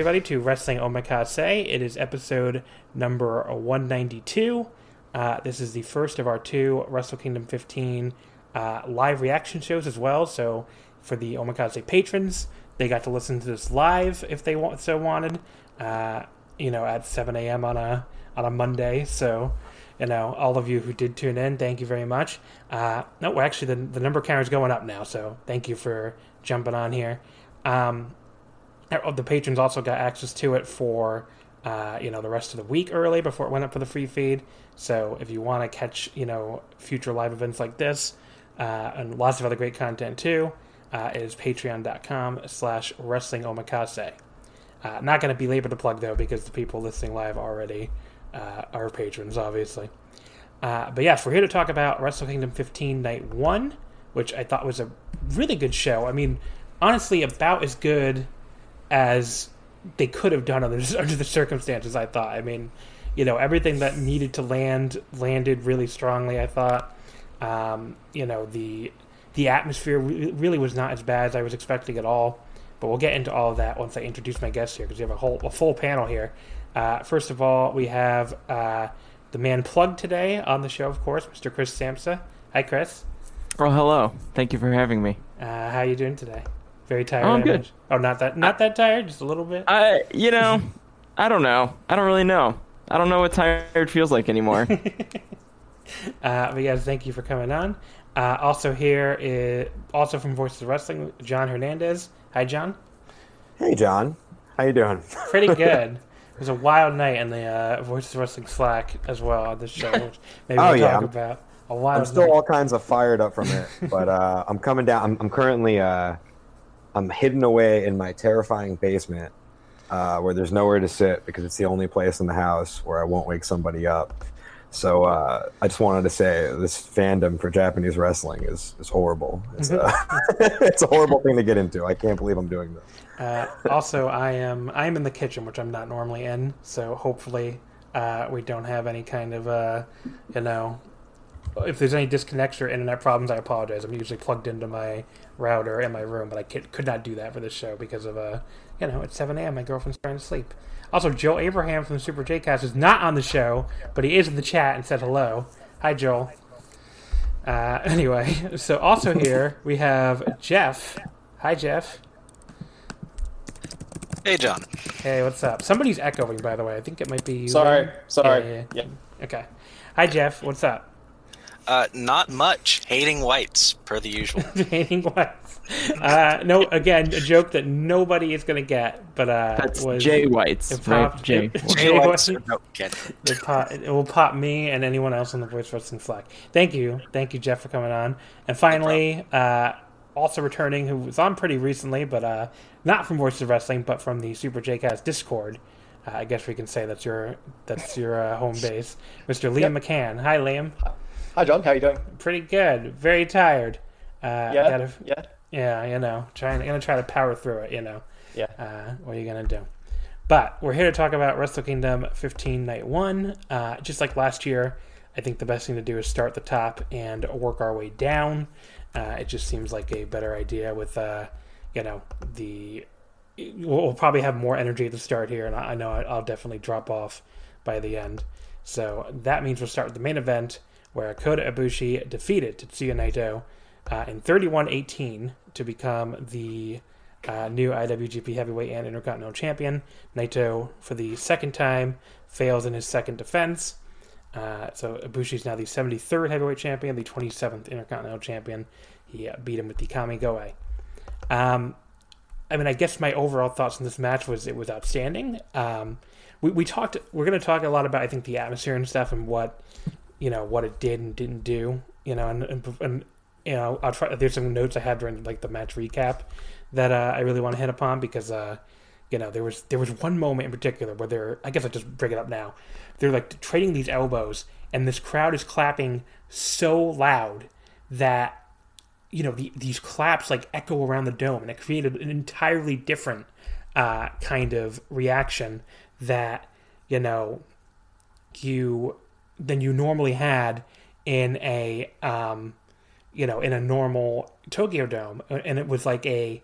Everybody, to Wrestling Omakase. It is episode number 192. Uh, this is the first of our two Wrestle Kingdom 15 uh, live reaction shows as well. So, for the Omakase patrons, they got to listen to this live if they want, so wanted. Uh, you know, at 7 a.m. on a on a Monday. So, you know, all of you who did tune in, thank you very much. Uh, no, actually, the, the number counter is going up now. So, thank you for jumping on here. Um, the patrons also got access to it for uh, you know the rest of the week early before it went up for the free feed. So if you want to catch you know future live events like this uh, and lots of other great content too, uh, is patreon.com slash wrestling omakase. Uh, not going to belabor the plug though because the people listening live already uh, are patrons, obviously. Uh, but yes, we're here to talk about Wrestle Kingdom 15 Night 1, which I thought was a really good show. I mean, honestly, about as good as they could have done under, under the circumstances. I thought. I mean, you know, everything that needed to land landed really strongly. I thought. Um, you know, the the atmosphere really was not as bad as I was expecting at all. But we'll get into all of that once I introduce my guests here because we have a whole a full panel here. Uh, first of all, we have uh, the man plugged today on the show, of course, Mr. Chris Samsel. Hi, Chris. Oh, hello. Thank you for having me. Uh, how you doing today? Very tired. Oh, I'm good. Oh, not that not that tired, just a little bit. I, you know, I don't know. I don't really know. I don't know what tired feels like anymore. uh, but yes, thank you for coming on. Uh, also here is also from Voices of Wrestling, John Hernandez. Hi, John. Hey, John. How you doing? Pretty good. it was a wild night in the uh, Voices of Wrestling Slack as well on this show, which maybe oh, we'll yeah. talk I'm, about. A wild I'm still night. all kinds of fired up from it, but uh, I'm coming down. I'm, I'm currently uh, I'm hidden away in my terrifying basement, uh, where there's nowhere to sit because it's the only place in the house where I won't wake somebody up. So uh, I just wanted to say this fandom for Japanese wrestling is, is horrible. It's, uh, it's a horrible thing to get into. I can't believe I'm doing this. Uh, also, I am I am in the kitchen, which I'm not normally in. So hopefully, uh, we don't have any kind of uh, you know, if there's any disconnects or internet problems, I apologize. I'm usually plugged into my router in my room, but I could, could not do that for this show because of uh, you know, it's 7 a.m. My girlfriend's trying to sleep. Also, Joel Abraham from the Super J Cast is not on the show, but he is in the chat and said hello. Hi, Joel. Uh, anyway, so also here we have Jeff. Hi, Jeff. Hey, John. Hey, what's up? Somebody's echoing, by the way. I think it might be you. Sorry, sorry. Yeah, yeah. Yep. Okay. Hi, Jeff. What's up? Uh, not much. Hating whites, per the usual. hating whites. Uh, no, again, a joke that nobody is going to get, but uh, That's was Jay Whites, it right? Jay. it- Jay Jay Whites. White- No. It, pop, it will pop me and anyone else on the Voice Wrestling Slack. Thank you. Thank you, Jeff, for coming on. And finally, uh, also returning, who was on pretty recently, but uh, not from Voices of Wrestling, but from the Super JCast Discord. Uh, I guess we can say that's your that's your uh, home base, Mr. Liam McCann. Hi, Liam. Hi, John. How are you doing? Pretty good. Very tired. Uh, Yeah, gotta- yeah, yeah, you know, trying gonna try to power through it. You know. yeah. Uh, what are you gonna do? But we're here to talk about Wrestle Kingdom 15 Night One. Uh, just like last year, I think the best thing to do is start at the top and work our way down. Uh, it just seems like a better idea with, uh, you know, the. We'll, we'll probably have more energy at the start here, and I, I know I- I'll definitely drop off by the end. So that means we'll start with the main event, where Kota Ibushi defeated Tetsuya Naito uh, in 31-18 to become the uh, new IWGP Heavyweight and Intercontinental Champion. Naito, for the second time, fails in his second defense. Uh, so Ibushi is now the 73rd Heavyweight Champion, the 27th Intercontinental Champion. He uh, beat him with the Kamigoe. Um, I mean, I guess my overall thoughts on this match was it was outstanding. Um, we, we talked. We're going to talk a lot about I think the atmosphere and stuff and what you know what it did and didn't do. You know, and, and, and you know, I'll try. There's some notes I had during like the match recap that uh, I really want to hit upon because uh, you know there was there was one moment in particular where they're I guess I'll just bring it up now. They're like trading these elbows, and this crowd is clapping so loud that you know the, these claps like echo around the dome, and it created an entirely different uh, kind of reaction that you know you than you normally had in a um, you know in a normal Tokyo Dome, and it was like a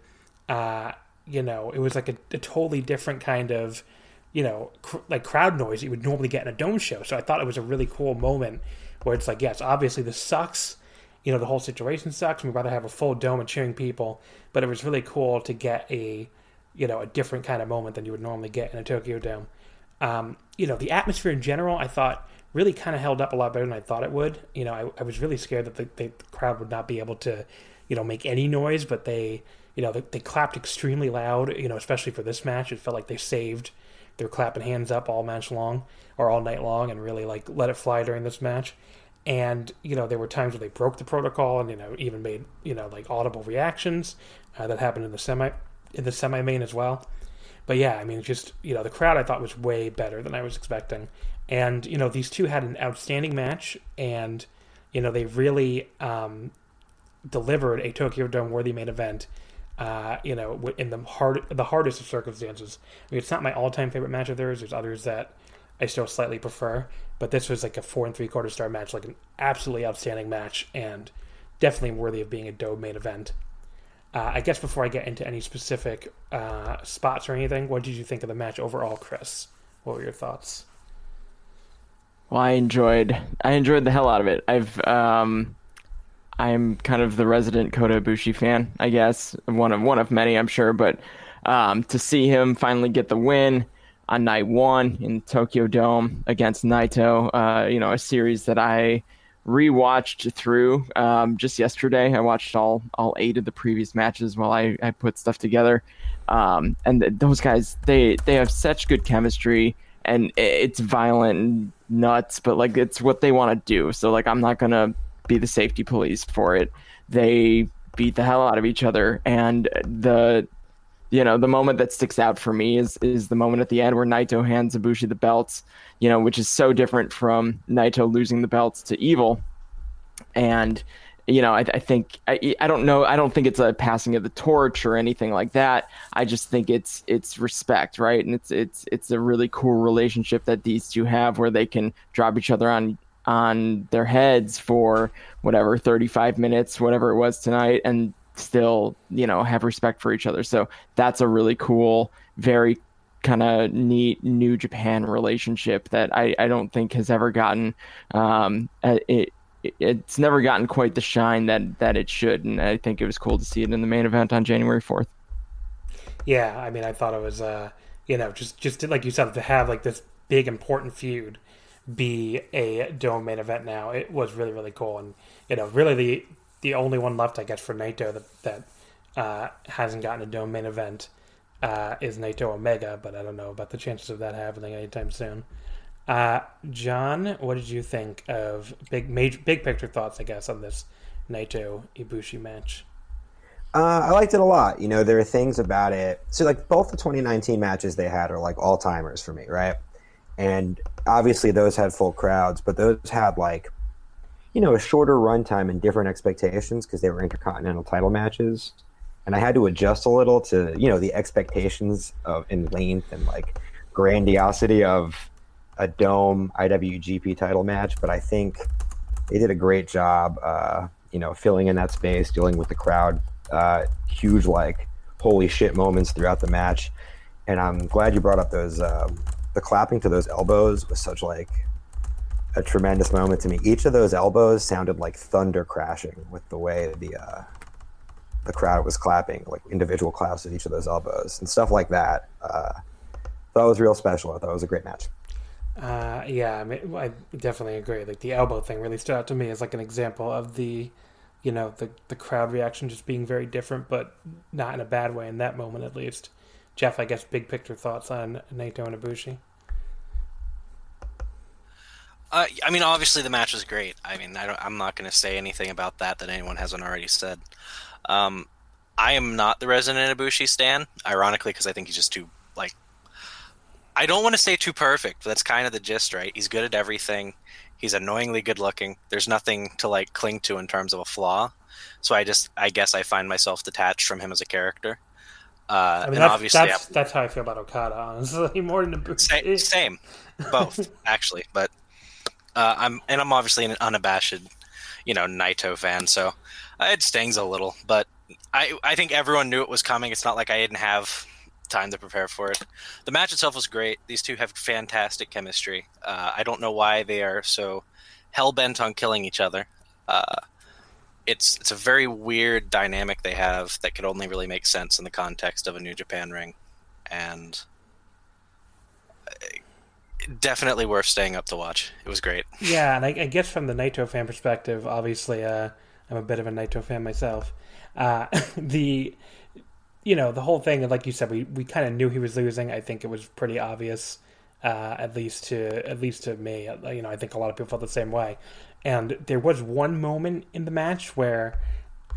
uh, you know it was like a, a totally different kind of you know cr- like crowd noise you would normally get in a dome show. So I thought it was a really cool moment where it's like yes, obviously this sucks. You know the whole situation sucks. We'd rather have a full dome and cheering people, but it was really cool to get a you know a different kind of moment than you would normally get in a Tokyo Dome. Um, you know the atmosphere in general, I thought really kind of held up a lot better than I thought it would. You know, I, I was really scared that the, the crowd would not be able to, you know, make any noise, but they, you know, they, they clapped extremely loud. You know, especially for this match, it felt like they saved their clapping hands up all match long or all night long and really like let it fly during this match. And you know, there were times where they broke the protocol and you know even made you know like audible reactions uh, that happened in the semi in the semi main as well. But yeah, I mean, just you know, the crowd I thought was way better than I was expecting, and you know, these two had an outstanding match, and you know, they really um, delivered a Tokyo Dome worthy main event. Uh, you know, in the hard, the hardest of circumstances. I mean, it's not my all-time favorite match of theirs. There's others that I still slightly prefer, but this was like a four and three quarter star match, like an absolutely outstanding match, and definitely worthy of being a Dome main event. Uh, I guess before I get into any specific uh, spots or anything, what did you think of the match overall, Chris? What were your thoughts? Well, I enjoyed I enjoyed the hell out of it. I've um I'm kind of the resident Kota Ibushi fan, I guess. One of one of many, I'm sure, but um to see him finally get the win on night 1 in Tokyo Dome against Naito, uh you know, a series that I rewatched through um just yesterday. I watched all all 8 of the previous matches while I I put stuff together. Um and th- those guys they they have such good chemistry and it's violent and nuts, but like it's what they want to do. So like I'm not gonna be the safety police for it. They beat the hell out of each other, and the you know the moment that sticks out for me is is the moment at the end where Naito hands Ibushi the belts. You know, which is so different from Naito losing the belts to Evil, and you know, I, I think I, I don't know. I don't think it's a passing of the torch or anything like that. I just think it's it's respect, right? And it's it's it's a really cool relationship that these two have, where they can drop each other on on their heads for whatever 35 minutes, whatever it was tonight, and still you know have respect for each other. So that's a really cool, very kind of neat New Japan relationship that I, I don't think has ever gotten um, it, it's never gotten quite the shine that that it should, and I think it was cool to see it in the main event on January fourth. Yeah, I mean, I thought it was, uh, you know, just just like you said, to have like this big important feud be a dome main event now. It was really really cool, and you know, really the the only one left, I guess, for Naito that that uh, hasn't gotten a dome main event uh, is Naito Omega, but I don't know about the chances of that happening anytime soon. Uh, John, what did you think of big major big picture thoughts? I guess on this Naito Ibushi match. Uh, I liked it a lot. You know, there are things about it. So, like, both the 2019 matches they had are like all timers for me, right? And obviously, those had full crowds, but those had like, you know, a shorter runtime and different expectations because they were intercontinental title matches. And I had to adjust a little to, you know, the expectations of in length and like grandiosity of a dome IWGP title match. But I think they did a great job, uh, you know, filling in that space, dealing with the crowd uh, huge like holy shit moments throughout the match. And I'm glad you brought up those um, the clapping to those elbows was such like a tremendous moment to me. Each of those elbows sounded like thunder crashing with the way the uh, the crowd was clapping, like individual claps at each of those elbows and stuff like that. Uh, that was real special. I thought it was a great match. Uh, yeah, I, mean, I definitely agree. Like the elbow thing really stood out to me as like an example of the you know the the crowd reaction just being very different, but not in a bad way in that moment at least. Jeff, I guess big picture thoughts on Naito and Ibushi. Uh, I mean, obviously the match was great. I mean, I am not going to say anything about that that anyone hasn't already said. Um, I am not the resident Ibushi stan, ironically, because I think he's just too. I don't want to say too perfect, but that's kind of the gist, right? He's good at everything. He's annoyingly good looking. There's nothing to like cling to in terms of a flaw. So I just, I guess, I find myself detached from him as a character. Uh, I mean, that's, obviously, that's, that's, how I feel about Okada, honestly, more than the same, same, both actually. But uh, I'm, and I'm obviously an unabashed, you know, Naito fan, so it stings a little. But I, I think everyone knew it was coming. It's not like I didn't have time to prepare for it. The match itself was great. These two have fantastic chemistry. Uh, I don't know why they are so hell bent on killing each other. Uh, it's it's a very weird dynamic they have that could only really make sense in the context of a New Japan ring, and uh, definitely worth staying up to watch. It was great. Yeah, and I, I guess from the Naito fan perspective, obviously, uh, I'm a bit of a Naito fan myself. Uh, the you know, the whole thing, like you said, we, we kind of knew he was losing. I think it was pretty obvious, uh, at least to at least to me. Uh, you know, I think a lot of people felt the same way. And there was one moment in the match where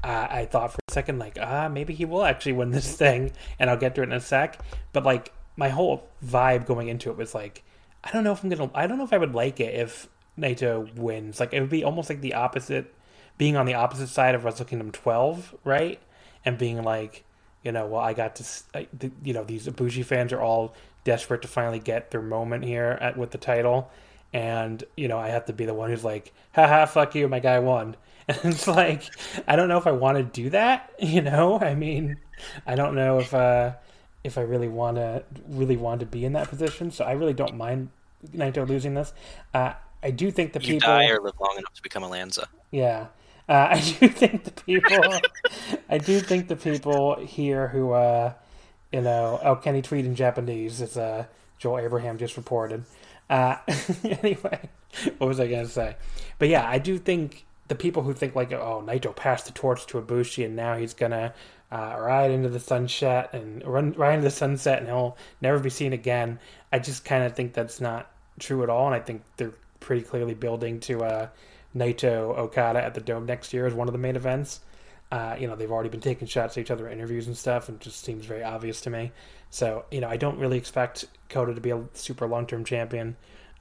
uh, I thought for a second, like, ah, maybe he will actually win this thing, and I'll get to it in a sec. But like, my whole vibe going into it was like, I don't know if I'm gonna, I don't know if I would like it if Naito wins. Like, it would be almost like the opposite, being on the opposite side of Wrestle Kingdom 12, right? And being like, you know, well, I got to, I, the, you know, these Ibushi fans are all desperate to finally get their moment here at with the title, and you know, I have to be the one who's like, haha, fuck you, my guy won. And it's like, I don't know if I want to do that. You know, I mean, I don't know if uh, if I really want to really want to be in that position. So I really don't mind Naito losing this. Uh, I do think the you people die or live long enough to become a Lanza. Yeah, uh, I do think the people, I do think the people here who, uh, you know, oh, can he tweet in Japanese? As uh, Joel Abraham just reported. Uh, anyway, what was I to say? But yeah, I do think the people who think like, oh, Naito passed the torch to Ibushi and now he's gonna uh, ride into the sunset and run ride into the sunset and he'll never be seen again. I just kind of think that's not true at all, and I think they're pretty clearly building to uh, Naito Okada at the Dome next year as one of the main events. Uh, you know, they've already been taking shots at each other in interviews and stuff, and it just seems very obvious to me. So, you know, I don't really expect Kota to be a super long term champion,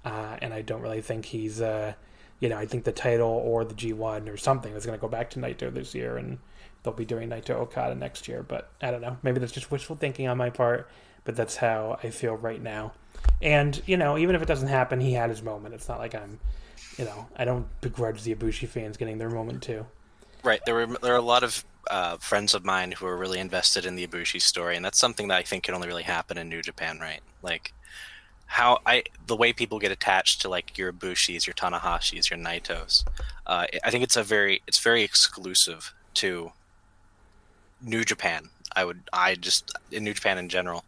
uh, and I don't really think he's, uh, you know, I think the title or the G1 or something is going to go back to Naito this year, and they'll be doing Naito Okada next year. But I don't know. Maybe that's just wishful thinking on my part, but that's how I feel right now. And, you know, even if it doesn't happen, he had his moment. It's not like I'm you know, I don't begrudge the Ibushi fans getting their moment too. Right. There were there are a lot of uh, friends of mine who are really invested in the Ibushi story, and that's something that I think can only really happen in New Japan, right? Like how I the way people get attached to like your Ibushis, your Tanahashis, your Naitos. Uh, I think it's a very it's very exclusive to New Japan. I would I just in New Japan in general,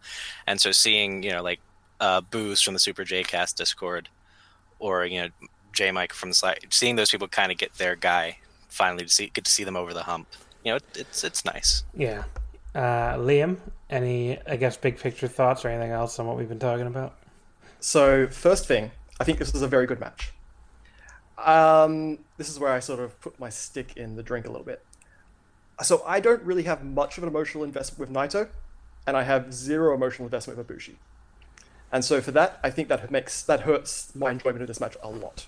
and so seeing you know like uh, Booze from the Super J Cast Discord or you know J Mike from the side, seeing those people kind of get their guy finally to see get to see them over the hump. You know, it, it's it's nice. Yeah. Uh, Liam, any I guess big picture thoughts or anything else on what we've been talking about? So first thing, I think this was a very good match. Um, this is where I sort of put my stick in the drink a little bit. So I don't really have much of an emotional investment with Naito, and I have zero emotional investment with Ibushi. And so for that, I think that makes that hurts my enjoyment of this match a lot.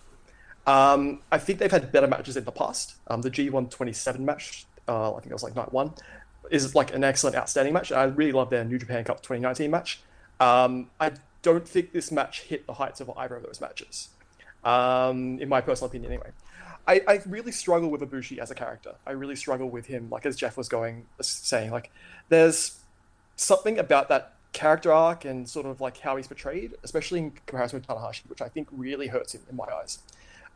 Um, I think they've had better matches in the past. Um, the G127 match, uh, I think it was like night one, is like an excellent, outstanding match. I really love their New Japan Cup 2019 match. Um, I don't think this match hit the heights of either of those matches, um, in my personal opinion, anyway. I, I really struggle with Ibushi as a character. I really struggle with him, like as Jeff was going saying, like there's something about that character arc and sort of like how he's portrayed, especially in comparison with Tanahashi, which I think really hurts him in my eyes.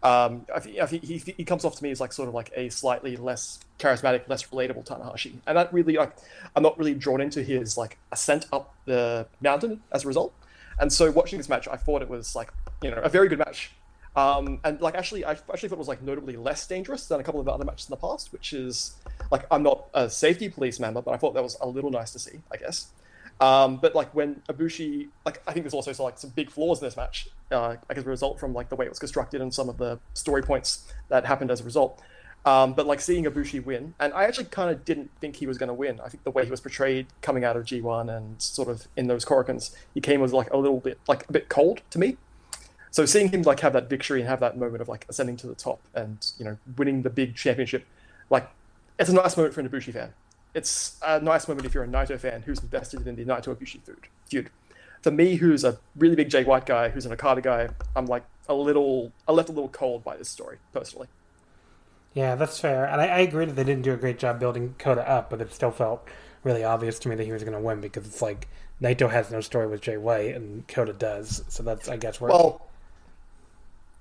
Um, I think, I think he, he comes off to me as like sort of like a slightly less charismatic, less relatable Tanahashi, and that really like I'm not really drawn into his like ascent up the mountain as a result. And so watching this match, I thought it was like you know a very good match, um, and like actually I actually thought it was like notably less dangerous than a couple of other matches in the past, which is like I'm not a safety police member, but I thought that was a little nice to see, I guess. Um, but like when Ibushi, like I think there's also like some big flaws in this match, uh, like as a result from like the way it was constructed and some of the story points that happened as a result. Um, but like seeing Ibushi win, and I actually kind of didn't think he was going to win. I think the way he was portrayed coming out of G1 and sort of in those Korakuens, he came as like a little bit like a bit cold to me. So seeing him like have that victory and have that moment of like ascending to the top and you know winning the big championship, like it's a nice moment for an Ibushi fan it's a nice moment if you're a Naito fan who's invested in the Naito Ibushi feud. For me, who's a really big Jay White guy, who's an Okada guy, I'm like a little, I left a little cold by this story personally. Yeah, that's fair, and I, I agree that they didn't do a great job building Kota up, but it still felt really obvious to me that he was going to win because it's like Naito has no story with Jay White and Kota does, so that's I guess where. Well,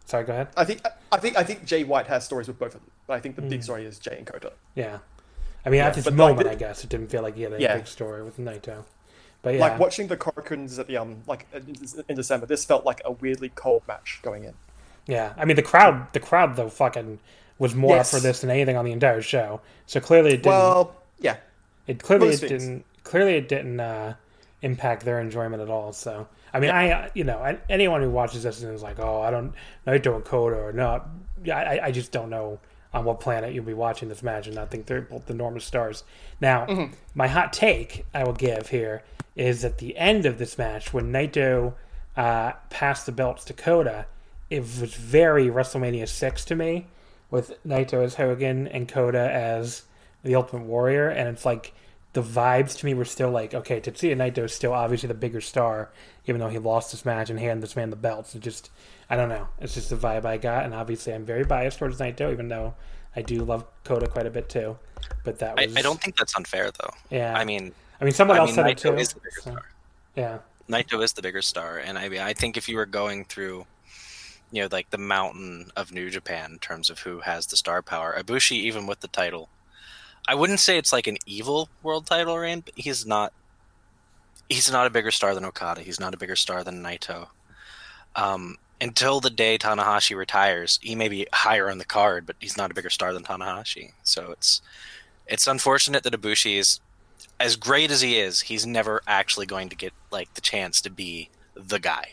sorry, go ahead. I think I think I think Jay White has stories with both of them, but I think the mm. big story is Jay and Kota. Yeah, I mean, yeah, at this moment, like, I guess it didn't feel like he had a yeah. big story with Naito. But yeah. like watching the Korakuens at the um like in December, this felt like a weirdly cold match going in. Yeah, I mean the crowd, the crowd though, fucking was more yes. up for this than anything on the entire show. So clearly it didn't. Well, yeah, it clearly Most it things. didn't. Clearly it didn't uh, impact their enjoyment at all. So I mean, yeah. I you know anyone who watches this and is like, oh, I don't Naito and Kota or not, I I just don't know on what planet you'll be watching this match, and I think they're both enormous stars. Now, mm-hmm. my hot take I will give here is at the end of this match when Naito uh, passed the belts to Kota, it was very WrestleMania six to me, with Naito as Hogan and Kota as the Ultimate Warrior, and it's like the vibes to me were still like, okay, Tetsuya Naito is still obviously the bigger star, even though he lost this match and handed this man the belts. It just I don't know. It's just the vibe I got, and obviously I'm very biased towards Naito, even though I do love Kota quite a bit too. But that was... I, I, don't think that's unfair though. Yeah. I mean, I mean, someone I else mean, said Naito it too. Is the bigger so, star. Yeah. Naito is the bigger star, and I mean, I think if you were going through, you know, like the mountain of New Japan in terms of who has the star power, Ibushi, even with the title, I wouldn't say it's like an evil world title reign, but he's not. He's not a bigger star than Okada. He's not a bigger star than Naito. Um, until the day Tanahashi retires, he may be higher on the card, but he's not a bigger star than Tanahashi. So it's it's unfortunate that Ibushi is as great as he is, he's never actually going to get like the chance to be the guy.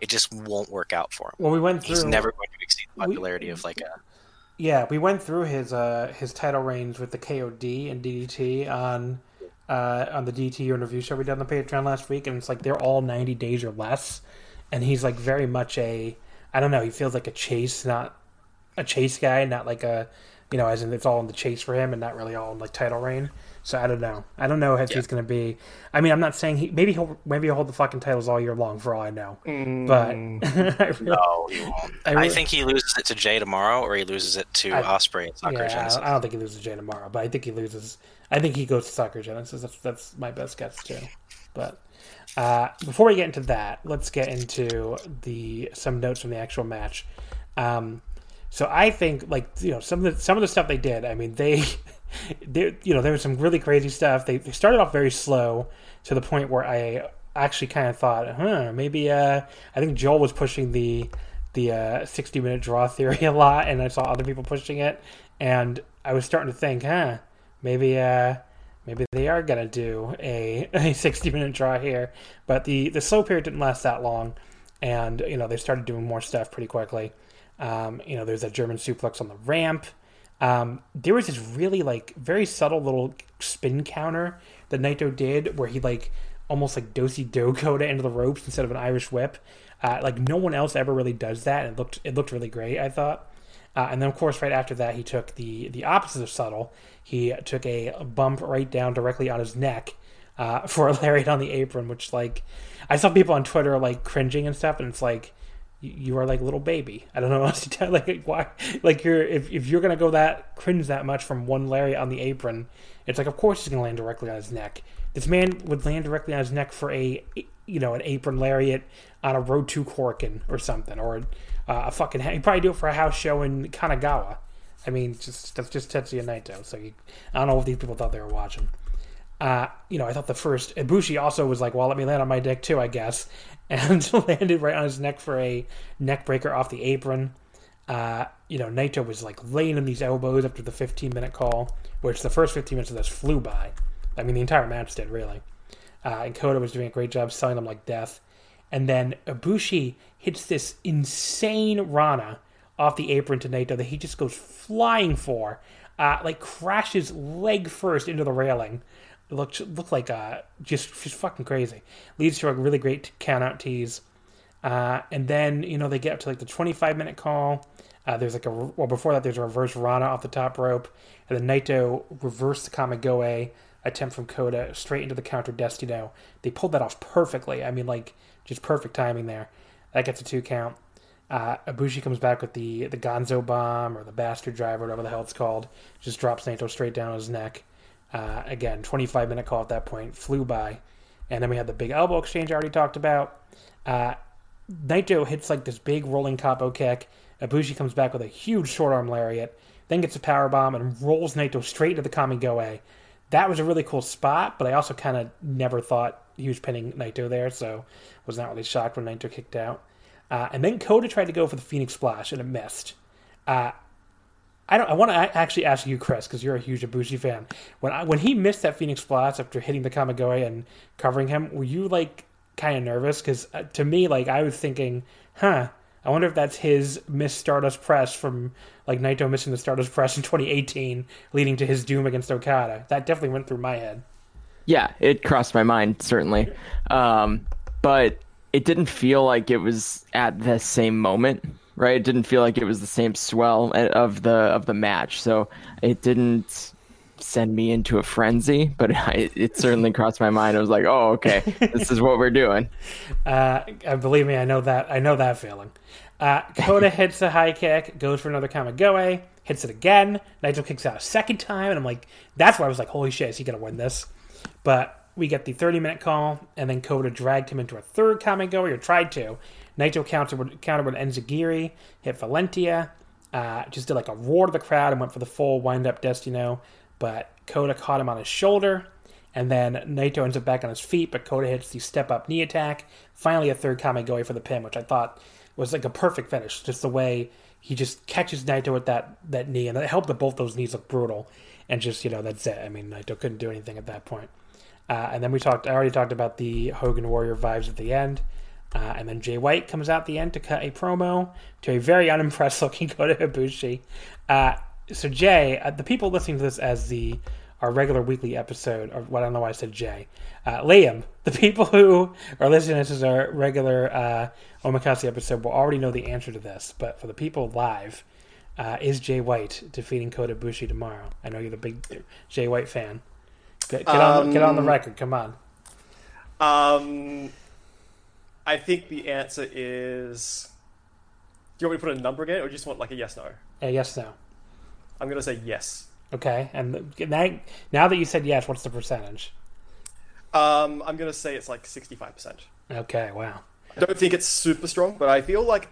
It just won't work out for him. Well, we went through. He's never going to exceed the popularity we, of like a. Yeah, we went through his uh his title reigns with the KOD and DDT on uh on the DT interview show we did on the Patreon last week, and it's like they're all ninety days or less and he's like very much a I don't know. He feels like a chase, not a chase guy, not like a you know, as in it's all in the chase for him and not really all in like title reign. So I don't know. I don't know if yeah. he's going to be. I mean, I'm not saying he. Maybe he'll. Maybe he'll hold the fucking titles all year long for all I know. Mm. But really, no, he won't. I, really, I, think he loses it to Jay tomorrow, or he loses it to I, Ospreay at Sakura yeah, Genesis. I don't think he loses Jay tomorrow, but I think he loses. I think he goes to Sakura Genesis. That's that's my best guess too. But uh, before we get into that, let's get into the some notes from the actual match. Um, so I think like you know some of the some of the stuff they did. I mean they, they you know there was some really crazy stuff. They, they started off very slow to the point where I actually kind of thought, huh, maybe uh, I think Joel was pushing the the uh, 60 minute draw theory a lot, and I saw other people pushing it, and I was starting to think, huh, maybe uh, maybe they are gonna do a, a 60 minute draw here. But the the slow period didn't last that long, and you know they started doing more stuff pretty quickly. Um, you know, there's a German suplex on the ramp. Um, there was this really like very subtle little spin counter that Naito did where he like almost like dosey do Kota into the ropes instead of an Irish whip. Uh, like no one else ever really does that. And it looked it looked really great. I thought. Uh, and then of course right after that he took the the opposite of subtle. He took a bump right down directly on his neck uh, for a lariat on the apron, which like I saw people on Twitter like cringing and stuff, and it's like you are like little baby. I don't know what else to tell. Like why? Like you're if, if you're gonna go that cringe that much from one lariat on the apron, it's like of course he's gonna land directly on his neck. This man would land directly on his neck for a you know an apron lariat on a road to Korakuen or something, or uh, a fucking. He'd probably do it for a house show in Kanagawa. I mean, just that's just Tetsuya Naito. So you, I don't know if these people thought they were watching. Uh, you know, I thought the first Ibushi also was like, "Well, let me land on my dick too, I guess," and landed right on his neck for a neck breaker off the apron. Uh, you know, Naito was like laying in these elbows after the 15 minute call, which the first 15 minutes of this flew by. I mean, the entire match did really. Uh, and Kota was doing a great job selling them like death. And then Ibushi hits this insane Rana off the apron to Naito that he just goes flying for, uh, like crashes leg first into the railing. It looked looked like uh, just just fucking crazy. Leads to a really great count out tease. Uh, and then you know they get up to like the 25 minute call. Uh, there's like a well before that there's a reverse Rana off the top rope, and then Naito reversed the Kamigoe attempt from Kota straight into the counter Destino. They pulled that off perfectly. I mean like just perfect timing there. That gets a two count. Uh, comes back with the the Gonzo bomb or the bastard driver, whatever the hell it's called. Just drops Naito straight down his neck. Uh, again, 25 minute call at that point flew by, and then we had the big elbow exchange I already talked about. Uh, Naito hits like this big rolling capo kick. Ibushi comes back with a huge short arm lariat, then gets a power bomb and rolls Naito straight into the Kamigoe. That was a really cool spot, but I also kind of never thought he was pinning Naito there, so was not really shocked when Naito kicked out. Uh, and then Kota tried to go for the Phoenix Splash and it missed. Uh, I don't. I want to actually ask you, Chris, because you're a huge Ibushi fan. When I, when he missed that Phoenix Splash after hitting the Kamigoe and covering him, were you like kind of nervous? Because uh, to me, like I was thinking, huh. I wonder if that's his missed Stardust press from like Naito missing the Stardust press in 2018, leading to his doom against Okada. That definitely went through my head. Yeah, it crossed my mind certainly, um, but it didn't feel like it was at the same moment, right? It didn't feel like it was the same swell of the of the match, so it didn't send me into a frenzy. But I, it certainly crossed my mind. I was like, "Oh, okay, this is what we're doing." Uh, believe me, I know that. I know that feeling. Uh, Kota hits a high kick, goes for another Kamigoe, hits it again. Naito kicks out a second time, and I'm like, that's why I was like, holy shit, is he gonna win this? But we get the 30 minute call, and then Kota dragged him into a third Kamigoe, or tried to. Naito countered countered with Enziguri, hit Valentia, uh, just did like a roar to the crowd and went for the full wind up Destino. But Kota caught him on his shoulder, and then Naito ends up back on his feet, but Kota hits the step up knee attack. Finally, a third Kamigoe for the pin, which I thought was like a perfect finish. Just the way he just catches Naito with that, that knee, and it helped that both those knees look brutal. And just, you know, that's it. I mean, Naito couldn't do anything at that point. Uh, and then we talked. I already talked about the Hogan Warrior vibes at the end. Uh, and then Jay White comes out the end to cut a promo to a very unimpressed looking Kota Ibushi. Uh, so Jay, uh, the people listening to this as the our regular weekly episode, or what I don't know why I said Jay, uh, Liam, the people who are listening to this as our regular uh, Omakase episode will already know the answer to this. But for the people live, uh, is Jay White defeating Kota Ibushi tomorrow? I know you're the big Jay White fan. Get, get on, get on the record. Come on. Um, I think the answer is. Do you want me to put a number again, or do you just want like a yes no? A yes no. I'm gonna say yes. Okay, and now, now that you said yes, what's the percentage? Um, I'm gonna say it's like 65 percent. Okay, wow. I don't think it's super strong, but I feel like,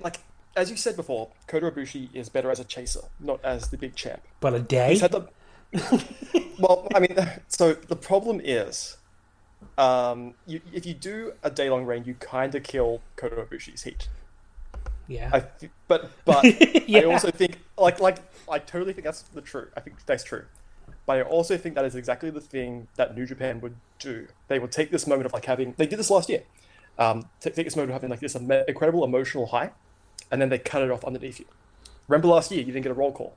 like as you said before, Kota Ibushi is better as a chaser, not as the big champ. But a day. The. well, I mean, so the problem is, um, you, if you do a day long reign, you kind of kill Kota Ibushi's heat. Yeah. I but but Yeah. I also think like like I totally think that's the true. I think that's true. But I also think that is exactly the thing that New Japan would do. They would take this moment of like having they did this last year. Um, take, take this moment of having like this incredible emotional high, and then they cut it off underneath you. Remember last year you didn't get a roll call.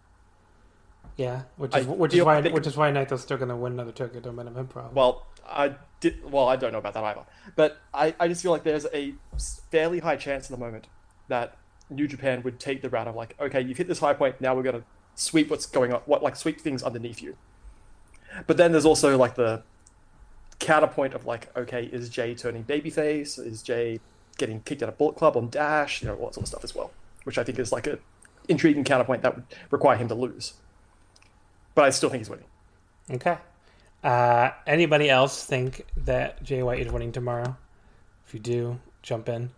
yeah, which I is which is why they- which is why Naito's still going to win another Tokyo Dome Improv. Well, I did. Well, I don't know about that either. But I, I just feel like there's a fairly high chance at the moment that New Japan would take the route of like, okay, you've hit this high point. Now we're gonna sweep what's going on, what like sweep things underneath you. But then there's also like the counterpoint of like, okay, is Jay turning babyface? Is Jay getting kicked out of Bullet Club on Dash? You know, all that sort of stuff as well, which I think is like a intriguing counterpoint that would require him to lose. But I still think he's winning. Okay. Uh, anybody else think that Jay White is winning tomorrow? If you do, jump in.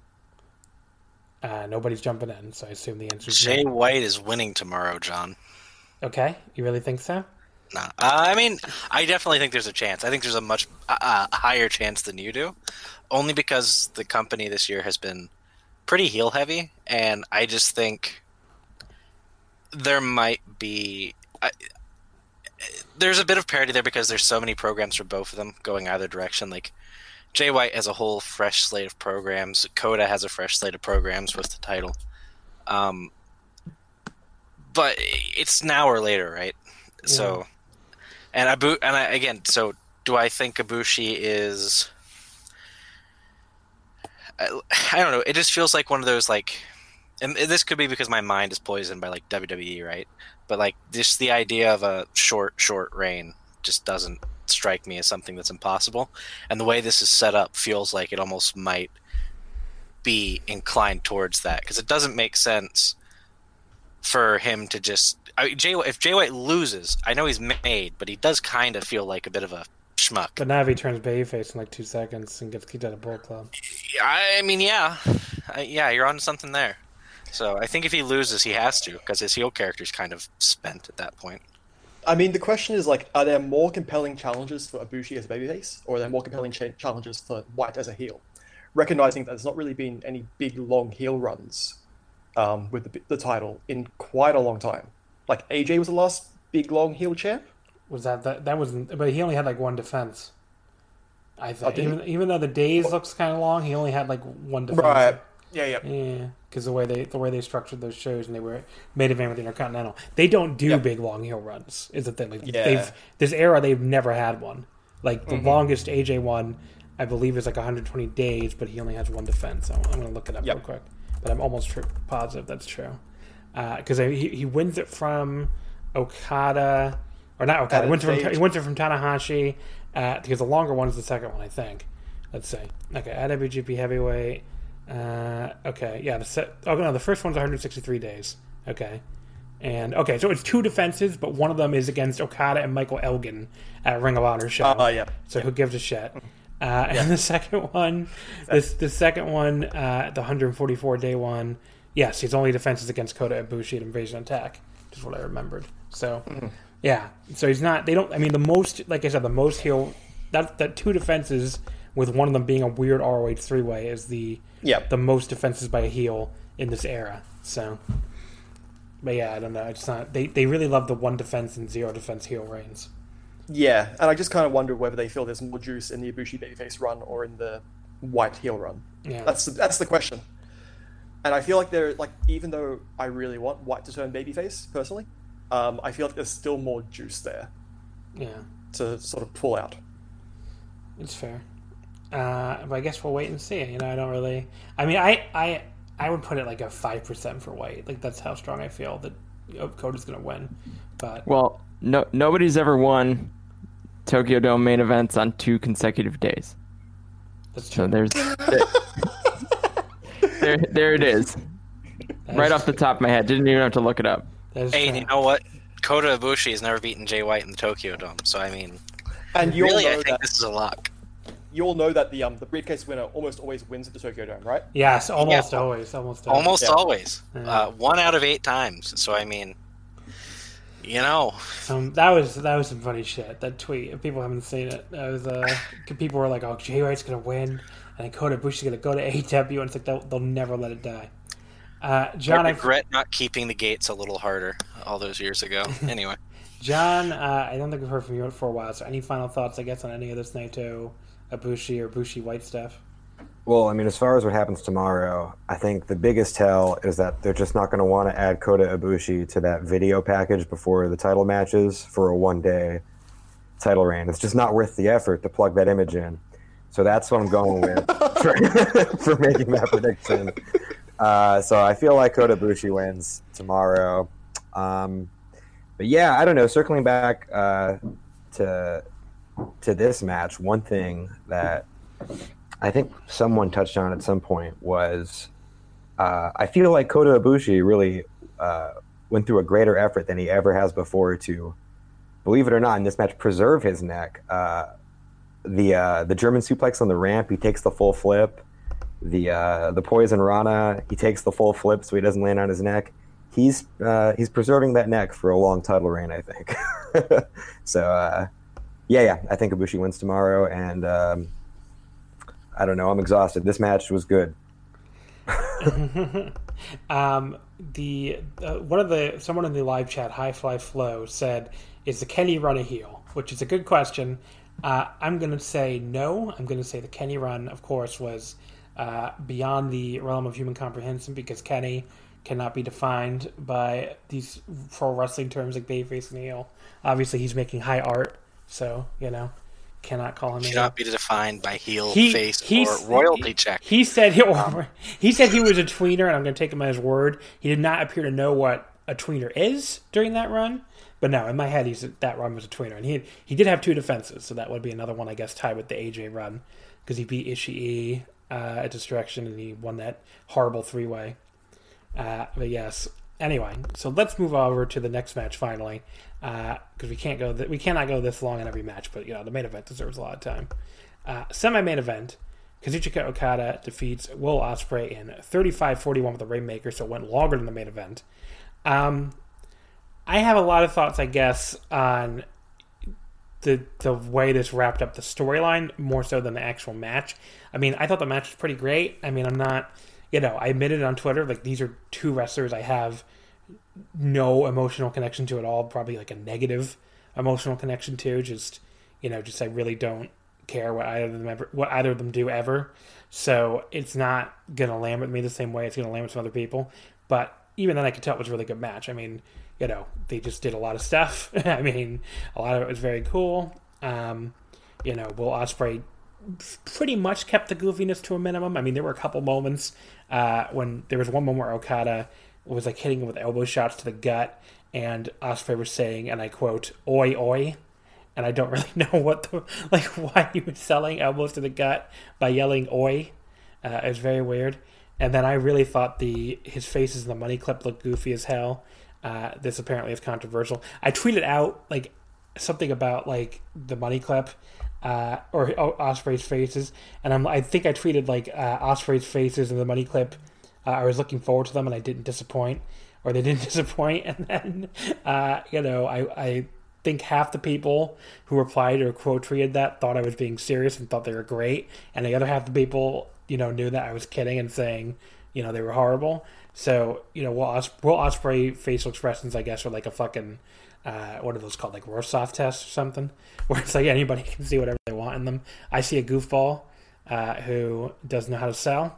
Uh, nobody's jumping in, so I assume the answer is Jay no. White is winning tomorrow, John. Okay, you really think so? Nah. Uh, I mean, I definitely think there's a chance. I think there's a much uh, higher chance than you do, only because the company this year has been pretty heel heavy, and I just think there might be. I, there's a bit of parity there because there's so many programs for both of them going either direction. Like Jay White has a whole fresh slate of programs. Kota has a fresh slate of programs with the title. Um, but it's now or later, right? So, and Abu, and I, again, so do I think Ibushi is? I, I don't know. It just feels like one of those like, and this could be because my mind is poisoned by like WWE, right? But like just the idea of a short, short reign just doesn't strike me as something that's impossible. And the way this is set up feels like it almost might be inclined towards that because it doesn't make sense for him to just I, Jay, if Jay White loses, I know he's made, but he does kind of feel like a bit of a schmuck. But now if he turns babyface in like two seconds and gets kicked out of Bull Club, I mean, yeah, I, yeah, you're on something there. So I think if he loses, he has to because his heel character's kind of spent at that point. I mean, the question is like, are there more compelling challenges for Ibushi as a babyface, or are there more compelling cha- challenges for White as a heel? Recognizing that there's not really been any big long heel runs um, with the, the title in quite a long time. Like AJ was the last big long heel champ. was that that that wasn't? But he only had like one defense. I think did he? even even though the days looks kind of long, he only had like one defense. Right. Yeah, yeah. Yeah, because the way they the way they structured those shows and they were made event with the Intercontinental, they don't do Yeah. big long heel runs. Is the thing? Like Yeah. Mm-hmm. they've this era they've never had one. Like the longest AJ one, I believe, is like 120 days, but he only has one defense. I'm, I'm gonna look it up Yep. real quick, but I'm almost tr- positive that's true. Because he he wins it from Okada, or not Okada. He wins it from he wins it from Tanahashi. Uh, because the longer one is the second one, I think. Let's see. Okay, at IWGP Heavyweight. Uh, okay, yeah. The set, oh no, the first one's 163 days. Okay, and okay, so it's two defenses, but one of them is against Okada and Michael Elgin at Ring of Honor show. Uh, yeah. So who gives a shit? Uh, And the second one, this the second one, uh, the 144 day one. Yes, his only defense is against Kota Ibushi at Invasion Attack, which is what I remembered. So, yeah. So he's not. They don't. I mean, the most, like I said, the most he'll that that two defenses with one of them being a weird ROH three way is the Yeah. the most defenses by a heel in this era. So, but yeah, I don't know. It's not. They they really love the one defense and zero defense heel reigns. Yeah, and I just kind of wonder whether they feel there's more juice in the Ibushi babyface run or in the White heel run. Yeah. That's the, that's the question. And I feel like they're like even though I really want White to turn babyface personally, um, I feel like there's still more juice there Yeah. to sort of pull out. It's fair. Uh, but I guess we'll wait and see. You know, I don't really. I mean, I I I would put it like a five percent for White. Like that's how strong I feel that Kota's going to win. But Well, no, nobody's ever won Tokyo Dome main events on two consecutive days. that's So there's there, there it is. Right off the top of my head, didn't even have to look it up. That is Hey, true. you know what? Kota Ibushi has never beaten Jay White in the Tokyo Dome, so I mean, And you all really, I think that this is a lock. You all know that the um the briefcase winner almost always wins at the Tokyo Dome, right? Yes, almost Yeah. always, almost always. Almost Yeah. always, Yeah. uh, one out of eight times. So I mean, you know, Um, that was that was some funny shit. That tweet. If people haven't seen it, that was uh, people were like, "Oh, Jay White's gonna win, and then Kota Ibushi's gonna go to AW," and it's like they'll, they'll never let it die. Uh, John, I I regret not keeping the gates a little harder all those years ago. Anyway, John, uh, I don't think we've heard from you for a while. So, any final thoughts, I guess, on any of this Naito, Ibushi, or Bushi White stuff? Well, I mean, as far as what happens tomorrow, I think the biggest tell is that they're just not going to want to add Kota Ibushi to that video package before the title matches for a one-day title reign. It's just not worth the effort to plug that image in. So that's what I'm going with for, for making that prediction. Uh, so I feel like Kota Ibushi wins tomorrow. Um, but yeah, I don't know. Circling back uh, to to this match, one thing that I think someone touched on at some point was uh, I feel like Kota Ibushi really uh, went through a greater effort than he ever has before to, believe it or not, in this match preserve his neck. Uh, the uh, the German suplex on the ramp, he takes the full flip. The uh, the poison Rana, he takes the full flip so he doesn't land on his neck. He's uh, he's preserving that neck for a long title reign, I think. so yeah, yeah, I think Ibushi wins tomorrow, and um, I don't know. I'm exhausted. This match was good. um, the uh, one of the someone in the live chat, High Fly Flow, said, "Is the Kenny run a heel?" Which is a good question. Uh, I'm going to say no. I'm going to say the Kenny run, of course, was uh, beyond the realm of human comprehension because Kenny cannot be defined by these pro wrestling terms like babyface and heel. Obviously, he's making high art, so you know cannot call him. Cannot be defined by heel, He- face, he's- or royalty check. He said he, he said he was a tweener, and I'm going to take him at his word. He did not appear to know what a tweener is during that run. But no, in my head, he's that run was a tweener, and he he did have two defenses, so that would be another one, I guess, tied with the AJ run because he beat Ishii uh, at Destruction, and he won that horrible three way. Uh, but yes. Anyway, so let's move over to the next match finally, because we can't go th- we cannot go this long in every match. But you know the main event deserves a lot of time. Uh, semi-main event, Kazuchika Okada defeats Will Ospreay in 35-41 with the Rainmaker, so it went longer than the main event. Um, I have a lot of thoughts, I guess, on the the way this wrapped up the storyline more so than the actual match. I mean, I thought the match was pretty great. I mean, I'm not, you know, I admitted on Twitter like these are two wrestlers I have no emotional connection to at all. Probably like a negative emotional connection to. Just you know, just I really don't care what either of them ever, what either of them do ever. So it's not gonna land with me the same way it's gonna land with some other people. But even then, I could tell it was a really good match. I mean, you know, they just did a lot of stuff. I mean, a lot of it was very cool. Um, you know, Will Ospreay pretty much kept the goofiness to a minimum. I mean, there were a couple moments uh, when there was one moment where Okada was like hitting him with elbow shots to the gut, and Ospreay was saying, and I quote, "Oi, oi." And I don't really know what the like why he was selling elbows to the gut by yelling "oi." Uh, it was very weird. And then I really thought the his faces in the money clip looked goofy as hell. Uh, this apparently is controversial. I tweeted out like something about like the money clip uh, or oh, Ospreay's faces, and I'm I think I tweeted like uh, Ospreay's faces in the money clip. Uh, I was looking forward to them, and I didn't disappoint, or they didn't disappoint. And then uh, you know I I think half the people who replied or quote tweeted that thought I was being serious and thought they were great, and the other half the people you know knew that I was kidding and saying you know they were horrible. So you know Will, Os- Will Ospreay facial expressions I guess are like a fucking uh, what are those called like Rorschach tests or something where it's like anybody can see whatever they want in them. I see a goofball uh, who doesn't know how to sell.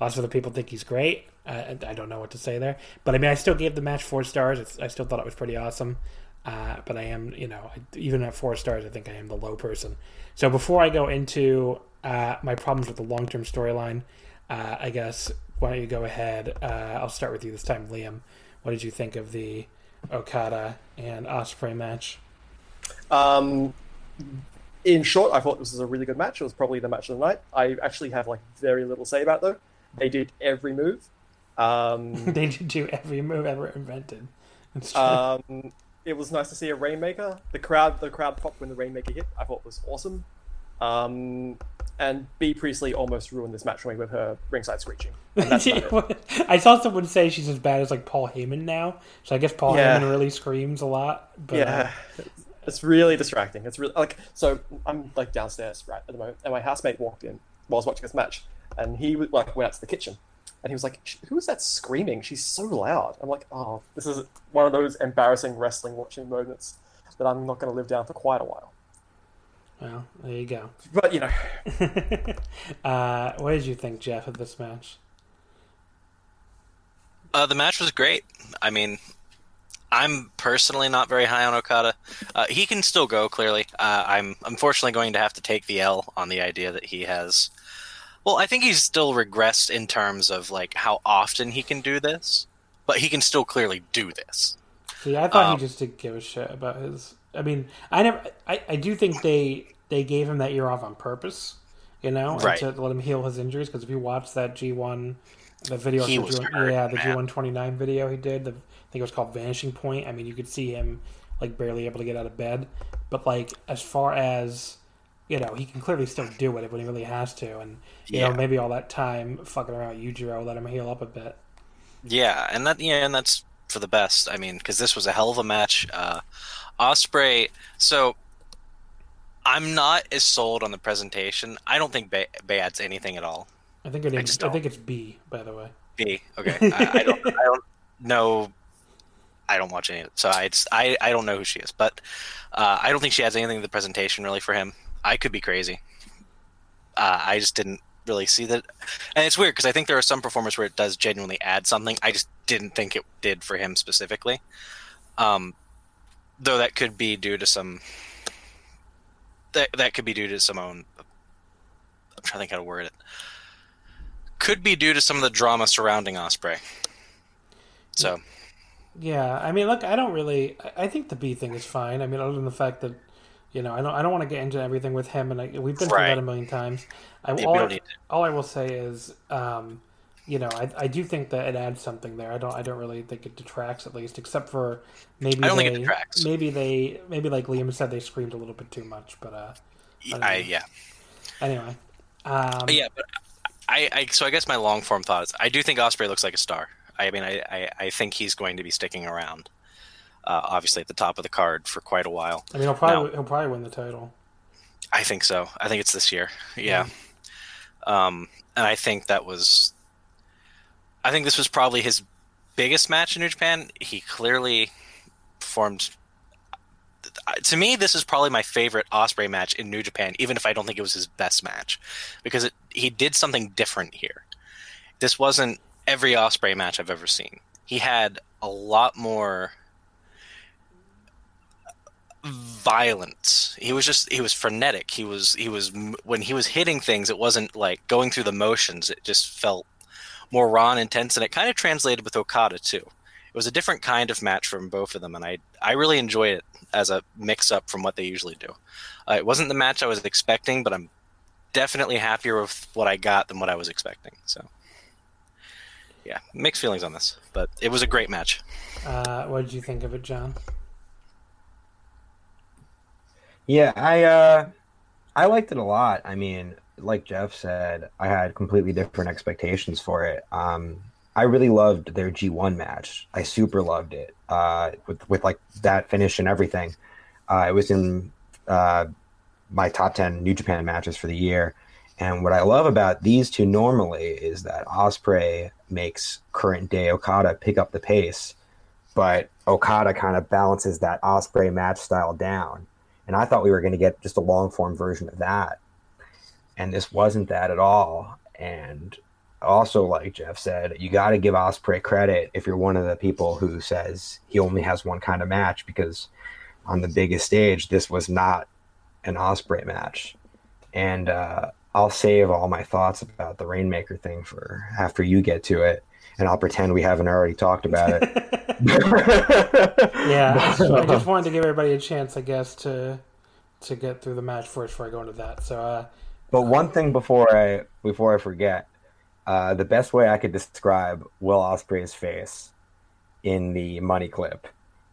Lots of other people think he's great. Uh, I don't know what to say there, but I mean, I still gave the match four stars. It's, I still thought it was pretty awesome. Uh, but I am, you know, even at four stars, I think I am the low person. So before I go into uh, my problems with the long term storyline, uh, I guess why don't you go ahead? I'll start with you this time, Liam. What did you think of the Okada and Ospreay match? Um, in short, I thought this was a really good match. It was probably the match of the night. I actually have like very little to say about though. They did every move. Um, they did do every move ever invented. It's true. um, it was nice to see a rainmaker. The crowd, the crowd popped when the rainmaker hit. I thought was awesome. Um, and Bea Priestley almost ruined this match for me with her ringside screeching. And that's about it. I saw someone say she's as bad as like Paul Heyman now. So I guess Paul Yeah. Heyman really screams a lot. But, uh, yeah, it's really distracting. It's really like so. I'm like downstairs right at the moment, and my housemate walked in while I was watching this match, and he like went out to the kitchen, And he was like, "Who is that screaming? She's so loud." I'm like, "Oh, this is one of those embarrassing wrestling watching moments that I'm not going to live down for quite a while." Well, there you go. But you know, uh, what did you think, Jeff, of this match? Uh, the match was great. I mean, I'm personally not very high on Okada. Uh, he can still go. Clearly, uh, I'm unfortunately going to have to take the L on the idea that he has. Well, I think he's still regressed in terms of like how often he can do this, but he can still clearly do this. See, I thought Um, he just didn't give a shit about his. I mean, I never. I, I do think they they gave him that year off on purpose. You know, Right. to let him heal his injuries. Because if you watch that G one, the video, He was G1, hurt, yeah, the. G one twenty nine video he did. The, I think it was called Vanishing Point. I mean, you could see him like barely able to get out of bed. But like as far as you know, he can clearly still do it when he really has to. And you Yeah. know, maybe all that time fucking around with Yujiro let him heal up a bit. Yeah, and that yeah, and that's for the best. I mean, because this was a hell of a match. Uh, Ospreay. So I'm not as sold on the presentation. I don't think Bay, Bay adds anything at all. I think it I is. just I, think it's Bea, by the way. Bea. Okay, I, I don't. I don't know. I don't watch any of it, so I just, I I don't know who she is. But uh, I don't think she adds anything to the presentation really for him. I could be crazy. Uh, I just didn't really see that, and it's weird because I think there are some performers where it does genuinely add something. I just didn't think it did for him specifically. Um, though that could be due to some. That that could be due to some own. I'm trying to think how to word it. Could be due to some of the drama surrounding Ospreay. So Yeah, I mean, look, I don't really. I- think the Bea thing is fine. I mean, other than the fact that, you know, I don't. I don't want to get into everything with him, and I, we've been through that a million times. I, all, I, don't need to. all I will say is, um, you know, I, I do think that it adds something there. I don't. I don't really think it detracts, at least, except for maybe I don't they, think it detracts. Maybe they, maybe like Liam said, they screamed a little bit too much. But uh, I yeah. anyway, um, But yeah, but I, I so I guess my long form thought is I do think Ospreay looks like a star. I mean I, I, I think he's going to be sticking around. Uh, obviously at the top of the card for quite a while. I mean, he'll probably No. he'll probably win the title. I think so. I think it's this year. Yeah. Um, and I think that was. I think this was probably his biggest match in New Japan. He clearly performed. To me, this is probably my favorite Ospreay match in New Japan, even if I don't think it was his best match, because it, he did something different here. This wasn't every Ospreay match I've ever seen. He had a lot more violence. He was just he was frenetic. He was he was when he was hitting things it wasn't like going through the motions. It just felt more raw and intense and it kind of translated with Okada too. It was a different kind of match from both of them and I I really enjoyed it as a mix up from what they usually do. Uh, it wasn't the match I was expecting, but I'm definitely happier with what I got than what I was expecting. So yeah, mixed feelings on this, but it was a great match. Uh, what did you think of it, John? Yeah, I uh, I liked it a lot. I mean, like Jeff said, I had completely different expectations for it. Um, I really loved their G1 match. I super loved it. Uh, with with like that finish and everything. Uh, it was in uh, my top ten New Japan matches for the year. And what I love about these two normally is that Ospreay makes current day Okada pick up the pace, but Okada kind of balances that Ospreay match style down. And I thought we were going to get just a long form version of that. And this wasn't that at all. And also, like Jeff said, you got to give Ospreay credit if you're one of the people who says he only has one kind of match because on the biggest stage, this was not an Ospreay match. And uh, I'll save all my thoughts about the Rainmaker thing for after you get to it. And I'll pretend we haven't already talked about it. Yeah, I just, I just wanted to give everybody a chance, I guess, to to get through the match first before I go into that. So, uh, But one thing before I before I forget, uh, the best way I could describe Will Ospreay's face in the money clip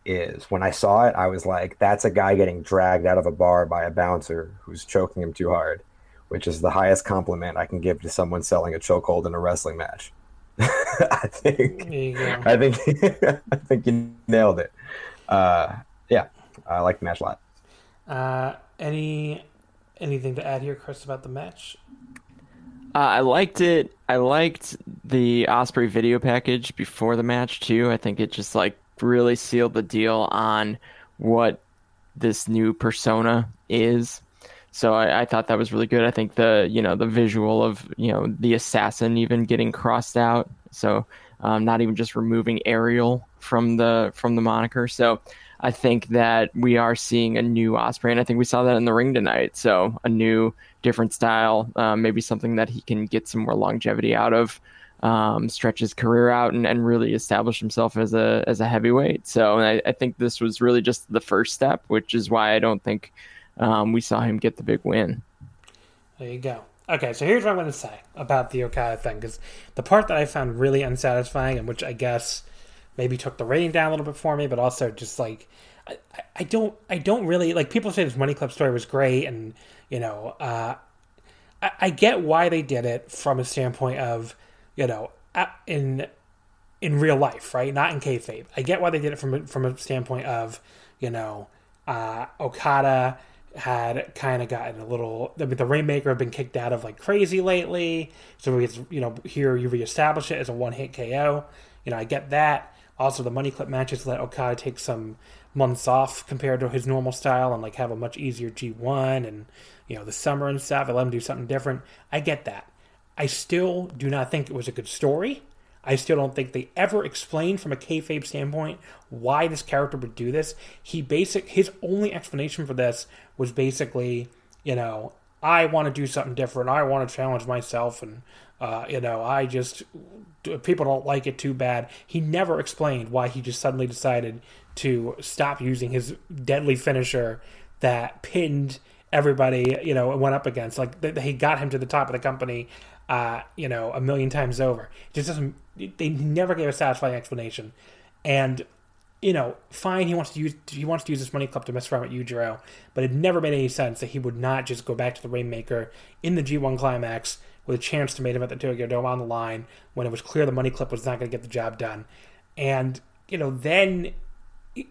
is when I saw it, I was like, "That's a guy getting dragged out of a bar by a bouncer who's choking him too hard," which is the highest compliment I can give to someone selling a chokehold in a wrestling match. I think. you. I think. I think you nailed it. Uh, yeah, I like the match a lot. Uh, any anything to add here, Chris, about the match? Uh, I liked it. I liked the Ospreay video package before the match too. I think it just like really sealed the deal on what this new persona is. So I, I, thought that was really good. I think the you know the visual of you know the assassin even getting crossed out. So um, not even just removing Ariel from the from the moniker. So I think that we are seeing a new Ospreay, and I think we saw that in the ring tonight. So a new, different style, uh, maybe something that he can get some more longevity out of, um, stretch his career out, and, and really establish himself as a as a heavyweight. So I, I think this was really just the first step, which is why I don't think um, we saw him get the big win. There you go. Okay, so here's what I'm going to say about the Okada thing, because the part that I found really unsatisfying, and which I guess maybe took the rating down a little bit for me, but also just like I, I don't I don't really like people say this Money Club story was great, and you know uh, I, I get why they did it from a standpoint of you know in in real life, right? Not in kayfabe. I get why they did it from from a standpoint of you know uh, Okada had kind of gotten a little. I mean, the Rainmaker had been kicked out of like crazy lately, so it's you know here you reestablish it as a one hit KO. You know, I get that. Also, the money clip matches let Okada take some months off compared to his normal style and like have a much easier G1 and you know the summer and stuff. I let him do something different. I get that. I still do not think it was a good story. I still don't think they ever explained from a kayfabe standpoint why this character would do this. He basic his only explanation for this was basically, you know, I want to do something different. I want to challenge myself, and uh, you know, I just people don't like it too bad. He never explained why he just suddenly decided to stop using his deadly finisher that pinned everybody, you know, went up against. Like he got him to the top of the company, uh, you know, a million times over. It just doesn't. They never gave a satisfying explanation, and you know, fine. He wants to use he wants to use this money club to mess around with Yujiro, but it never made any sense that he would not just go back to the Rainmaker in the G1 climax with a chance to make him at the Tokyo Dome on the line when it was clear the money clip was not going to get the job done. And, you know, then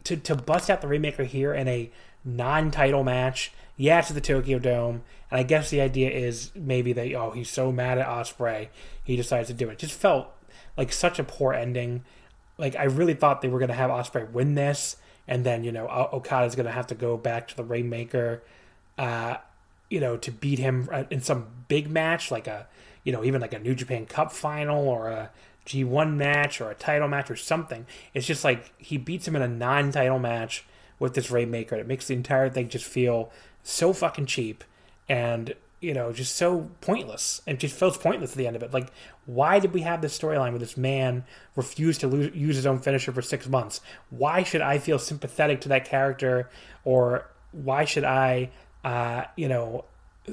to, to bust out the Rainmaker here in a non title match, yeah, to the Tokyo Dome. And I guess the idea is maybe that, oh, he's so mad at Ospreay, he decides to do it. it just felt like such a poor ending. Like, I really thought they were going to have Ospreay win this, and then, you know, Okada's going to have to go back to the Rainmaker. Uh, you know, to beat him uh, in some big match, like a, you know, even like a New Japan Cup final or a G1 match or a title match or something. It's just like he beats him in a non title match with this Rainmaker. It makes the entire thing just feel so fucking cheap and, you know, just so pointless. It just feels pointless at the end of it. Like, why did we have this storyline where this man refused to lose, use his own finisher for six months? Why should I feel sympathetic to that character or why should I uh, you know,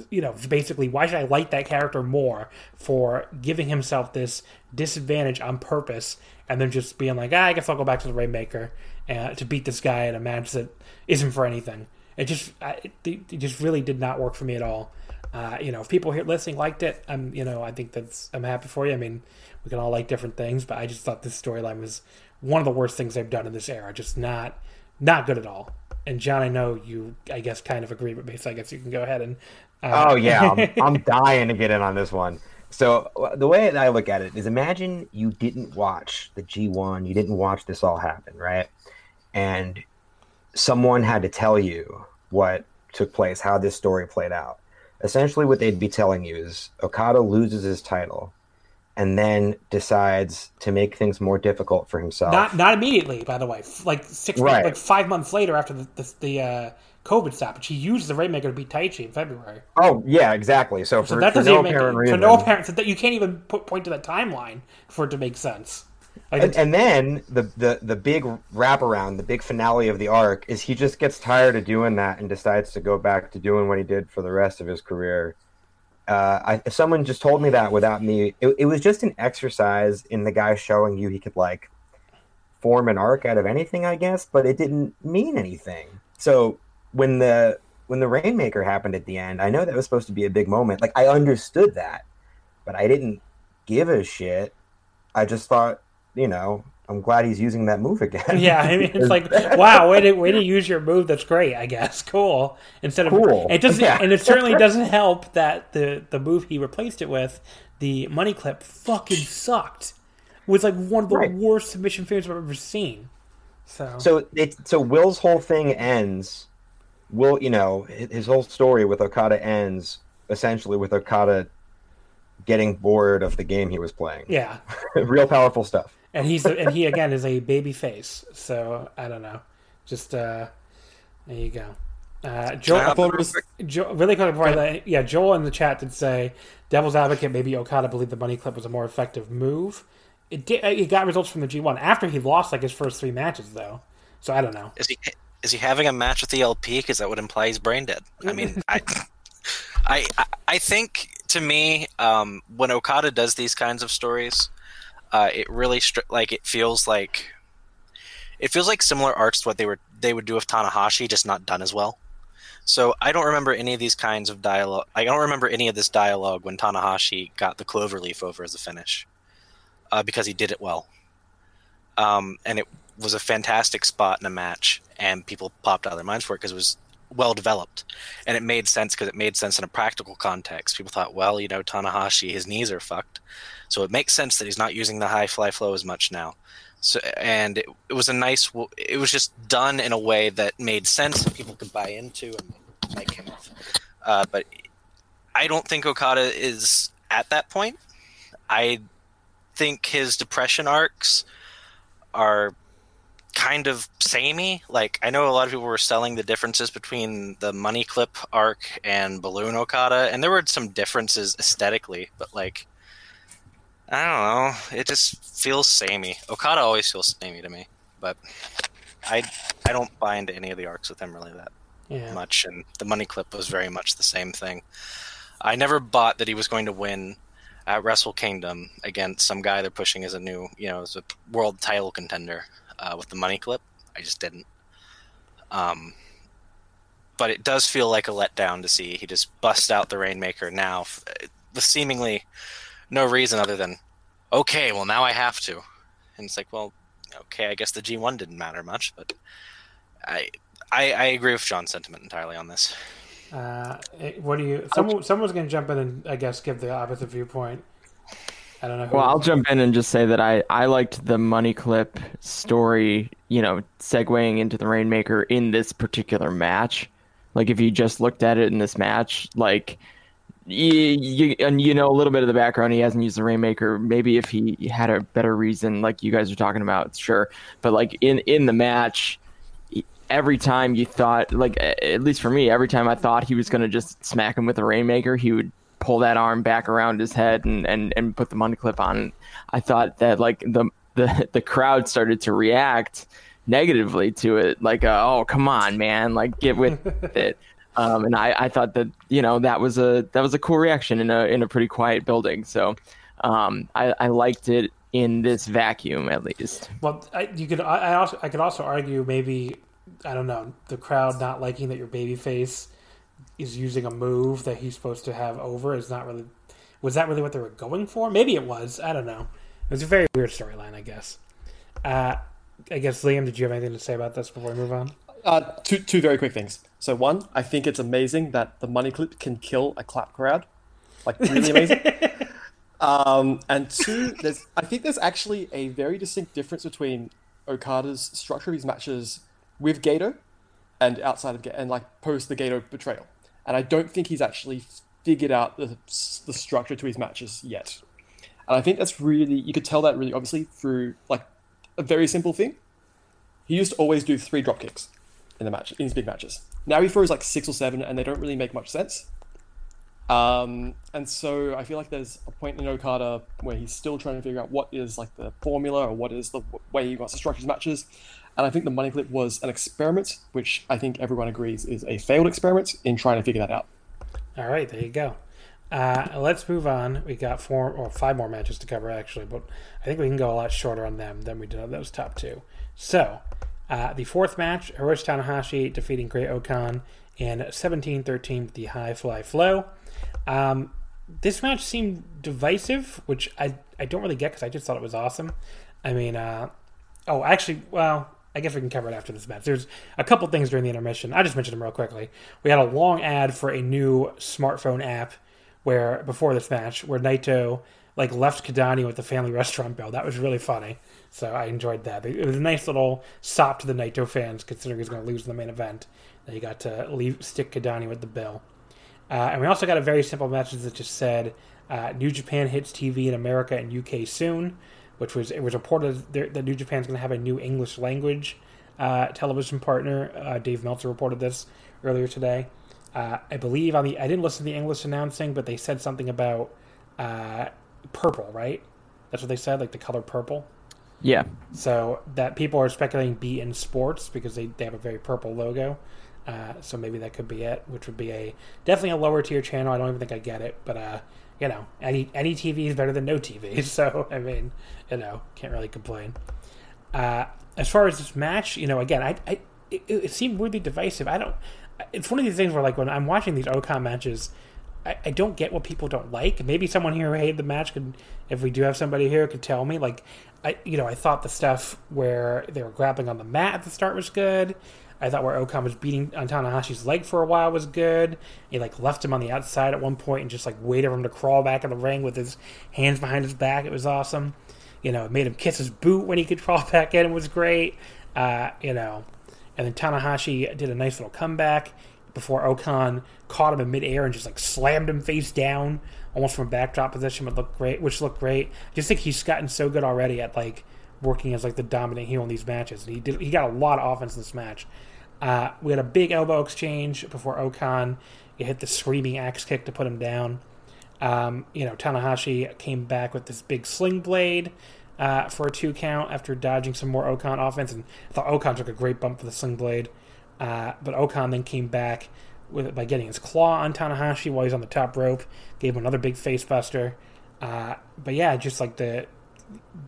you know, basically, why should I like that character more for giving himself this disadvantage on purpose, and then just being like, ah, I guess I'll go back to the Rainmaker uh, to beat this guy in a match that isn't for anything. It just, it, it just really did not work for me at all. Uh, you know, if people here listening liked it, I'm, you know, I think that's, I'm happy for you. I mean, we can all like different things, but I just thought this storyline was one of the worst things they've done in this era. Just not, not good at all and John, I know you, I guess, kind of agree with me, so I guess you can go ahead and. Uh... Oh yeah, I'm, I'm dying to get in on this one. So the way I look at it is, imagine you didn't watch the G1, you didn't watch this all happen, right? And someone had to tell you what took place, how this story played out. Essentially, what they'd be telling you is Okada loses his title and then decides to make things more difficult for himself. Not not immediately, by the way. Like six, right. like five months later after the the, the uh, COVID stoppage, he used the Rainmaker to beat Taichi in February. Oh yeah, exactly. So, so for, that for no apparent reason, for no apparent, so that you can't even put, point to that timeline for it to make sense. Like and, and, then the, the the big wraparound, the big finale of the arc is he just gets tired of doing that and decides to go back to doing what he did for the rest of his career uh, I, someone just told me that without me. It, it, was just an exercise in the guy showing you he could like form an arc out of anything, I guess, but it didn't mean anything. So when the when the Rainmaker happened at the end, I know that was supposed to be a big moment. Like I understood that, but I didn't give a shit. I just thought, you know, I'm glad he's using that move again. Yeah, I mean, it's like, wow, way to way to use your move. That's great, I guess. Cool. Instead of Cool. it doesn't, Yeah. and it certainly doesn't help that the the move he replaced it with, the money clip, fucking sucked. Was like one of the Right. worst submission fails I've ever seen. So, So it so Will's whole thing ends. Will you know his whole story with Okada ends essentially with Okada getting bored of the game he was playing. yeah, Real powerful stuff. And he's and he again is a baby face. So I don't know. Just uh, there you go. Uh, Joel, Can I hop thought in it real was- quick? Jo- really quick before I let, yeah, Joel in the chat did say, "Devil's advocate, maybe Okada believed the money clip was a more effective move." It did. It got results from the G1 after he lost like his first three matches, though. So I don't know. Is he is he having a match with the LP? Because that would imply he's brain dead. I mean, I, I I think to me, um, when Okada does these kinds of stories, uh, it really stri- like it feels like it feels like similar arcs to what they were they would do with Tanahashi, just not done as well. So I don't remember any of these kinds of dialogue. I don't remember any of this dialogue when Tanahashi got the cloverleaf over as a finish, uh, because he did it well. Um, and it was a fantastic spot in a match, and people popped out of their minds for it because it was well developed, and it made sense because it made sense in a practical context. People thought, well, you know, Tanahashi, his knees are fucked, so it makes sense that he's not using the high fly flow as much now. So, and it, it was a nice. It was just done in a way that made sense that people could buy into and like him. Uh, but I don't think Okada is at that point. I think his depression arcs are kind of samey. Like I know a lot of people were selling the differences between the money clip arc and Balloon Okada, and there were some differences aesthetically, but like I don't know, it just feels samey. Okada always feels samey to me, but I I don't buy into any of the arcs with him really that Yeah. much, and the money clip was very much the same thing. I never bought that he was going to win at Wrestle Kingdom against some guy they're pushing as a new, you know, as a world title contender uh, with the money clip. I just didn't. Um, but it does feel like a letdown to see he just busts out the Rainmaker now f- with seemingly no reason other than, okay, well now I have to, and it's like, well, okay, I guess the G1 didn't matter much, but I I, I agree with John's sentiment entirely on this. Uh, what do you? Someone, someone's going to jump in and I guess give the opposite viewpoint. I don't know. Who, Well, I'll jump in and just say that I, I liked the money clip story, you know, segueing into the Rainmaker in this particular match. Like, if you just looked at it in this match, like, you, you, and you know a little bit of the background, he hasn't used the Rainmaker. Maybe if he had a better reason, like you guys are talking about, sure. But, like, in, in the match, every time you thought, like, at least for me, every time I thought he was going to just smack him with a Rainmaker, he would pull that arm back around his head and, and, and put the money clip on. I thought that like the the the crowd started to react negatively to it, like uh, oh come on man, like get with it. Um, and I, I thought that you know that was a that was a cool reaction in a in a pretty quiet building. So um, I, I liked it in this vacuum at least. Well, I, you could. I, I also. I could also argue maybe. I don't know. The crowd not liking that your babyface is using a move that he's supposed to have over is not really. Was that really what they were going for? Maybe it was. I don't know. It was a very weird storyline, I guess. Uh, I guess Liam, did you have anything to say about this before we move on? Uh, two two very quick things. So one, I think it's amazing that the money clip can kill a clap crowd, like really amazing. um, and two, there's I think there's actually a very distinct difference between Okada's structure of his matches with Gedo and outside of Gedo, and like post the Gedo betrayal. And I don't think he's actually figured out the the structure to his matches yet. And I think that's really you could tell that really obviously through like a very simple thing. He used to always do three drop kicks in the match in his big matches. Now he throws like six or seven, and they don't really make much sense. Um, and so I feel like there's a point in Okada where he's still trying to figure out what is like the formula or what is the way he wants to structure his matches. And I think the money clip was an experiment, which I think everyone agrees is a failed experiment in trying to figure that out. All right, there you go. Uh, let's move on. We got four or five more matches to cover, actually, but I think we can go a lot shorter on them than we did on those top two. So, uh, the fourth match Hiroshi Tanahashi defeating Great O-Khan in 17 13 with the high fly flow. Um, this match seemed divisive, which I, I don't really get because I just thought it was awesome. I mean, uh, Oh, actually, well, I guess we can cover it after this match. There's a couple things during the intermission. I just mentioned them real quickly. We had a long ad for a new smartphone app where before this match, where Naito like left Kidani with the family restaurant bill. That was really funny. So I enjoyed that. It was a nice little sop to the Naito fans, considering he's going to lose the main event. He got to leave stick Kidani with the bill. Uh, and we also got a very simple message that just said uh, New Japan hits TV in America and UK soon, which was it was reported that New Japan's going to have a new English language uh, television partner. Uh, Dave Meltzer reported this earlier today. Uh, I believe on the I didn't listen to the English announcing, but they said something about uh, purple, right? That's what they said, like the color purple. Yeah. So that people are speculating beIN Sports because they, they have a very purple logo. Uh, so maybe that could be it, which would be a definitely a lower tier channel. I don't even think I get it, but uh, you know, any any TV is better than no TV. So I mean, you know, can't really complain. Uh, as far as this match, you know, again, I, I it, it seemed weirdly divisive. I don't. It's one of these things where like when I'm watching these O-Khan matches, I, I don't get what people don't like. Maybe someone here who hated the match could, if we do have somebody here, could tell me. Like, I you know I thought the stuff where they were grappling on the mat at the start was good. I thought where O-Khan was beating on Tanahashi's leg for a while was good. He like left him on the outside at one point and just like waited for him to crawl back in the ring with his hands behind his back. It was awesome. You know, it made him kiss his boot when he could crawl back in. It was great. Uh, you know, and then Tanahashi did a nice little comeback before O-Khan caught him in midair and just like slammed him face down, almost from a backdrop position, but looked great, which looked great. I just think he's gotten so good already at like working as like the dominant heel in these matches. And he did he got a lot of offense in this match. Uh, we had a big elbow exchange before O-Khan. He hit the screaming axe kick to put him down. Um, you know, Tanahashi came back with this big sling blade uh, for a two count after dodging some more O-Khan offense, and I thought O-Khan took a great bump for the sling blade. Uh, but O-Khan then came back with by getting his claw on Tanahashi while he's on the top rope, gave him another big facebuster. Uh, but yeah, just like the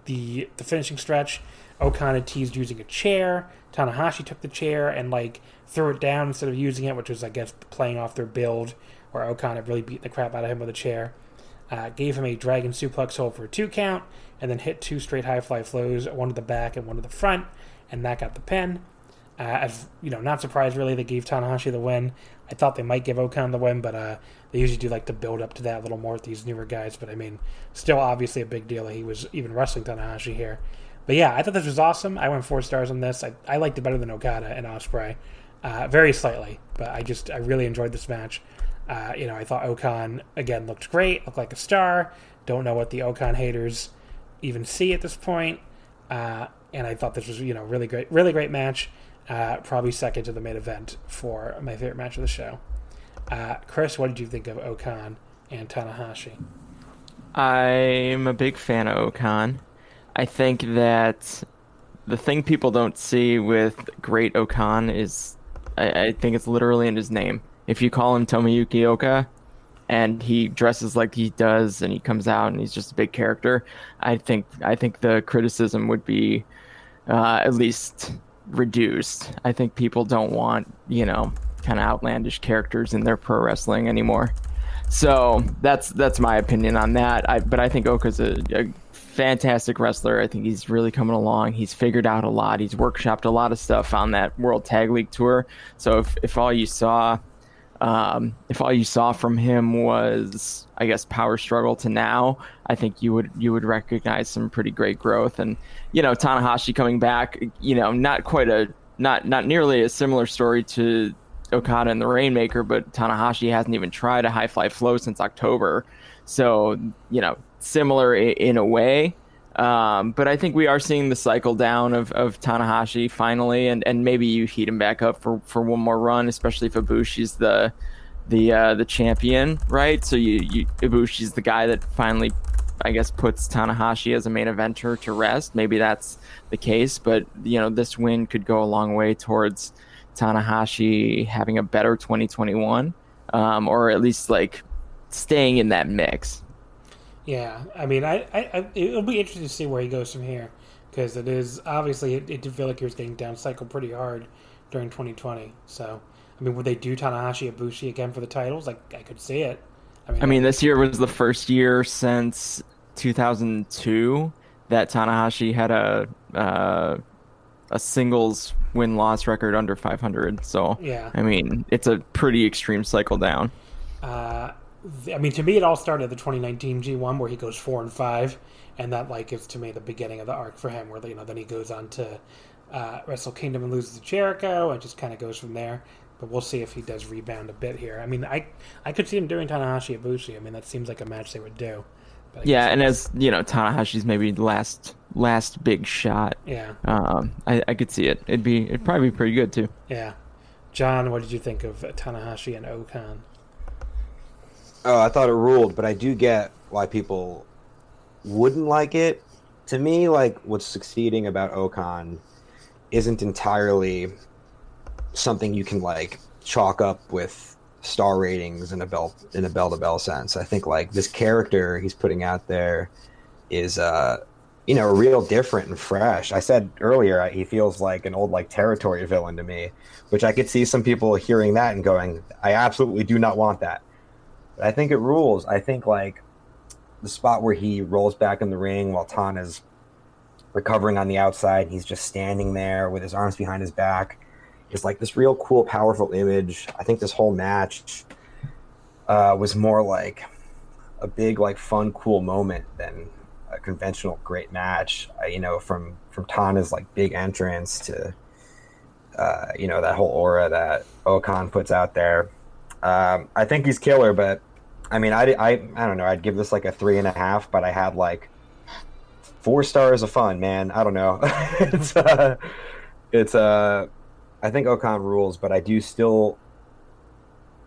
the the finishing stretch, O-Khan teased using a chair. Tanahashi took the chair and like threw it down instead of using it, which was I guess playing off their build, where O-Khan really beat the crap out of him with a chair. Uh, gave him a dragon suplex hold for a two count, and then hit two straight high fly flows, one to the back and one to the front, and that got the pin. Uh, as you know, not surprised really they gave Tanahashi the win. I thought they might give O-Khan the win, but uh, they usually do like to build up to that a little more with these newer guys. But I mean, still obviously a big deal that he was even wrestling Tanahashi here. But yeah, I thought this was awesome. I went four stars on this. I, I liked it better than Okada and Ospreay, uh, very slightly. But I just I really enjoyed this match. Uh, you know, I thought O-Khan again looked great, looked like a star. Don't know what the O-Khan haters even see at this point. Uh, and I thought this was you know really great, really great match. Uh, probably second to the main event for my favorite match of the show. Uh, Chris, what did you think of O-Khan and Tanahashi? I'm a big fan of O-Khan. I think that the thing people don't see with Great O-Khan is, I, I think it's literally in his name. If you call him Tomoyuki Oka, and he dresses like he does, and he comes out and he's just a big character, I think I think the criticism would be uh, at least reduced. I think people don't want, you know, kind of outlandish characters in their pro wrestling anymore. So that's that's my opinion on that. I, but I think Oka's a, a fantastic wrestler. I think he's really coming along. He's figured out a lot. He's workshopped a lot of stuff on that World Tag League tour. So if, if all you saw, um, if all you saw from him was, I guess, power struggle to now, I think you would you would recognize some pretty great growth. And you know, Tanahashi coming back, you know, not quite a not not nearly a similar story to Okada and the Rainmaker, but Tanahashi hasn't even tried a high fly flow since October. So you know, similar in a way. Um, but I think we are seeing the cycle down of, of Tanahashi finally, and, and maybe you heat him back up for, for one more run, especially if Ibushi's the the uh, the champion, right? So you, you Ibushi's the guy that finally, I guess, puts Tanahashi as a main eventer to rest. Maybe that's the case, but you know this win could go a long way towards Tanahashi having a better 2021, um, or at least like staying in that mix. Yeah, I mean, I, I, I, it'll be interesting to see where he goes from here because it is obviously it, it did feel like he was getting down cycle pretty hard during 2020. So, I mean, would they do Tanahashi Ibushi again for the titles? Like, I could see it. I mean, I mean, this year was the first year since 2002 that Tanahashi had a uh, a singles win loss record under 500. So Yeah. I mean, it's a pretty extreme cycle down. Uh, I mean, to me, it all started at the 2019 G1 where he goes four and five, and that like is to me the beginning of the arc for him. Where you know then he goes on to uh, Wrestle Kingdom and loses to Jericho, and just kind of goes from there. But we'll see if he does rebound a bit here. I mean, I I could see him doing Tanahashi Ibushi. I mean, that seems like a match they would do. But Yeah, and as you know, Tanahashi's maybe the last last big shot. yeah, Um, I, I could see it. It'd be it'd probably be pretty good too. yeah. John, what did you think of Tanahashi and O-Khan? Oh, I thought it ruled, but I do get why people wouldn't like it. To me, like what's succeeding about O-Khan isn't entirely something you can like chalk up with star ratings in a bell in a bell to bell sense. I think like this character he's putting out there is uh you know real different and fresh. I said earlier he feels like an old like territory villain to me, which I could see some people hearing that and going, I absolutely do not want that. I think it rules. I think like the spot where he rolls back in the ring while Tan is recovering on the outside, he's just standing there with his arms behind his back. It's like this real cool, powerful image. I think this whole match uh, was more like a big, like fun, cool moment than a conventional great match. Uh, you know, from from Tana's like big entrance to uh, you know that whole aura that O-Khan puts out there. Um, I think he's killer, but I mean, I, I, I don't know. I'd give this like a three and a half, but I had like four stars of fun, man. I don't know. it's, uh, it's, uh, I think O-Khan rules, but I do still,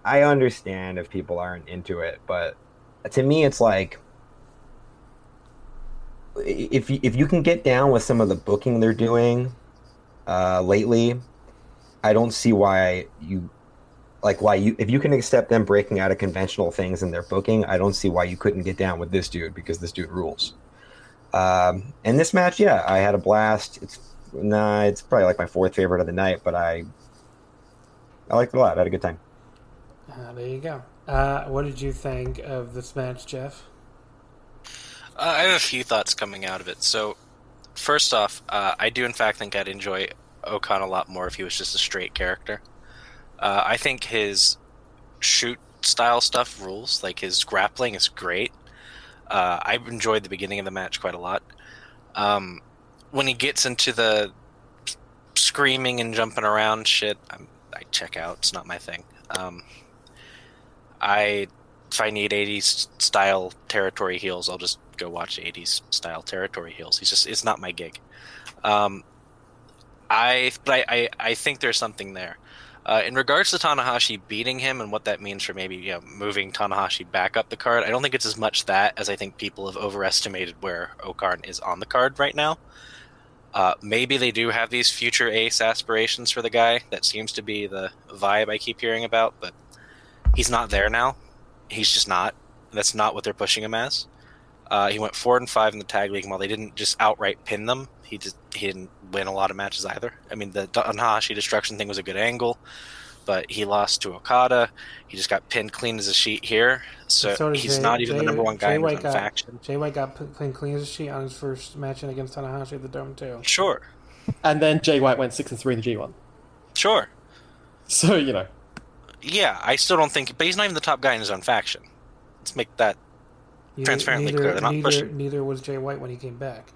I understand if people aren't into it, but to me, it's like, if you, if you can get down with some of the booking they're doing uh, lately, I don't see why you like why you if you can accept them breaking out of conventional things in their booking, I don't see why you couldn't get down with this dude because this dude rules. Um, and this match, yeah, I had a blast. It's nah, it's probably like my fourth favorite of the night, but I I liked it a lot. I had a good time. Uh, there you go. Uh, what did you think of this match, Jeff? Uh, I have a few thoughts coming out of it. So, first off, uh, I do in fact think I'd enjoy O-Khan a lot more if he was just a straight character. Uh, I think his shoot style stuff rules. Like his grappling is great. Uh, I enjoyed the beginning of the match quite a lot. Um, when he gets into the screaming and jumping around shit, I'm, I check out. It's not my thing. Um, I if I need 80s style territory heels, I'll just go watch 80s style territory heels. He's just it's not my gig. Um, I but I, I, I think there's something there. Uh, in regards to Tanahashi beating him and what that means for maybe you know, moving Tanahashi back up the card, I don't think it's as much that as I think people have overestimated where O-Khan is on the card right now. Uh, maybe they do have these future ace aspirations for the guy. That seems to be the vibe I keep hearing about, but he's not there now. He's just not. That's not what they're pushing him as. Uh, he went four and five in the tag league. and While they didn't just outright pin them, he just he didn't win a lot of matches either. I mean, the Tanahashi destruction thing was a good angle, but he lost to Okada. He just got pinned clean as a sheet here. So, did he's Jay- not even Jay- the number one guy Jay in White his got, faction. Jay White got p- clean clean as a sheet on his first match in against Tanahashi at the Dome too. Sure, And then Jay White went six and three in the G1. sure. So you know, Yeah, I still don't think, but he's not even the top guy in his own faction. Let's make that. Neither, Transparently neither, clear, they're not neither, pushing. neither was Jay White when he came back.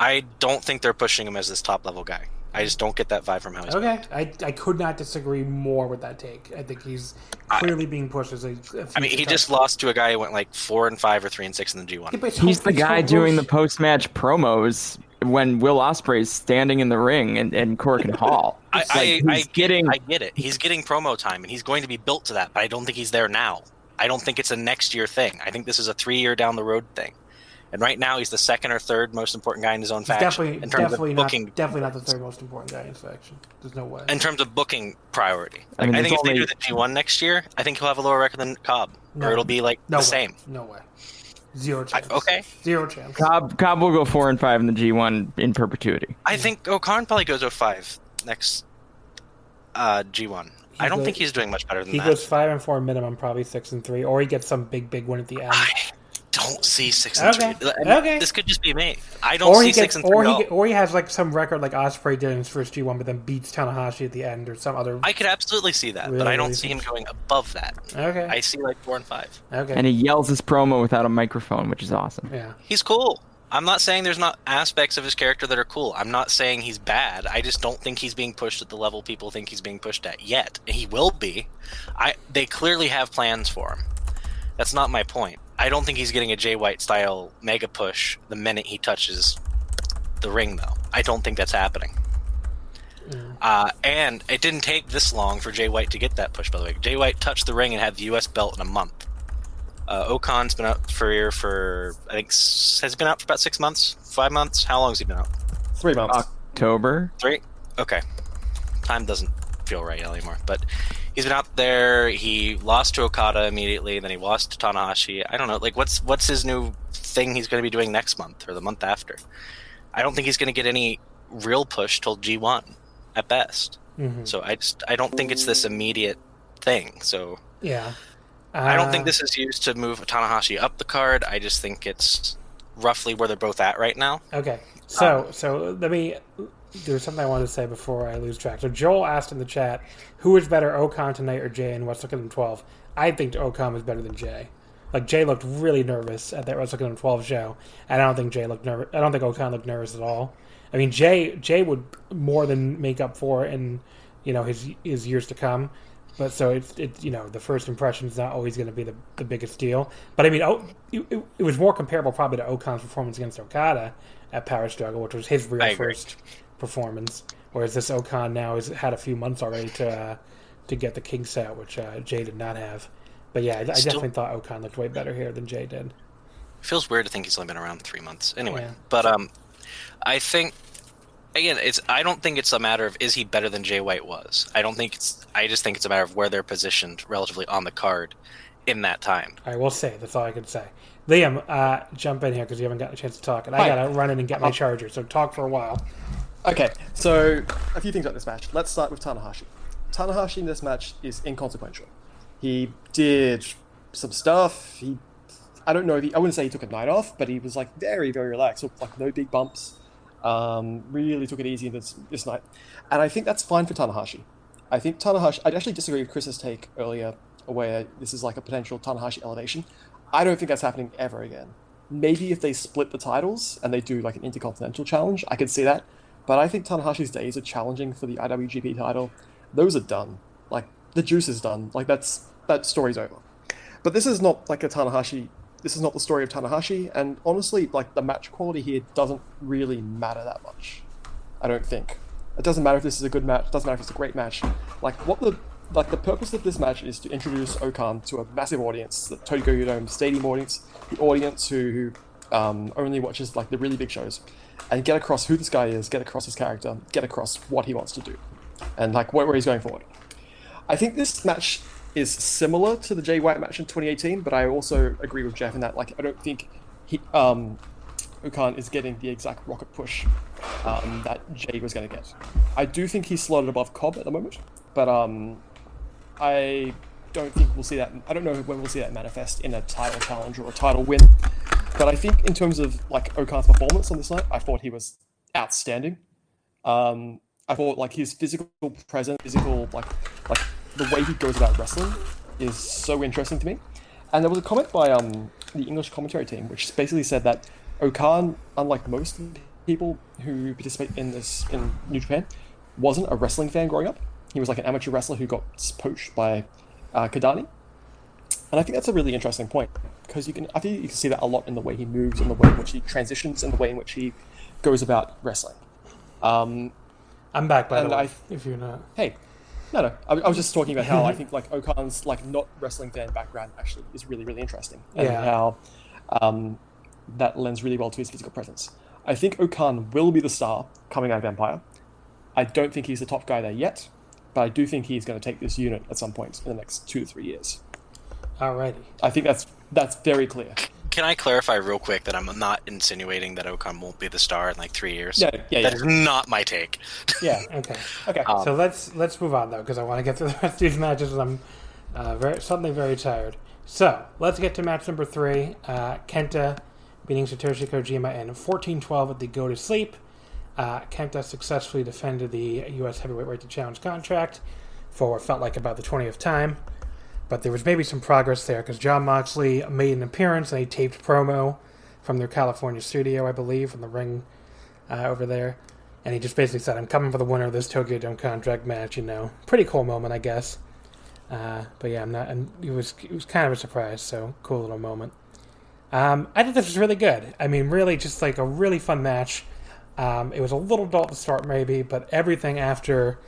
I don't think they're pushing him as this top level guy. I just don't get that vibe from how he's. Okay, I, I could not disagree more with that take. I think he's clearly being pushed as a. a I mean, he future just top- lost to a guy who went like four and five or three and six in the G one. Yeah, He's the guy Ho- doing the post match promos when Will Ospreay's standing in the ring and, and Korakuen Hall. I, like I, I, getting I get it. He's getting promo time, and he's going to be built to that. But I don't think he's there now. I don't think it's a next year thing. I think this is a three year down the road thing. And right now, he's the second or third most important guy in his own He's faction definitely in terms definitely of not booking. definitely not the third most important guy in his faction. There's no way. In terms of booking priority, I I, mean, think there's if they only- do the G one next year, I think he'll have a lower record than Cobb, No. or it'll be like no the way. same. No way. Zero I, okay, Zero chance. Cobb, Cobb will go four and five in the G1 in perpetuity. I think O'Connor probably goes 05 next uh, G1. I don't goes- think he's doing much better than He that. He goes five and four minimum, probably six and three, or he gets some big big win at the end. I, don't see six and Okay. three. I mean, Okay. This could just be me. I don't Or see he six and or three. he get, or he has like some record like Ospreay did in his first G1, but then beats Tanahashi at the end or some other. I could absolutely see that, but I don't see him going above that. Okay. I see like four and five. okay. And he yells his promo without a microphone, which is awesome. yeah. He's cool. I'm not saying there's not aspects of his character that are cool. I'm not saying he's bad. I just don't think he's being pushed at the level people think he's being pushed at yet. He will be. I they clearly have plans for him. That's not my point. I don't think he's getting a Jay White style mega push the minute he touches the ring though. I don't think that's happening. Uh, and it didn't take this long for Jay White to get that push. By the way, Jay White touched the ring and had the U.S. belt in a month. Uh, Okan's been out for here for I think has he been out for about six months, five months. How long has he been out? Three months. October. Three. Okay. Time doesn't feel right anymore. But he's been out there. He lost to Okada immediately. Then he lost to Tanahashi. I don't know. Like, what's what's his new thing he's going to be doing next month or the month after? I don't think he's going to get any real push till G1 at best. Mhm. So I just I don't think it's this immediate thing. So Yeah. I don't Uh, think this is used to move Tanahashi up the card. I just think it's roughly where they're both at right now. Okay. So so let me. There's something I wanted to say before I lose track. So Joel asked in the chat, "Who is better, O-Khan tonight or Jay in Wrestle Kingdom 12?" I think O-Khan was better than Jay. Like Jay looked really nervous at that Wrestle Kingdom 12 show, and I don't think Jay looked nervous. I don't think O-Khan looked nervous at all. I mean, Jay Jay would more than make up for it in you know his his years to come. But so it's it's you know the first impression is not always going to be the, the biggest deal. But I mean, oh, it, it, it was more comparable probably to O-Khan's performance against Okada at Power Struggle, which was his real I agree. Performance. Whereas this O-Khan now has had a few months already to uh, to get the king set, which uh, Jay did not have. But yeah, I, I definitely thought O-Khan looked way better here than Jay did. feels weird to think he's only been around three months anyway Yeah. but um i think again it's i don't think it's a matter of is he better than jay white was i don't think it's i just think it's a matter of where they're positioned relatively on the card in that time right, we'll say that's all I can say. Liam, uh, jump in here because you haven't gotten a chance to talk, and I gotta run in and get my charger. So talk for a while. Okay, so a few things about this match. Let's start with Tanahashi. Tanahashi in this match is inconsequential. He did some stuff. He, I don't know I wouldn't say he took a night off, but he was like very, very relaxed. Like no big bumps. Um, really took it easy this this night, and I think that's fine for Tanahashi. I think Tanahashi. I'd actually disagree with Chris's take earlier, where this is like a potential Tanahashi elevation. I don't think that's happening ever again. Maybe if they split the titles and they do like an intercontinental challenge, I could see that. But I think Tanahashi's days of challenging for the IWGP title, those are done. Like the juice is done. Like that's that story's over. But this is not like a Tanahashi. This is not the story of Tanahashi, and honestly, like the match quality here doesn't really matter that much. I don't think. It doesn't matter if this is a good match. It doesn't matter if it's a great match. Like what the like the purpose of this match is to introduce O-Khan to a massive audience, the Tokyo Dome Stadium audience, the audience who, who um, only watches like the really big shows, and get across who this guy is, get across his character, get across what he wants to do, and like where, he's going forward. I think this match is similar to the Jay White match in 2018, but I also agree with Jeff in that like I don't think he um, O-Khan is getting the exact rocket push um, that Jay was going to get. I do think he's slotted above Cobb at the moment, but um, I don't think we'll see that. I don't know when we'll see that manifest in a title challenge or a title win. But I think in terms of like O-Khan's performance on this night, I thought he was outstanding. Um, I thought like his physical presence, physical like like the way he goes about wrestling is so interesting to me. And there was a comment by um, the English commentary team, which basically said that O-Khan, unlike most people who participate in this in New Japan, wasn't a wrestling fan growing up. He was like an amateur wrestler who got poached by uh, Kadani. And I think that's a really interesting point because you can I think you can see that a lot in the way he moves, in the way in which he transitions, and the way in which he goes about wrestling. Um, I'm back by the way. I- if you're not. hey, no, no, I, I was just talking about how I think like O-Khan's like not wrestling fan background actually is really really interesting, and Yeah. how um, that lends really well to his physical presence. I think O-Khan will be the star coming out of Empire. I don't think he's the top guy there yet, but I do think he's going to take this unit at some point in the next two to three years. Alrighty. I think that's that's very clear. can i clarify real quick that i'm not insinuating that O-Khan won't be the star in like three years Yeah, yeah, That yeah. is not my take Yeah. Okay. Okay. Um, so let's let's move on though because I want to get through the rest of these matches. And I'm Uh, very suddenly very tired. So let's get to match number three. Uh, Kenta beating Satoshi Kojima in 14-12 at the Go to Sleep. Uh, Kenta successfully defended the U.S. Heavyweight Right to Challenge contract for what felt like about the 20th time. But there was maybe some progress there because Jon Moxley made an appearance and a taped promo from their California studio, I believe, from the ring uh, over there. And he just basically said, I'm coming for the winner of this Tokyo Dome contract match, you know. Pretty cool moment, I guess. Uh, but yeah, I'm not. And it was it was kind of a surprise. So cool little moment. Um, I think this was really good. I mean, really, just like a really fun match. Um, it was a little dull to start, maybe, but everything after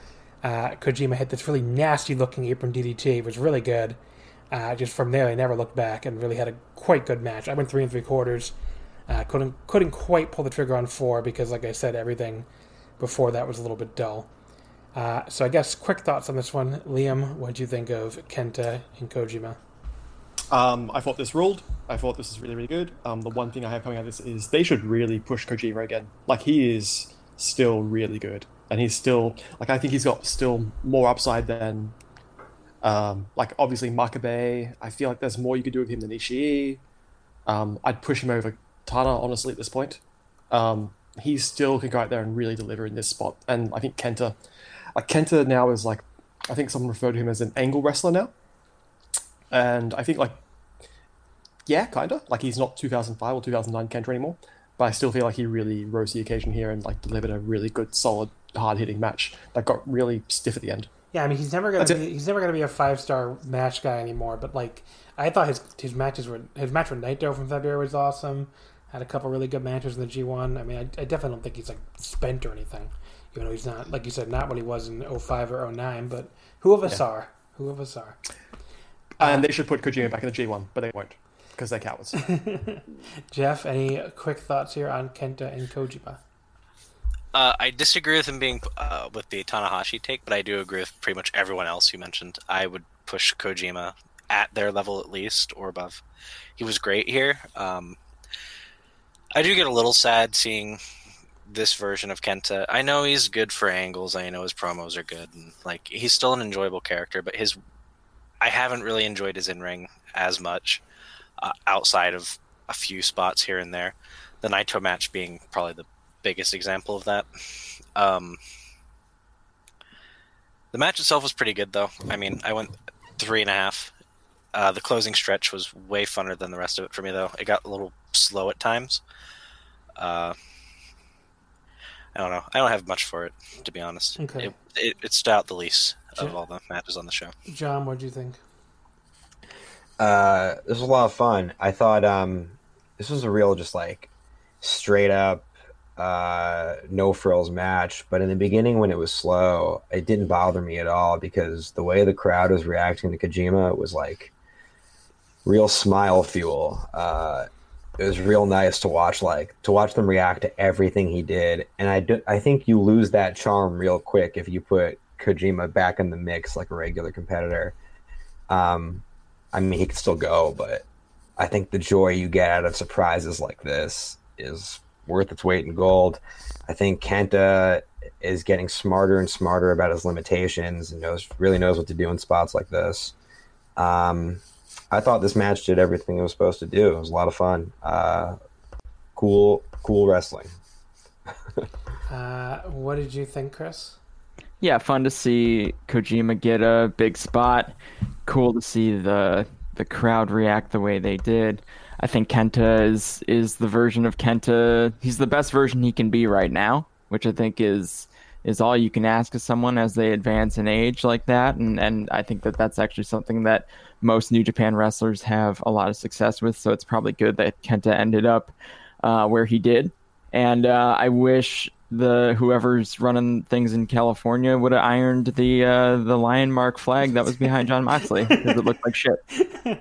uh, Kojima hit this really nasty looking apron DDT was really good. Uh, just from there, they never looked back and really had a quite good match. I went three and three quarters. Uh, couldn't couldn't quite pull the trigger on four because, like I said, everything before that was a little bit dull. Uh, so I guess quick thoughts on this one, Liam. What do you think of Kenta and Kojima? Um, I thought this ruled. I thought this is really, really good. Um, the one thing I have coming out of this is they should really push Kojima again. Like he is still really good, and he's still like I think he's got still more upside than, um, like obviously Makabe. I feel like there's more you could do with him than Ishii. Um, I'd push him over Tana honestly at this point. Um, he still can go out there and really deliver in this spot, and I think Kenta, like Kenta now is like, I think someone referred to him as an angle wrestler now and I think like yeah, kinda like he's not 2005 or 2009 Kenta anymore, but I still feel like he really rose the occasion here and like delivered a really good, solid, hard hitting match that got really stiff at the end. Yeah, I mean he's never gonna That's be it. he's never gonna be a five star match guy anymore. But like I thought his his matches were his match with Naito from February was awesome. Had a couple really good matches in the G one. I mean I, I definitely don't think he's like spent or anything. You know he's not like you said not what he was in 05 or 09, But who of us are? Who of us are? And uh, they should put Kojima back in the G1, but they won't because they're cowards. Jeff, any quick thoughts here on Kenta and Kojima? Uh, I disagree with him being uh, with the Tanahashi take, but I do agree with pretty much everyone else you mentioned. I would push Kojima at their level at least or above. He was great here. Um, I do get a little sad seeing this version of Kenta. I know he's good for angles. I know his promos are good, and like he's still an enjoyable character. But his, I haven't really enjoyed his in ring as much, uh, outside of a few spots here and there. The Naito match being probably the biggest example of that. Um, the match itself was pretty good, though. I mean, I went three and a half. Uh, the closing stretch was way funner than the rest of it for me, though. It got a little slow at times. Uh, I don't know. I don't have much for it, to be honest. Okay. It, it, it stood out the least of all the matches on the show. John, what do you think? Uh, this was a lot of fun. I thought um, this was a real, just like straight up, uh, no frills match. But in the beginning, when it was slow, it didn't bother me at all because the way the crowd was reacting to Kojima was like real smile fuel. Uh, it was real nice to watch, like to watch them react to everything he did. And I do, I think you lose that charm real quick if you put Kojima back in the mix like a regular competitor. Um, I mean, he could still go, but I think the joy you get out of surprises like this is worth its weight in gold. I think Kenta is getting smarter and smarter about his limitations and knows really knows what to do in spots like this. Um, I thought this match did everything it was supposed to do. It was a lot of fun. Uh, cool, cool wrestling. Uh, what did you think, Chris? yeah, fun to see Kojima get a big spot. Cool to see the the crowd react the way they did. I think Kenta is is the version of Kenta. He's the best version he can be right now, which I think is is all you can ask of someone as they advance in age like that. And and I think that that's actually something that most New Japan wrestlers have a lot of success with. So it's probably good that Kenta ended up uh, where he did. And uh, I wish the whoever's running things in California would have ironed the uh, the lion mark flag that was behind Jon Moxley because it looked like shit.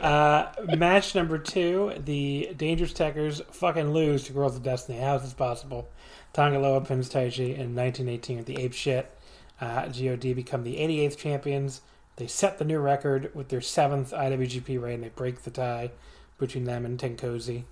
Uh, match number two: the Dangerous Tekkers fucking lose to Guerrillas of Destiny. How is this possible? Tonga Loa pins Taichi in 1918 with the ape shit. Uh, God become the 88th champions. They set the new record with their seventh IWGP reign. They break the tie between them and Tenkozy.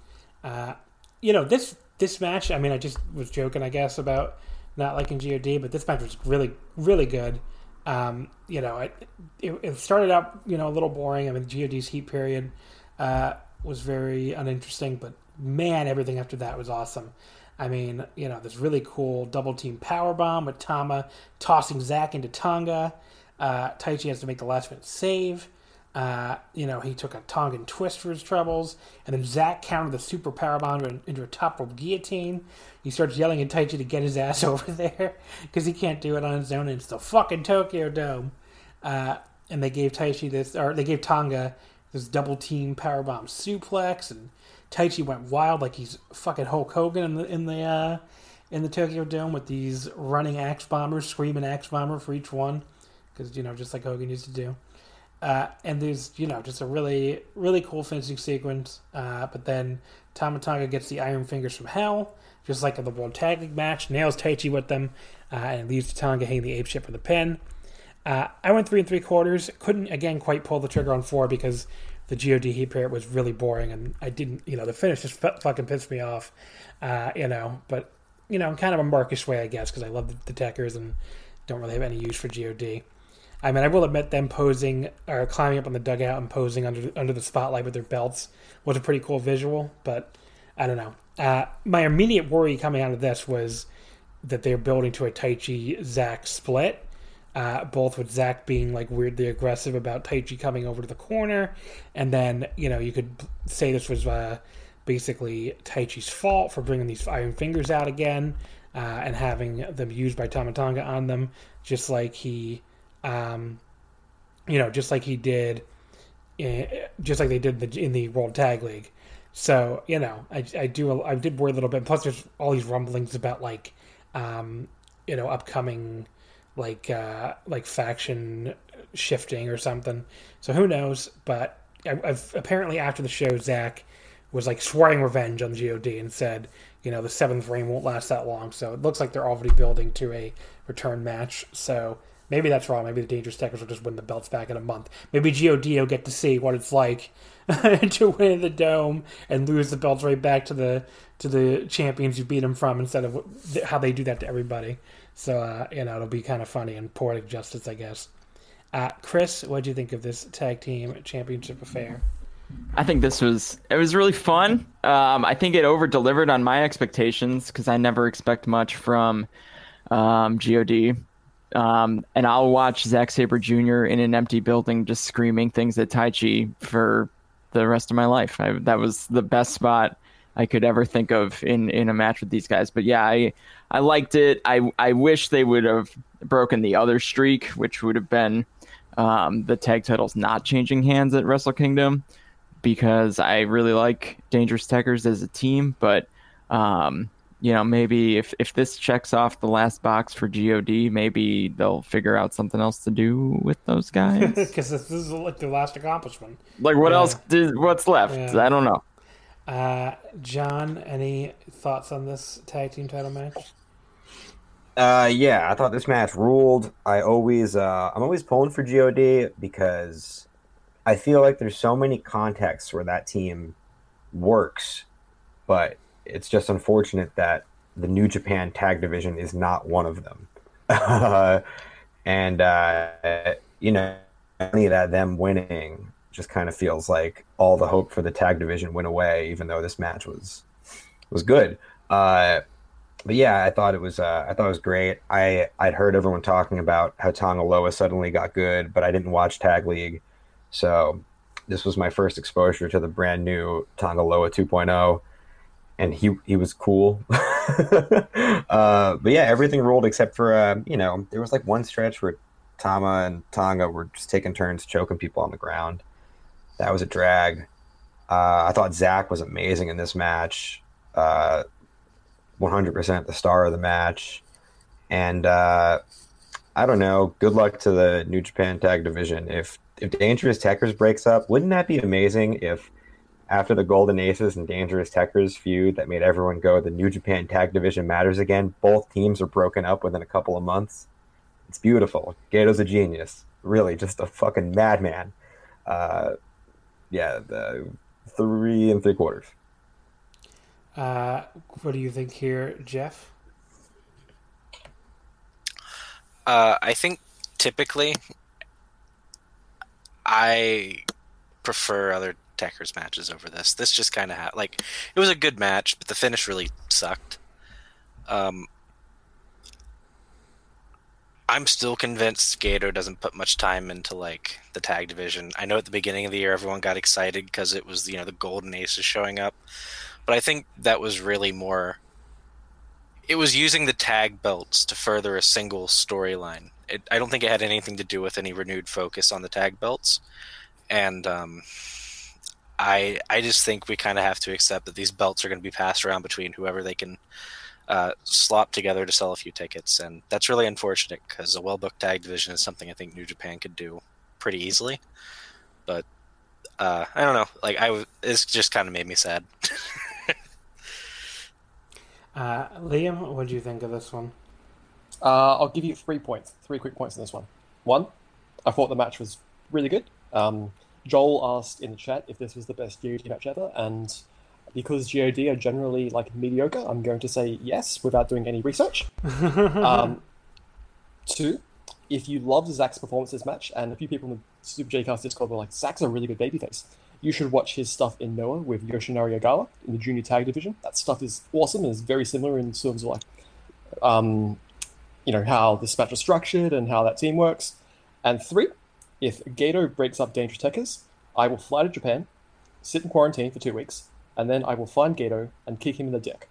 Uh, you know this this match. I mean, I just was joking, I guess, about not liking God, but this match was really really good. Um, you know, it, it, it started out you know a little boring. I mean, GOD's heat period uh, was very uninteresting, but man, everything after that was awesome. I mean, you know, this really cool double team power bomb with Tama tossing Zack into Tonga. Uh, Taichi has to make the last minute save. Uh, you know, he took a Tongan twist for his troubles, and then Zack countered the super power bomb into a top rope guillotine. He starts yelling at Taichi to get his ass over there because he can't do it on his own. And it's the fucking Tokyo Dome. Uh, and they gave Taichi this, or they gave Tonga this double team power bomb suplex, and Taichi went wild like he's fucking Hulk Hogan in the in the uh, in the Tokyo Dome with these running axe bombers, screaming axe bomber for each one, because you know just like Hogan used to do. Uh, and there's you know just a really really cool finishing sequence. Uh, but then Tama Tonga gets the Iron Fingers from Hell, just like in the World Tag League match. Nails Taichi with them, uh, and leaves Tonga hanging the ape shit for the pin. Uh, I went three and three quarters. Couldn't again quite pull the trigger on four because the God heat period was really boring, and I didn't. You know, the finish just f- fucking pissed me off. Uh, you know, but you know, in kind of a Markish way, I guess, because I love the, the Tekkers and don't really have any use for God. I mean, I will admit them posing or climbing up on the dugout and posing under under the spotlight with their belts was a pretty cool visual, but I don't know. Uh, my immediate worry coming out of this was that they're building to a Taichi Zack split, uh, both with Zack being like weirdly aggressive about Taichi coming over to the corner, and then you know you could say this was uh, basically Taichi's fault for bringing these Iron Fingers out again uh, and having them used by Tama Tonga on them, just like he um, you know, just like he did, in, just like they did in the, in the World Tag League. So you know, I, I do I did worry a little bit. Plus, there's all these rumblings about like, um, you know, upcoming like uh, like faction shifting or something. So who knows? But I, I've, apparently after the show, Zack was like swearing revenge on God and said, you know, the seventh reign won't last that long. So it looks like they're already building to a return match. So Maybe that's wrong. Maybe the Dangerous Tekkers will just win the belts back in a month. Maybe God will get to see what it's like to win the dome and lose the belts right back to the to the champions you beat them from instead of how they do that to everybody. So uh, you know it'll be kind of funny and poetic justice, I guess. Uh, Chris, what do you think of this tag team championship affair? I think this was it was really fun. Um, I think it over delivered on my expectations because I never expect much from um, God. Um, and I'll watch Zack Sabre Jr. in an empty building just screaming things at Taichi for the rest of my life. I, that was the best spot I could ever think of in, in a match with these guys. But yeah, I I liked it. I I wish they would have broken the other streak, which would have been um, the tag titles not changing hands at Wrestle Kingdom, because I really like Dangerous Tekkers as a team. But um, you know, maybe if, if this checks off the last box for God, maybe they'll figure out something else to do with those guys. Because this is like their last accomplishment. Like, what yeah. else? Did, what's left? Yeah. I don't know. Uh, John, any thoughts on this tag team title match? Uh, yeah, I thought this match ruled. I always, uh, I'm always pulling for God because I feel like there's so many contexts where that team works, but it's just unfortunate that the New Japan tag division is not one of them. and uh, you know, only that them winning just kind of feels like all the hope for the tag division went away, even though this match was was good. Uh, but yeah, I thought it was uh, I thought it was great. I I'd heard everyone talking about how Tonga Loa suddenly got good, but I didn't watch Tag League, so this was my first exposure to the brand new Tonga Loa 2.0 and he he was cool. uh, but yeah, everything rolled except for uh, you know there was like one stretch where Tama and Tonga were just taking turns choking people on the ground. That was a drag. Uh, I thought Zack was amazing in this match. Uh, 100% the star of the match. And uh, I don't know. Good luck to the New Japan Tag Division. If if Dangerous Tekkers breaks up, wouldn't that be amazing? If after the Golden Aces and Dangerous Tekkers feud that made everyone go, the New Japan Tag Division matters again. Both teams are broken up within a couple of months. It's beautiful. Gedo's a genius. Really, just a fucking madman. Uh, yeah, the three and three quarters. Uh, what do you think here, Jeff? Uh, I think typically, I prefer other Tekkers matches over this. This just kind of had like it was a good match, but the finish really sucked. Um, I'm still convinced Gedo doesn't put much time into like the tag division. I know at the beginning of the year everyone got excited because it was you know the Golden Aces showing up, but I think that was really more. It was using the tag belts to further a single storyline. I don't think it had anything to do with any renewed focus on the tag belts, and um, I I just think we kind of have to accept that these belts are going to be passed around between whoever they can uh, slop together to sell a few tickets, and that's really unfortunate because a well-booked tag division is something I think New Japan could do pretty easily. But uh, I don't know, like I w- it's just kind of made me sad. Uh, Liam, what do you think of this one? Uh, I'll give you three points, three quick points in this one. One, I thought the match was really good. Um, Joel asked in the chat if this was the best GOD match ever, and because GOD are generally like mediocre, I'm going to say yes without doing any research. um, two, if you loved Zack's performance this match, and a few people in the Super J-Cast Discord were like, Zack's a really good babyface, you should watch his stuff in Noah with Yoshinari Ogawa in the junior tag division. That stuff is awesome and is very similar in terms of like, um, you know, how this match was structured and how that team works. And three, if Gedo breaks up Dangerous Tekkers, I will fly to Japan, sit in quarantine for two weeks, and then I will find Gedo and kick him in the dick.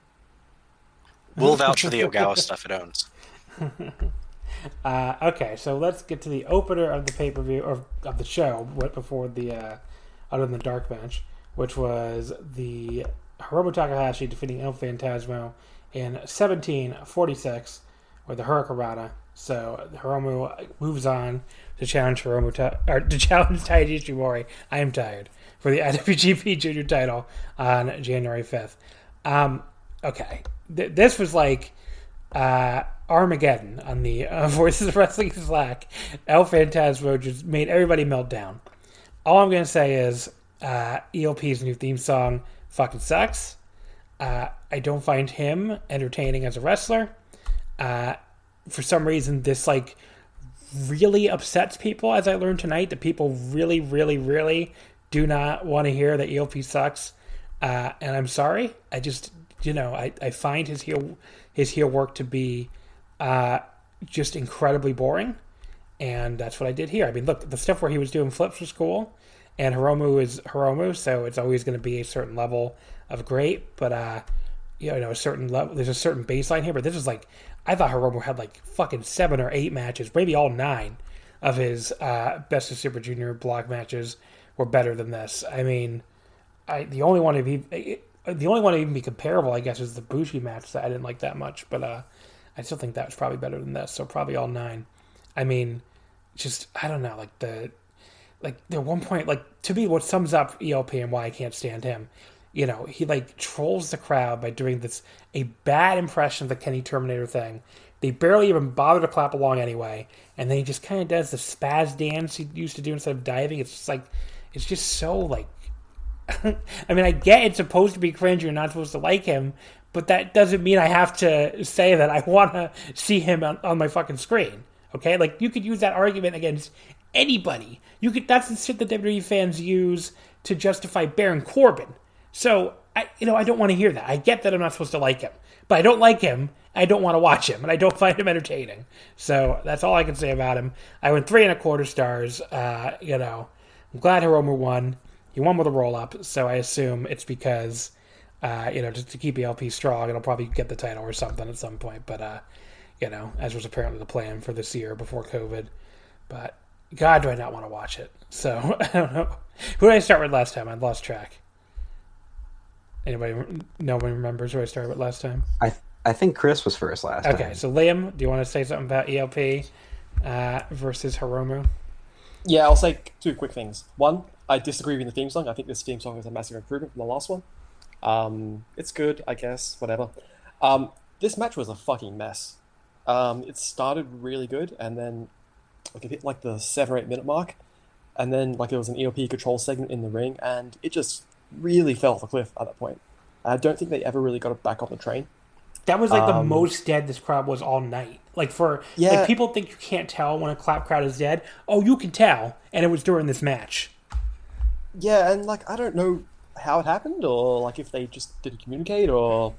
We'll vouch for the Ogawa stuff it owns. Uh, okay, so let's get to the opener of the pay per view or of the show what before the uh, other than the dark match, which was the Hiromu Takahashi defeating El Phantasmo in 1746 with the Hurricanrana. So Hiromu moves on to challenge Hiromu or to challenge Taiji Ishimori. I am tired for the IWGP Junior title on January 5th. Um, okay, Th- this was like uh, Armageddon on the uh, Voices of Wrestling Slack. El Phantasmo just made everybody melt down. All I'm to say is uh, ELP's new theme song fucking sucks. Uh, I don't find him entertaining as a wrestler. Uh, for some reason, this like really upsets people, as I learned tonight. That people really, really, really do not want to hear that ELP sucks. Uh, and I'm sorry. I just, you know, I, I find his heel his heel work to be uh, just incredibly boring. And that's what I did here. I mean, look, the stuff where he was doing flips was cool, and Hiromu is Hiromu, so it's always going to be a certain level of great. But uh, you know, a certain level, there's a certain baseline here. But this is like, I thought Hiromu had like fucking seven or eight matches, maybe all nine of his uh, best of Super Junior block matches were better than this. I mean, I the only one to be the only one to even be comparable, I guess, is the Bushi match that I didn't like that much, but uh, I still think that was probably better than this. So probably all nine. I mean, just I don't know, like the like at one point, like to me, what sums up ELP and why I can't stand him. You know, he like trolls the crowd by doing this a bad impression of the Kenny Terminator thing. They barely even bother to clap along anyway, and then he just kind of does the spaz dance he used to do instead of diving. It's just like, it's just so like I mean, I get it's supposed to be cringe. You're not supposed to like him, but that doesn't mean I have to say that I want to see him on, on, my fucking screen. Okay, like you could use that argument against anybody. You could. That's the shit that WWE fans use to justify Baron Corbin. So I, you know, I don't want to hear that. I get that I'm not supposed to like him, but I don't like him. I don't want to watch him, and I don't find him entertaining. So that's all I can say about him. I went three and a quarter stars. Uh, you know, I'm glad Hiromu won. He won with a roll up, so I assume it's because, uh, you know, just to keep ELP strong, it'll probably get the title or something at some point. But, uh, you know, as was apparently the plan for this year before COVID. But God, do I not want to watch it? So I don't know. Who did I start with last time? I lost track. Anybody? No one remembers where I started with last time. I I think Chris was first last okay, time. Okay, so Liam, do you want to say something about ELP uh, versus Hiromu? Yeah, I'll say two quick things. One, I disagree with the theme song. I think this theme song is a massive improvement from the last one. Um, it's good, I guess, whatever. Um, this match was a fucking mess. Um, it started really good, and then like it hit like the seven or eight minute mark, and then like there was an ELP control segment in the ring, and it just really fell off a cliff at that point. I don't think they ever really got it back on the train. That was like the Um, most dead this crowd was all night. Like for Yeah. like people think you can't tell when a clap crowd is dead. Oh, you can tell, and it was during this match. Yeah, and like I don't know how it happened, or like if they just didn't communicate, or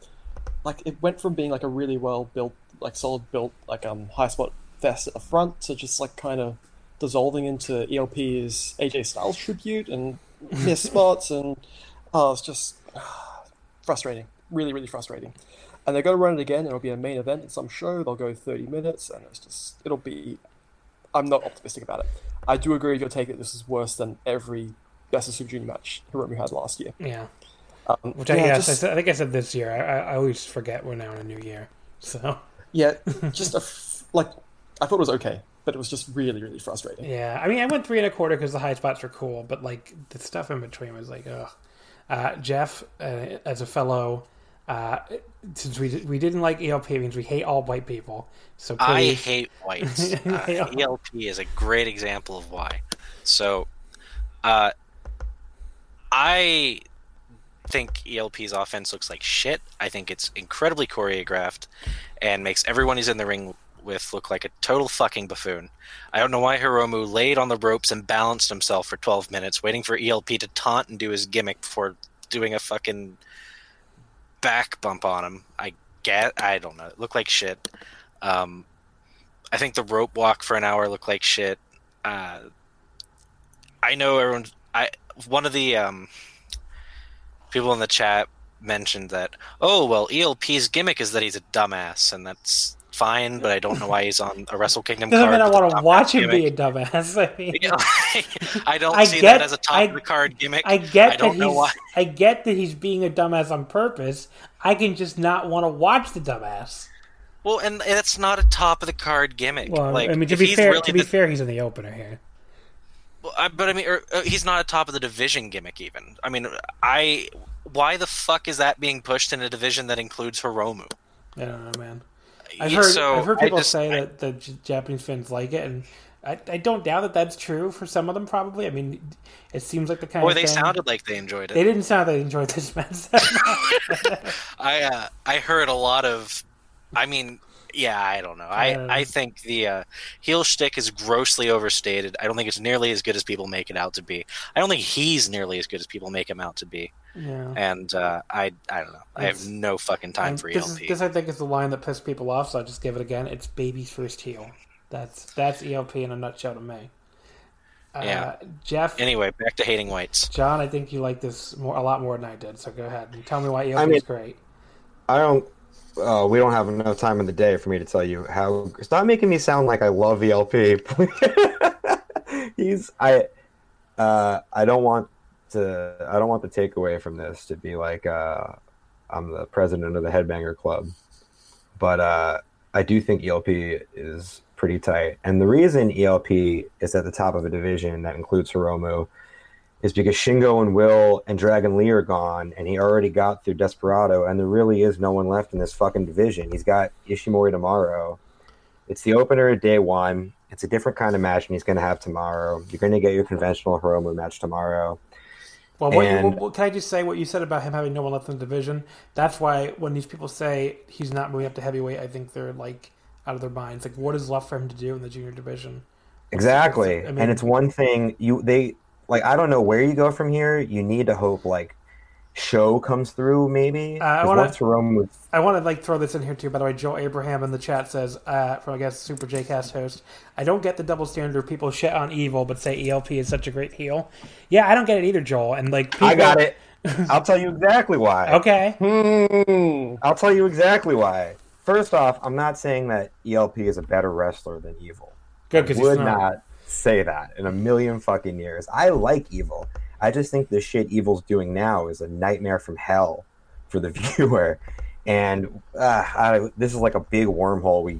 like it went from being like a really well built, like solid built, like um high spot fest at the front to just like kind of dissolving into ELP's AJ Styles tribute and missed spots, and oh, it's just frustrating, really, really frustrating. And they're going to run it again. It'll be a main event at some show. They'll go 30 minutes, and it's just it'll be. I'm not optimistic about it. I do agree with your take that this is worse than every Best of Super Junior match Hiromu had last year. Yeah, Um, which I yeah, guess I, just, I think I said this year. I, I, I always forget we're now in a new year. So yeah, just a f- like I thought it was okay, but it was just really, really frustrating. yeah, I mean, I went three and a quarter because the high spots were cool, but like the stuff in between was like, ugh. Uh, Jeff, uh, as a fellow, uh, since we we didn't like ELP, it means we hate all white people. So I hate whites. Uh, ELP is a great example of why. So, uh, I think ELP's offense looks like shit. I think it's incredibly choreographed and makes everyone who's in the ring with look like a total fucking buffoon. I don't know why Hiromu laid on the ropes and balanced himself for 12 minutes, waiting for ELP to taunt and do his gimmick before doing a fucking back bump on him. I get, I don't know. It looked like shit. Um, I think the rope walk for an hour looked like shit. Uh, I know everyone. I one of the um, people in the chat mentioned that. Oh well, ELP's gimmick is that he's a dumbass, and that's fine. But I don't know why he's on a Wrestle Kingdom doesn't card. mean I want to watch him gimmick. be a dumbass. I mean, You know, I don't I see get- that as a top I- of the card gimmick. I get I don't that know he's. why. I get that he's being a dumbass on purpose. I can just not want to watch the dumbass. Well, and that's not a top of the card gimmick. Well, like, I mean, to be fair, really to be the- fair, he's in the opener here. Well, I, but I mean, or, uh, he's not a top of the division gimmick. Even I mean, I why the fuck is that being pushed in a division that includes Hiromu? I don't know, man. I've heard, so I've heard people just- say I- that the Japanese fans like it, and I, I don't doubt that that's true for some of them. Probably, I mean, it seems like the kind of they thing- sounded like they enjoyed it. They didn't sound like they enjoyed this match. I uh, I heard a lot of. I mean, yeah, I don't know. I Uh. I think the uh, heel shtick is grossly overstated. I don't think it's nearly as good as people make it out to be. I don't think he's nearly as good as people make him out to be. yeah. And uh, I I don't know. I have no fucking time And for this, ELP. is, this, I think, is the line that pissed people off. So I'll just give it again. It's baby's first heel. That's that's ELP in a nutshell to me. Uh, Yeah. Jeff, Anyway, back to hating whites. John, I think you like this more, a lot more than I did. So go ahead and tell me why ELP I mean- is great. I don't. Uh, we don't have enough time in the day for me to tell you how. Stop making me sound like I love ELP. He's I. Uh, I don't want to. I don't want the takeaway from this to be like uh, I'm the president of the Headbanger Club, but uh, I do think ELP is pretty tight. And the reason ELP is at the top of a division that includes Hiromu is because Shingo and Will and Dragon Lee are gone, and he already got through Desperado, and there really is no one left in this fucking division. He's got Ishimori tomorrow. It's the opener of day one. It's a different kind of match, and he's going to have tomorrow. You're going to get your conventional Hiromu match tomorrow. Well, what, And- what, what- can I just say what you said about him having no one left in the division? That's why when these people say he's not moving up to heavyweight, I think they're like out of their minds. Like, what is left for him to do in the junior division? Exactly, I mean- and it's one thing you they like. I don't know where you go from here. You need to hope like show comes through maybe. Uh, I 'Cause wanna- once Hiromu I want to like throw this in here too. By the way, Joel Abraham in the chat says, uh, from I guess Super JCast host, I don't get the double standard. People shit on Evil, but say ELP is such a great heel. Yeah, I don't get it either, Joel. And like, people, I got it. I'll tell you exactly why. Okay, Hmm. I'll tell you exactly why. First off, I'm not saying that ELP is a better wrestler than Evil. good because Would he's not. not say that in a million fucking years. I like Evil. I just think the shit Evil's doing now is a nightmare from hell for the viewer. And uh, I, this is like a big wormhole we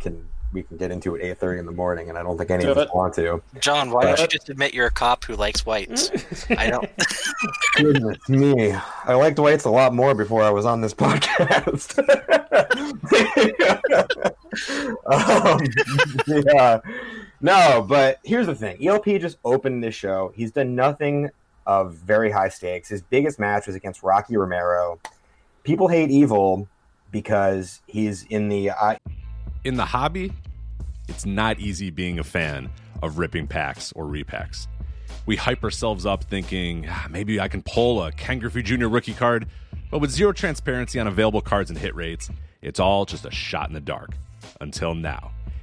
can we can get into at 8:30 in the morning, and I don't think any Do of us it. want to. John, why don't Uh, you just admit you're a cop who likes whites? I don't. Goodness me. I liked Whites a lot more before I was on this podcast. um, yeah. No, but here's the thing. ELP just opened this show. He's done nothing of very high stakes. His biggest match was against Rocky Romero. People hate Evil, because he's in the I In the hobby, it's not easy being a fan of ripping packs or repacks. We hype ourselves up thinking "Ah, maybe I can pull a Ken Griffey Jr. rookie card, but with zero transparency on available cards and hit rates, it's all just a shot in the dark. Until now.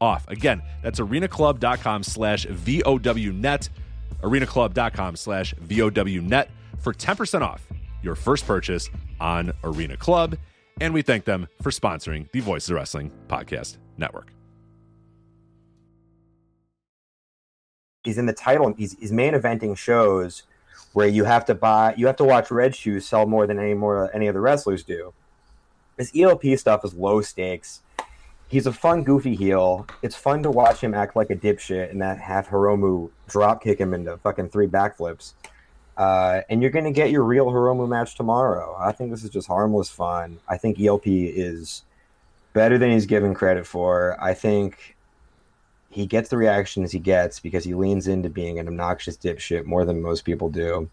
off. Again, that's arenaclub.com slash VOWnet. arenaclub.com slash VOWnet for 10% off your first purchase on Arena Club. And we thank them for sponsoring the Voices of Wrestling Podcast Network. he's in the title he's, he's main eventing shows where you have to buy you have to watch red shoes sell more than any more any of the wrestlers do his elp stuff is low stakes he's a fun goofy heel. It's fun to watch him act like a dipshit and that have hiromu drop kick him into fucking three backflips. Uh, and you're going to get your real hiromu match tomorrow. I think this is just harmless fun. I think elp is better than he's given credit for. I think he gets the reactions he gets because he leans into being an obnoxious dipshit more than most people do.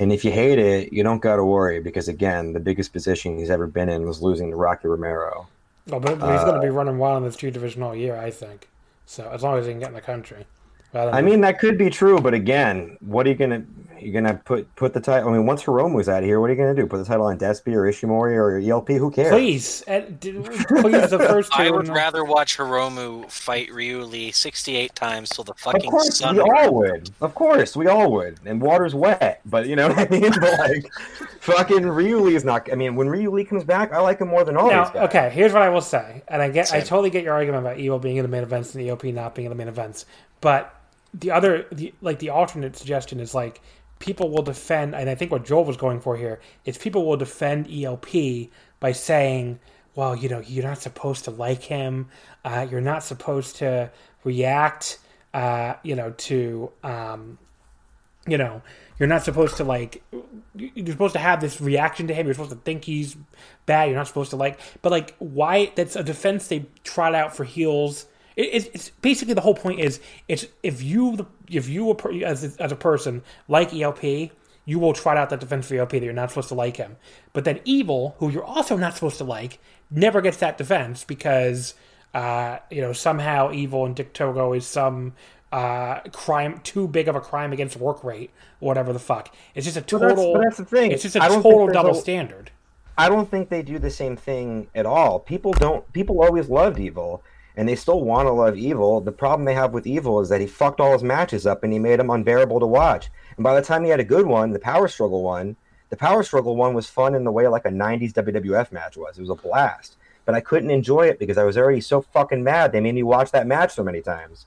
And if you hate it, you don't got to worry because again, the biggest position he's ever been in was losing to Rocky Romero. Oh, but, but he's going to be uh, running wild in this two division all year, I think. So as long as he can get in the country. Rather I mean, that could be true, but again, what are you gonna you gonna put put the title? I mean, once Hiromu's out of here, what are you gonna do? Put the title on Despy or Ishimori or ELP? Who cares? please, Ed, d- please, the first two. I would and- rather watch Hiromu fight Ryu Lee 68 times till the fucking. Of fucking course, sun. we all would. Of course, we all would. And water's wet, but you know what I mean. But like, fucking Ryu Lee is not. I mean, when Ryu Lee comes back, I like him more than all Now, these guys. okay, here's what I will say, and I get, I totally get your argument about Evil being in the main events and ELP not being in the main events, but the other, the, like the alternate suggestion is like people will defend, and I think what Joel was going for here is people will defend ELP by saying, well, you know, you're not supposed to like him, uh, you're not supposed to react, uh, you know, to. Um, you know, you're not supposed to like. You're supposed to have this reaction to him. You're supposed to think he's bad. You're not supposed to like. But like, why? That's a defense they trot out for heels. It, it's, it's basically the whole point is it's if you if you as a, as a person like ELP, you will trot out that defense for ELP that you're not supposed to like him. But then Evil, who you're also not supposed to like, never gets that defense because uh, you know somehow Evil and Dick Togo is some uh, crime too big of a crime against work rate or whatever the fuck. It's just a But that's- total. but that's the thing. It's just a total double a- standard. I don't think they do the same thing at all. People don't. People always loved Evil, and they still want to love Evil. The problem they have with Evil is that he fucked all his matches up and he made them unbearable to watch. And by the time he had a good one, the Power Struggle one, the Power Struggle one was fun in the way like a 90s WWF match was. It was a blast. But I couldn't enjoy it because I was already so fucking mad. They made me watch that match so many times.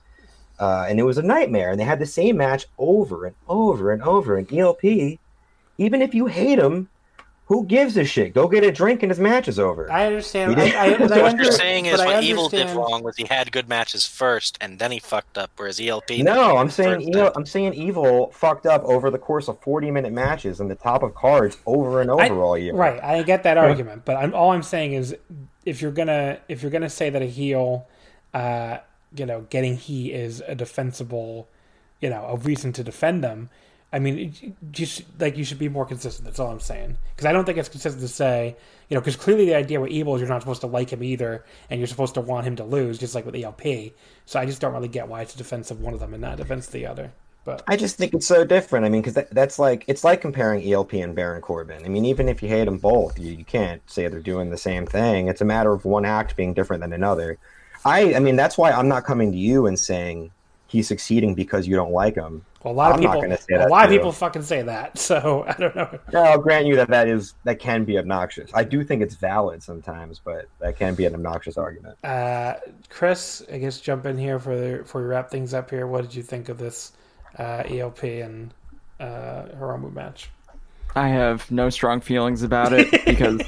Uh, and it was a nightmare. And they had the same match over and over and over. And ELP, even if you hate him, who gives a shit? Go get a drink and his match is over. I understand. He I, did- I, I what under- you're saying is what Evil did wrong was he had good matches first and then he fucked up, whereas ELP. No, I'm saying first Evil, I'm saying Evil fucked up over the course of 40 minute matches in the top of cards over and over I- all year. Right, I get that argument, but I'm, all I'm saying is if you're gonna if you're gonna say that a heel, uh, you know, getting he is a defensible, you know, a reason to defend them. I mean, just like you should be more consistent. That's all I'm saying. Because I don't think it's consistent to say, you know, because clearly the idea with evil is you're not supposed to like him either, and you're supposed to want him to lose, just like with ELP. So I just don't really get why it's a defense of one of them and not defense of the other. But I just think it's so different. I mean, because that, that's like it's like comparing ELP and Baron Corbin. I mean, even if you hate them both, you, you can't say they're doing the same thing. It's a matter of one act being different than another. I, I mean, that's why I'm not coming to you and saying he's succeeding because you don't like him. well, a lot of I'm not people, gonna say a that lot of people fucking say that. So I don't know. No, I'll grant you that that is that can be obnoxious. I do think it's valid sometimes, but that can be an obnoxious argument. Uh, Chris, I guess jump in here for the, for we wrap things up here. What did you think of this uh, ELP and uh, Hiromu match? I have no strong feelings about it because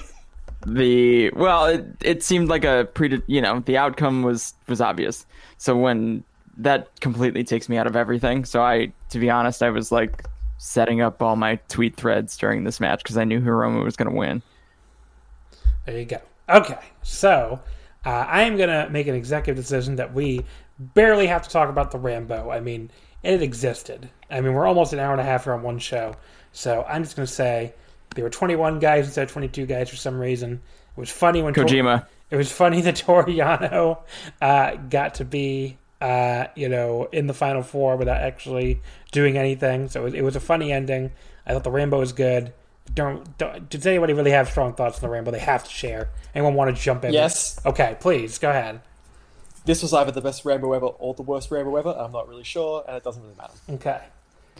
the well, it, it seemed like a pre you know the outcome was was obvious. So when that completely takes me out of everything. So I, to be honest, I was like setting up all my tweet threads during this match because I knew Hiromu was going to win. There you go. Okay, so uh, I am gonna make an executive decision that we barely have to talk about the Rambo. I mean, it existed. I mean, we're almost an hour and a half here on one show, so I'm just gonna say there were 21 guys instead of 22 guys for some reason. It was funny when Tor- Kojima. it was funny that Toru Yano uh, got to be, uh, you know, in the final four without actually doing anything. So it was, it was a funny ending. I thought the Rambo was good. Don't, don't does anybody really have strong thoughts on the Rambo? They have to share. Anyone want to jump in? Yes. Okay, please go ahead. This was either the best Rambo ever or the worst Rambo ever. I'm not really sure, and it doesn't really matter. Okay.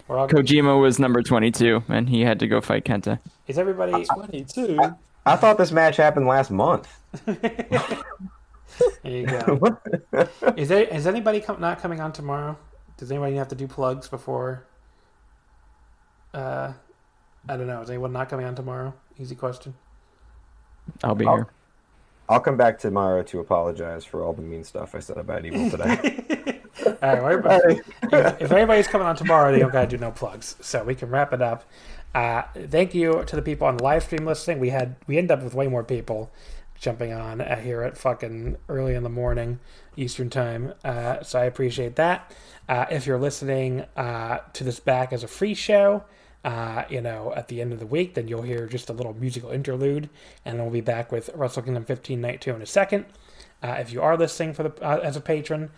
We're all, Kojima was number 22, and he had to go fight Kenta. is everybody? 22. I thought this match happened last month. There you go. is there is anybody com- not coming on tomorrow? Does anybody have to do plugs before? Uh, I don't know. Is anyone not coming on tomorrow? Easy question. I'll be Oh. here. I'll come back tomorrow to apologize for all the mean stuff I said about Evil today. All right. Well, everybody, if, if anybody's coming on tomorrow, they don't got to do no plugs, so we can wrap it up. Uh, thank you to the people on the live stream listening. We had we end up with way more people jumping on uh, here at fucking early in the morning Eastern time. Uh, so I appreciate that. Uh, if you're listening uh, to this back as a free show, uh, you know, at the end of the week, then you'll hear just a little musical interlude, and we'll be back with Wrestle Kingdom 15 Night 2 in a second. Uh, if you are listening for the as a patron,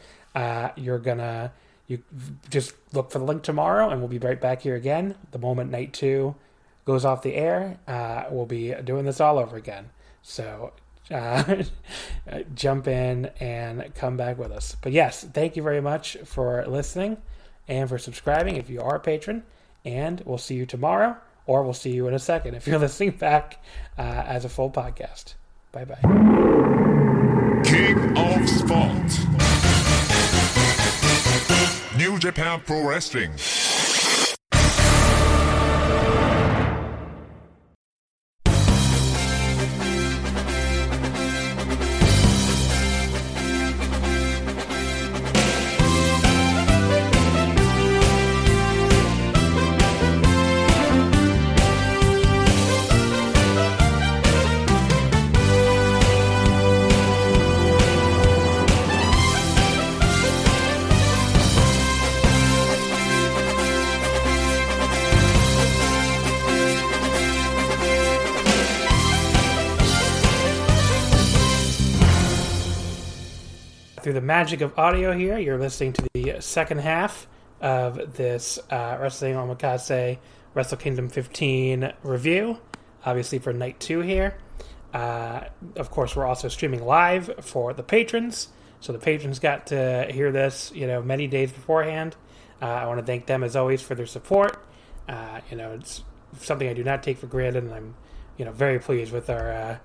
you're gonna you just look for the link tomorrow, and we'll be right back here again. The moment night two goes off the air, we'll be doing this all over again. So uh, jump in and come back with us. But yes, thank you very much for listening and for subscribing if you are a patron. And we'll see you tomorrow, or we'll see you in a second if you're listening back uh, as a full podcast. Bye bye. King of Sport. New Japan Pro Wrestling. The magic of audio here, you're listening to the second half of this uh, Wrestling Omakase Wrestle Kingdom 15 review, obviously for night two here. Uh, of course, we're also streaming live for the patrons, So the patrons got to hear this, you know, many days beforehand. Uh, I want to thank them as always for their support. Uh, you know, it's something I do not take for granted, and I'm, you know, very pleased with our uh,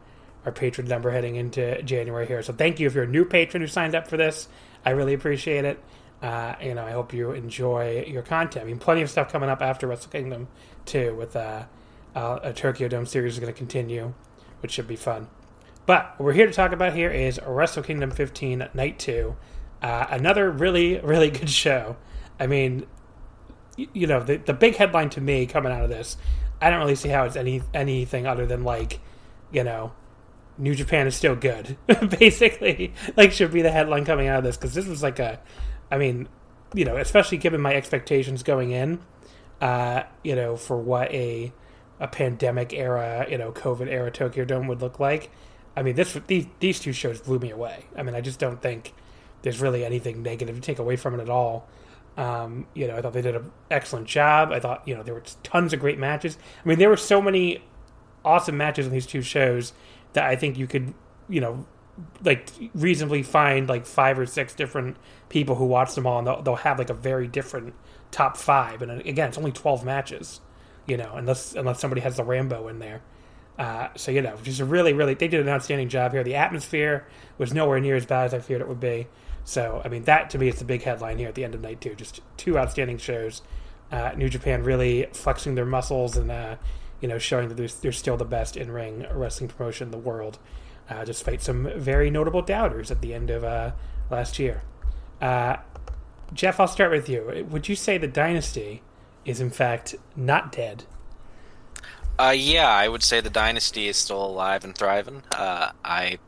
our patron number heading into January here. So thank you if you're a new patron who signed up for this. I really appreciate it. Uh, you know, I hope you enjoy your content. I mean, plenty of stuff coming up after Wrestle Kingdom too, with uh, uh, a Tokyo Dome series is going to continue, which should be fun. But what we're here to talk about here is Wrestle Kingdom 15 Night 2. Uh, another really, really good show. I mean, y- you know, the, the big headline to me coming out of this, I don't really see how it's any anything other than like, you know, New Japan is still good. Basically, like should be the headline coming out of this because this was like a, I mean, you know, especially given my expectations going in, uh, you know, for what a a pandemic era, you know, COVID era Tokyo Dome would look like. I mean, this these these two shows blew me away. I mean, I just don't think there's really anything negative to take away from it at all. Um, you know, I thought they did an excellent job. I thought, you know, there were tons of great matches. I mean, there were so many awesome matches in these two shows that I think you could, you know, like reasonably find like five or six different people who watch them all, and they'll, they'll have like a very different top five. And uh, again, it's only twelve matches, you know, unless unless somebody has the Rambo in there. Uh, so you know, just a really, really, they did an outstanding job here. The atmosphere was nowhere near as bad as I feared it would be. So I mean, that to me is the big headline here at the end of night two. Just two outstanding shows. Uh, New Japan really flexing their muscles and uh, you know showing that they're, they're still the best in ring wrestling promotion in the world, uh, despite some very notable doubters at the end of uh, last year. Uh, Jeff, I'll start with you. Would you say the dynasty is in fact not dead? Uh, yeah, I would say the dynasty is still alive and thriving. Uh, I,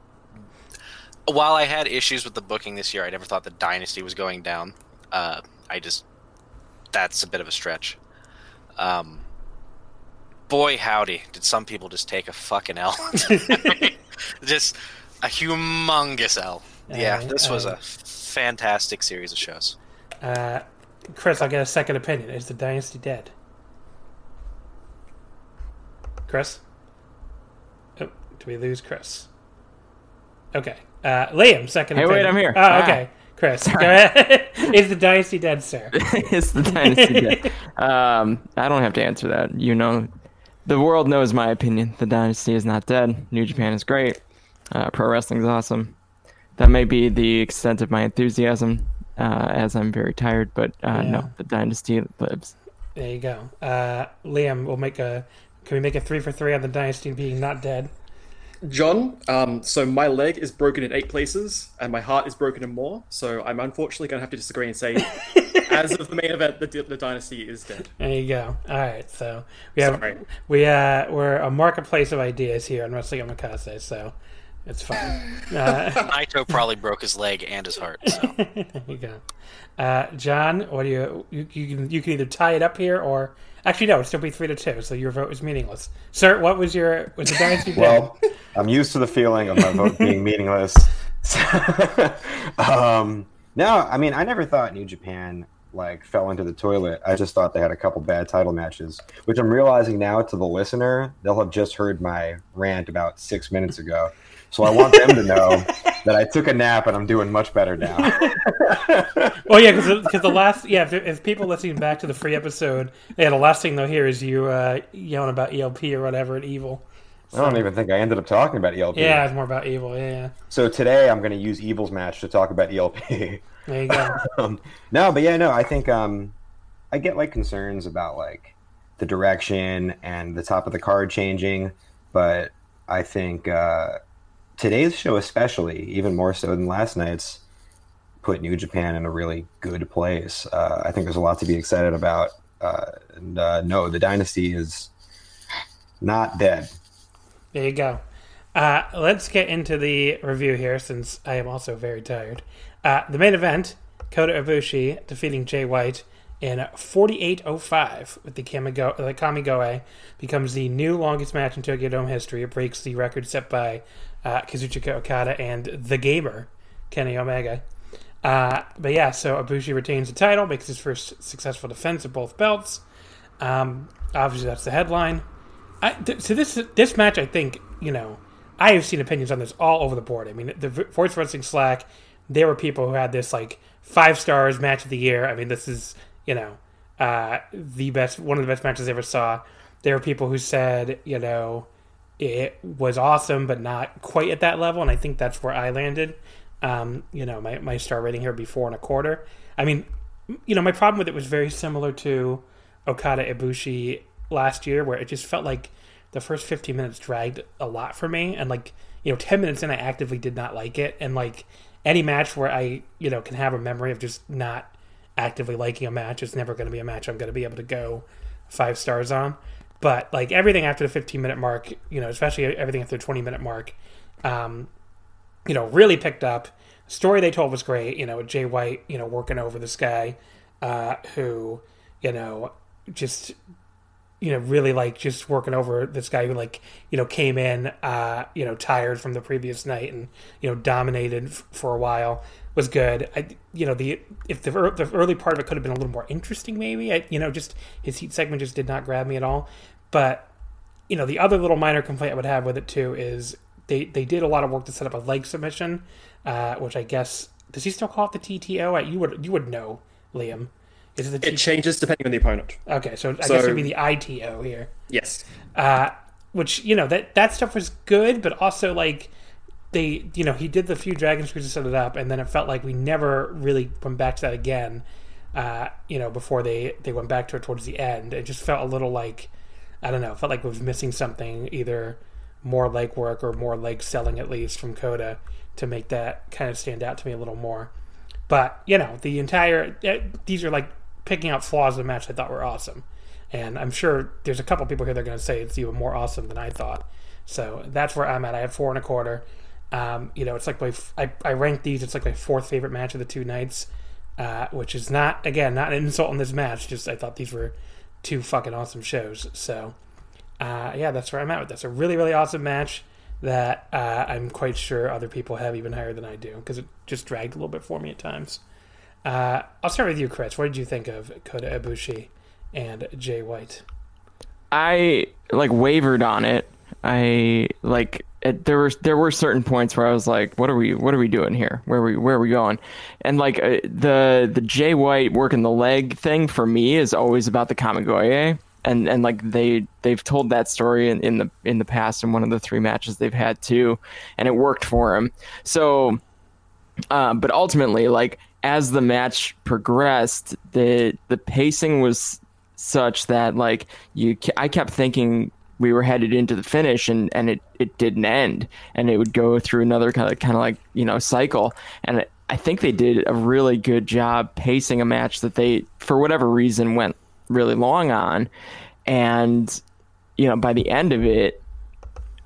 while I had issues with the booking this year, I never thought the dynasty was going down. Uh, I just, that's a bit of a stretch. Um, boy, howdy, did some people just take a fucking L? just a humongous L. Yeah, Uh, this was a fantastic series of shows. Uh, Chris, I'll get a second opinion. Is the dynasty dead? Chris? Oh, do we lose Chris? Okay. Uh, Liam, second Hey, opinion. wait, I'm here. Oh, Ah. okay. Chris, go ahead. Is the dynasty dead, sir? it's the dynasty. dead. Um, I don't have to answer that. You know, the world knows my opinion. The dynasty is not dead. New Japan is great. Uh, pro wrestling is awesome. That may be the extent of my enthusiasm, uh, as I'm very tired. But uh, Yeah. no, the dynasty lives. There you go. Uh, Liam, we'll make a. Can we make a three for three on the dynasty being not dead? John, um, so my leg is broken in eight places, and my heart is broken in more. So I'm unfortunately going to have to disagree and say, as of the main event, the, the dynasty is dead. There you go. All right, so we have Sorry. we uh we're a marketplace of ideas here on Wrestling Omakase, so it's fine. Uh, Naito probably broke his leg and his heart. So. there you go. Uh, John, what do you, you you can you can either tie it up here or actually no, it'd still be three to two, so your vote was meaningless. Sir, what was your was the dynasty? Well, I'm used to the feeling of my vote being meaningless. um, no, I mean, I never thought New Japan like fell into the toilet. I just thought they had a couple bad title matches, which I'm realizing now to the listener, they'll have just heard my rant about six minutes ago. So I want them to know that I took a nap and I'm doing much better now. Well, yeah, because the last yeah, if, if people listening back to the free episode, yeah, the last thing they'll hear is you uh, yelling about ELP or whatever and evil. I don't even think I ended up talking about ELP. Yeah, it's more about evil. Yeah, yeah. So today I'm going to use Evil's match to talk about ELP. there you go. um, no, but yeah, no, I think um, I get like concerns about like the direction and the top of the card changing, but I think uh, today's show, especially, even more so than last night's, put New Japan in a really good place. Uh, I think there's a lot to be excited about. Uh, and uh, no, the dynasty is not dead. There you go. Uh, let's get into the review here, since I am also very tired. Uh, the main event: Kota Ibushi defeating Jay White in 48:05 with the Kamigo- the Kamigoe becomes the new longest match in Tokyo Dome history. It breaks the record set by uh, Kazuchika Okada and the Gamer Kenny Omega. Uh, but yeah, so Ibushi retains the title, makes his first successful defense of both belts. Um, obviously, that's the headline. I, th- so this this match, I think you know, I have seen opinions on this all over the board. I mean, the Voice Wrestling Slack there were people who had this like five stars match of the year. I mean, this is you know uh, the best, one of the best matches I ever saw. There were people who said, you know, it was awesome, but not quite at that level, and I think that's where I landed. Um, you know, my, my star rating here would be four and a quarter. I mean, you know, my problem with it was very similar to Okada Ibushi last year, where it just felt like the first 15 minutes dragged a lot for me, and like, you know, 10 minutes in, I actively did not like it, and like any match where I, you know, can have a memory of just not actively liking a match, it's never going to be a match I'm going to be able to go five stars on. But like everything after the 15 minute mark, you know, especially everything after the 20 minute mark, um, you know, really picked up. The story they told was great. You know, Jay White, you know, working over this guy uh, who, you know, just you know really like just working over this guy who like you know came in uh you know tired from the previous night and you know dominated f- for a while was good i you know the if the, the early part of it could have been a little more interesting maybe I, you know just his heat segment just did not grab me at all but you know the other little minor complaint i would have with it too is they they did a lot of work to set up a leg submission uh which i guess does he still call it the tto you would you would know liam is it the It changes depending on the opponent. Okay, so I So- guess it'd be the ITO here. Yes. Uh, which you know that that stuff was good, but also like they, you know, he did the few dragon screws to set it up, and then it felt like we never really went back to that again. Uh, you know, before they they went back to it towards the end, it just felt a little like I don't know, felt like it was missing something, either more leg work or more leg selling at least from Kota to make that kind of stand out to me a little more. But you know, the entire eh, these are like picking out flaws of the match I thought were awesome, and I'm sure there's a couple people here that are going to say it's even more awesome than I thought. So that's where I'm at. I have four and a quarter. Um, you know, it's like my I rank these. It's like my fourth favorite match of the two nights, uh, which is not again not an insult on this match. Just I thought these were two fucking awesome shows. So uh, yeah, that's where I'm at with this. A really really awesome match that uh, I'm quite sure other people have even higher than I do because it just dragged a little bit for me at times. Uh, I'll start with you, Chris. What did you think of Kota Ibushi and Jay White? I like wavered on it. I like it, there were there were certain points where I was like, "What are we? What are we doing here? Where are we? Where are we going?" And like uh, the the Jay White working the leg thing for me is always about the Kamigoe, and and like they they've told that story in, in the in the past in one of the three matches they've had too, and it worked for him. So, uh, but ultimately, like as the match progressed, the the pacing was such that like you I kept thinking we were headed into the finish and and it it didn't end. And it would go through another kind of kind of like you know cycle. And I think they did a really good job pacing a match that they for whatever reason went really long on. And you know by the end of it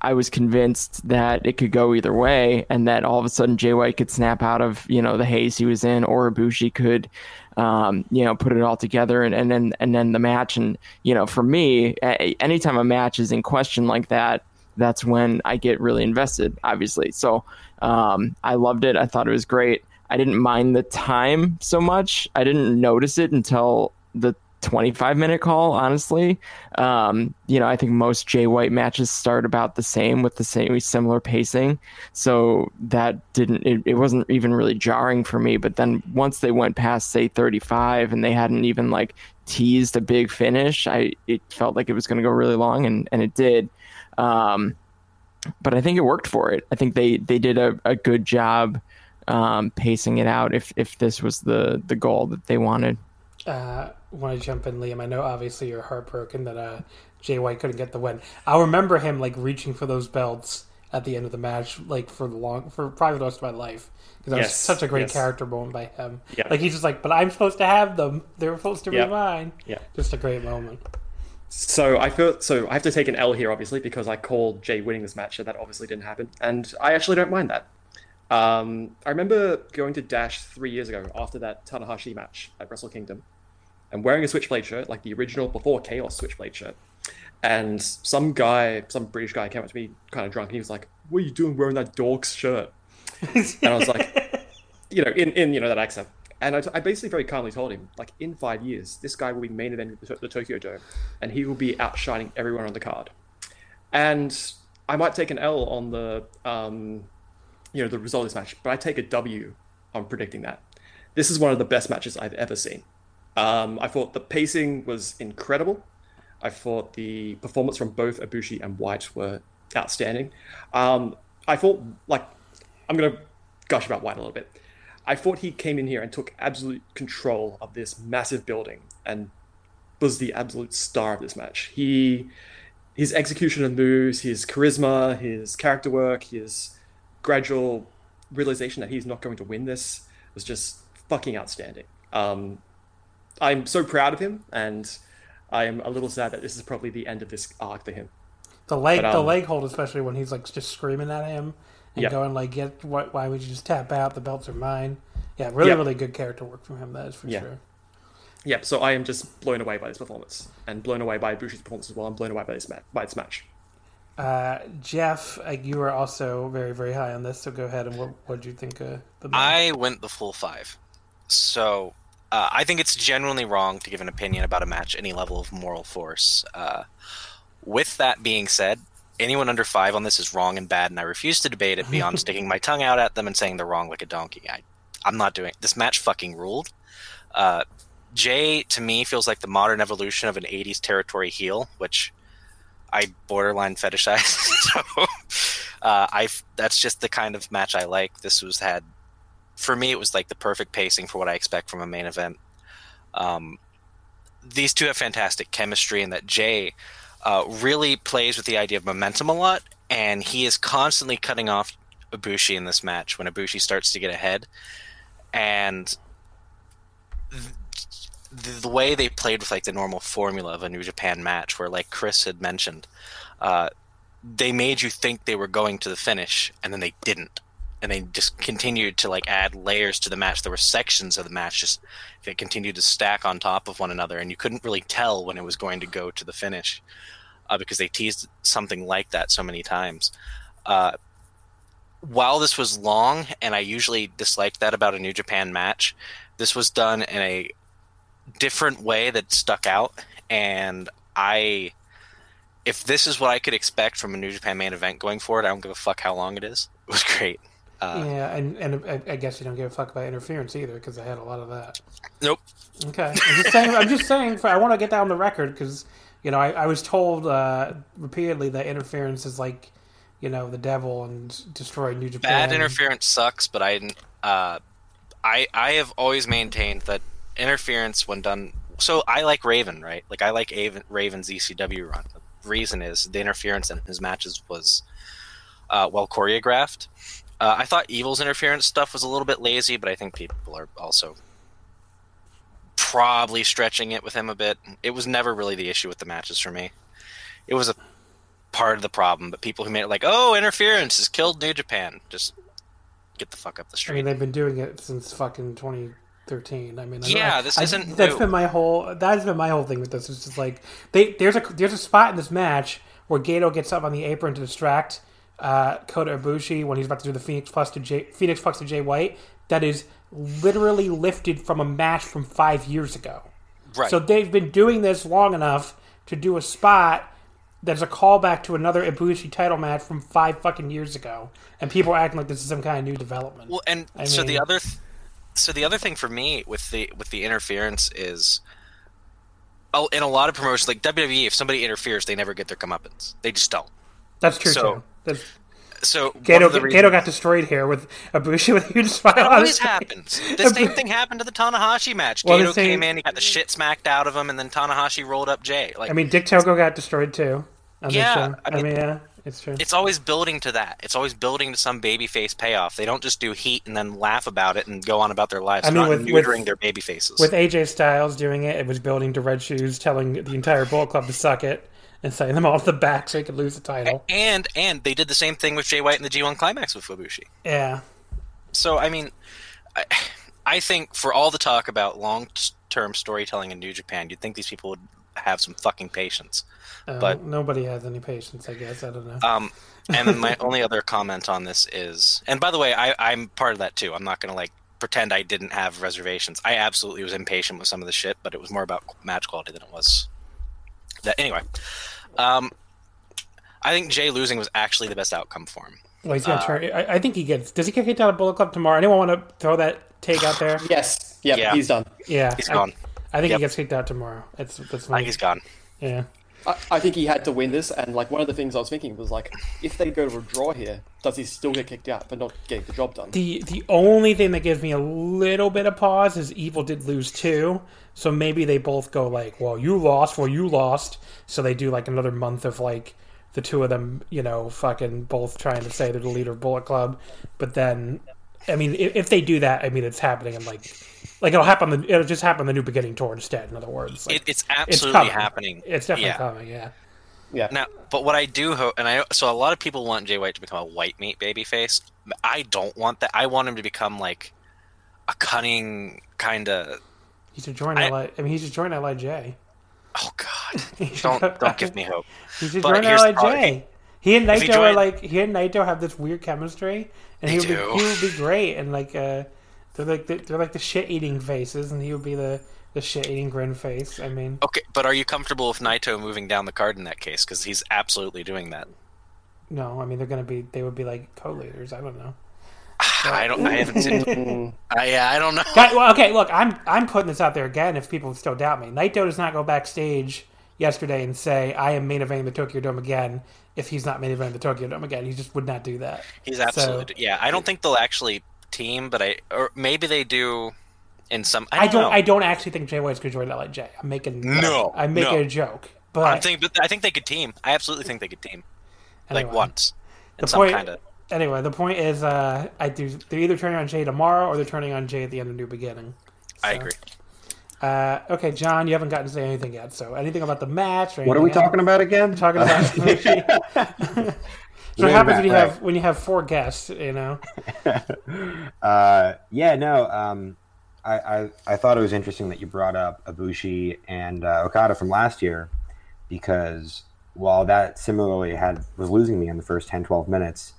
I was convinced that it could go either way, and that all of a sudden Jay White could snap out of you know the haze he was in, or Ibushi could, um, you know, put it all together, and, and then and then the match. And you know, for me, a- anytime a match is in question like that, that's when I get really invested. Obviously, so um, I loved it. I thought it was great. I didn't mind the time so much. I didn't notice it until the 25 minute call honestly. Um, you know i think most jay white matches start about the same with the same similar pacing. So that didn't it, it wasn't even really jarring for me. But then once they went past say 35 and they hadn't even like teased a big finish i it felt like it was going to go really long and and it did. Um, but i think it worked for it. I think they they did a, a good job um, pacing it out if if this was the the goal that they wanted. Uh, want to jump in, Liam? I know obviously you're heartbroken that uh, Jay White couldn't get the win. I'll remember him like reaching for those belts at the end of the match, like for the long, for probably the rest of my life, because that was such a great yes. character moment by him. Yeah. Like he's just like, but I'm supposed to have them. They're supposed to Yeah. be mine. Yeah. Just a great moment. So I feel so I have to take an L here, obviously, because I called Jay winning this match, and that obviously didn't happen. And I actually don't mind that. Um, I remember going to Dash three years ago after that Tanahashi match at Wrestle Kingdom, and wearing a Switchblade shirt, like the original before Chaos Switchblade shirt. And some guy, some British guy, came up to me kind of drunk, and he was like, "What are you doing wearing that dork's shirt?" and I was like, you know, in, in you know that accent. And I, I basically very calmly told him, like, in five years, this guy will be main eventing the, the Tokyo Dome, and he will be outshining everyone on the card. And I might take an L on the, um, you know, the result of this match, but I take a W on predicting that. This is one of the best matches I've ever seen. Um, I thought the pacing was incredible. I thought the performance from both Ibushi and White were outstanding. Um, I thought, like, I'm going to gush about White a little bit. I thought he came in here and took absolute control of this massive building and was the absolute star of this match. He, his execution of moves, his charisma, his character work, his gradual realization that he's not going to win this was just fucking outstanding. Um, I'm so proud of him, and I am a little sad that this is probably the end of this arc for him. The leg, But, the um, leg hold, especially when he's like just screaming at him and Yeah. going like, "Get why, why would you just tap out? The belts are mine." Yeah, really, Yeah. really good character work from him. That is for Yeah. sure. Yeah, so I am just blown away by this performance, and blown away by Bushi's performance as well. I'm blown away by this match. By this match. Uh, Jeff, uh, you were also very, very high on this. So go ahead and what what did you think of the match? I went the full five. So uh, I think it's genuinely wrong to give an opinion about a match any level of moral force. Uh, with that being said, anyone under five on this is wrong and bad, and I refuse to debate it beyond sticking my tongue out at them and saying they're wrong like a donkey. I, I'm not doing this match. Fucking ruled. Uh, Jay to me feels like the modern evolution of an '80s territory heel, which I borderline fetishize. so uh, I that's just the kind of match I like. This was had for me. It was like the perfect pacing for what I expect from a main event. Um, these two have fantastic chemistry, and that Jay uh, really plays with the idea of momentum a lot, and he is constantly cutting off Ibushi in this match when Ibushi starts to get ahead, and the, the way they played with like the normal formula of a New Japan match, where like Chris had mentioned, uh, they made you think they were going to the finish, and then they didn't, and they just continued to like add layers to the match. There were sections of the match just that continued to stack on top of one another, and you couldn't really tell when it was going to go to the finish uh, because they teased something like that so many times. Uh, while this was long, and I usually disliked that about a New Japan match, this was done in a different way that stuck out. And I, if this is what I could expect from a New Japan main event going forward, I don't give a fuck how long it is. It was great. Uh, yeah, and and I, I guess you don't give a fuck about interference either because I had a lot of that. Nope. Okay, I'm just saying. I'm just saying. For, I want to get that on the record because you know I, I was told uh, repeatedly that interference is like you know the devil and destroy New Japan. Bad interference sucks, but I, uh, I, I have always maintained that interference when done. So I like Raven, right? Like I like Aven, Raven's ECW run. The reason is the interference in his matches was uh, well choreographed. Uh, I thought Evil's interference stuff was a little bit lazy, but I think people are also probably stretching it with him a bit. It was never really the issue with the matches for me. It was a part of the problem, but people who made it like, oh, interference has killed New Japan, just get the fuck up the I street. mean, they've been doing it since fucking 2013. I mean, I- Yeah, I- this I- isn't That's new. been my whole. That's been my whole thing with this. It's just like they there's a there's a spot in this match where Gedo gets up on the apron to distract uh, Kota Ibushi when he's about to do the Phoenix Plus to Jay, Phoenix Plus to Jay White. That is literally lifted from a match from five years ago. right. So they've been doing this long enough to do a spot that's a callback to another Ibushi title match from five fucking years ago, and people are acting like this is some kind of new development. Well, and I so the other, th- so the other thing for me with the with the interference is, oh, in a lot of promotions like WWE, if somebody interferes, they never get their comeuppance. They just don't. That's true So, too. That's, So Gedo, Gedo reasons- got destroyed here with Ibushi with a huge smile It always happens. The same thing happened to the Tanahashi match. Well, Gedo same- came in, he got the shit smacked out of him, and then Tanahashi rolled up Jay. Like I mean, Dick Togo got destroyed too. Yeah. I I mean, mean- yeah, it's true. it's always building to that. It's always building to some babyface payoff. They don't just do heat and then laugh about it and go on about their lives. I mean, not with- neutering with- their baby faces. With AJ Styles doing it, it was building to Red Shoes telling the entire Bullet Club to suck it and sending them all to the back so he could lose the title. and and they did the same thing with Jay White in the G1 Climax with Ibushi. Yeah. So I mean, I, I think for all the talk about long-term storytelling in New Japan, you'd think these people would have some fucking patience. Uh, But- nobody has any patience, I guess. I don't know. Um, and then my only other comment on this is, and by the way, I, I'm part of that too. I'm not going to like pretend I didn't have reservations. I absolutely was impatient with some of the shit, but it was more about match quality than it was that. Anyway, um, I think Jay losing was actually the best outcome for him. Well, he's gonna turn. I, I think he gets. Does he get kicked out of Bullet Club tomorrow? Anyone want to throw that take out there? Yes. Yep, Yeah. he's done. Yeah, He's I- gone. I, think Yep. he gets kicked out tomorrow. It's that's I think he's gone. yeah. I, think he had to win this, and like one of the things I was thinking was like, if they go to a draw here, does he still get kicked out for not getting the job done? The the only thing that gives me a little bit of pause is Evil did lose too, so maybe they both go like, "Well, you lost, well, you lost," so they do like another month of like the two of them, you know, fucking both trying to say they're the leader of Bullet Club, but then, I mean, if, if they do that, I mean, it's happening in like, like it'll happen. The, it'll just happen the New Beginning tour instead. In other words, like, It, it's absolutely coming. happening. It's definitely yeah. coming. Yeah. Yeah. Now, but what I do hope, and I so a lot of people want Jay White to become a white meat baby face. I don't want that. I want him to become like a cunning kind of. He's just join I- LI. I mean, he's just joined LIJ. Oh God! Don't don't give me hope. He's just But joined here's LIJ. He and If he Naito are like he and Naito have this weird chemistry, and he They would be he would be great. And like uh, they're like the, they're like the shit eating faces, and he would be the the shit eating grin face. I mean, Okay, but are you comfortable with Naito moving down the card in that case? Because he's absolutely doing that. no, I mean they're gonna be they would be like co leaders. I don't know. I don't. I haven't seen. Mm. I, yeah, I don't know. Guy- well, okay, look, I'm I'm putting this out there again. If people still doubt me, Naito does not go backstage yesterday and say I am main eventing the Tokyo Dome again. If he's not main eventing the Tokyo Dome again, he just would not do that. He's absolutely. yeah, I don't think they'll actually team, but I or maybe they do. In some, I I don't. don't. know. I don't actually think Jay White's going to join LIJ. I'm making No, I'm making no. a joke. But I'm thinking, but I think they could team. I absolutely think they could team, like Anyway. once, in the some point. kind of. Anyway, the point is, uh, I do. They're either turning on Jay tomorrow or they're turning on Jay at the end of New Beginning. I agree. Uh, okay, John, you haven't gotten to say anything yet. So, anything about the match? Or What are we else? talking about again? Talking about Ibushi. So what happens when you right. have when you have four guests? You know, Uh, yeah, no. Um, I, I I thought it was interesting that you brought up Ibushi and uh, Okada from last year because while that similarly had was losing me in the first 10, 12 minutes,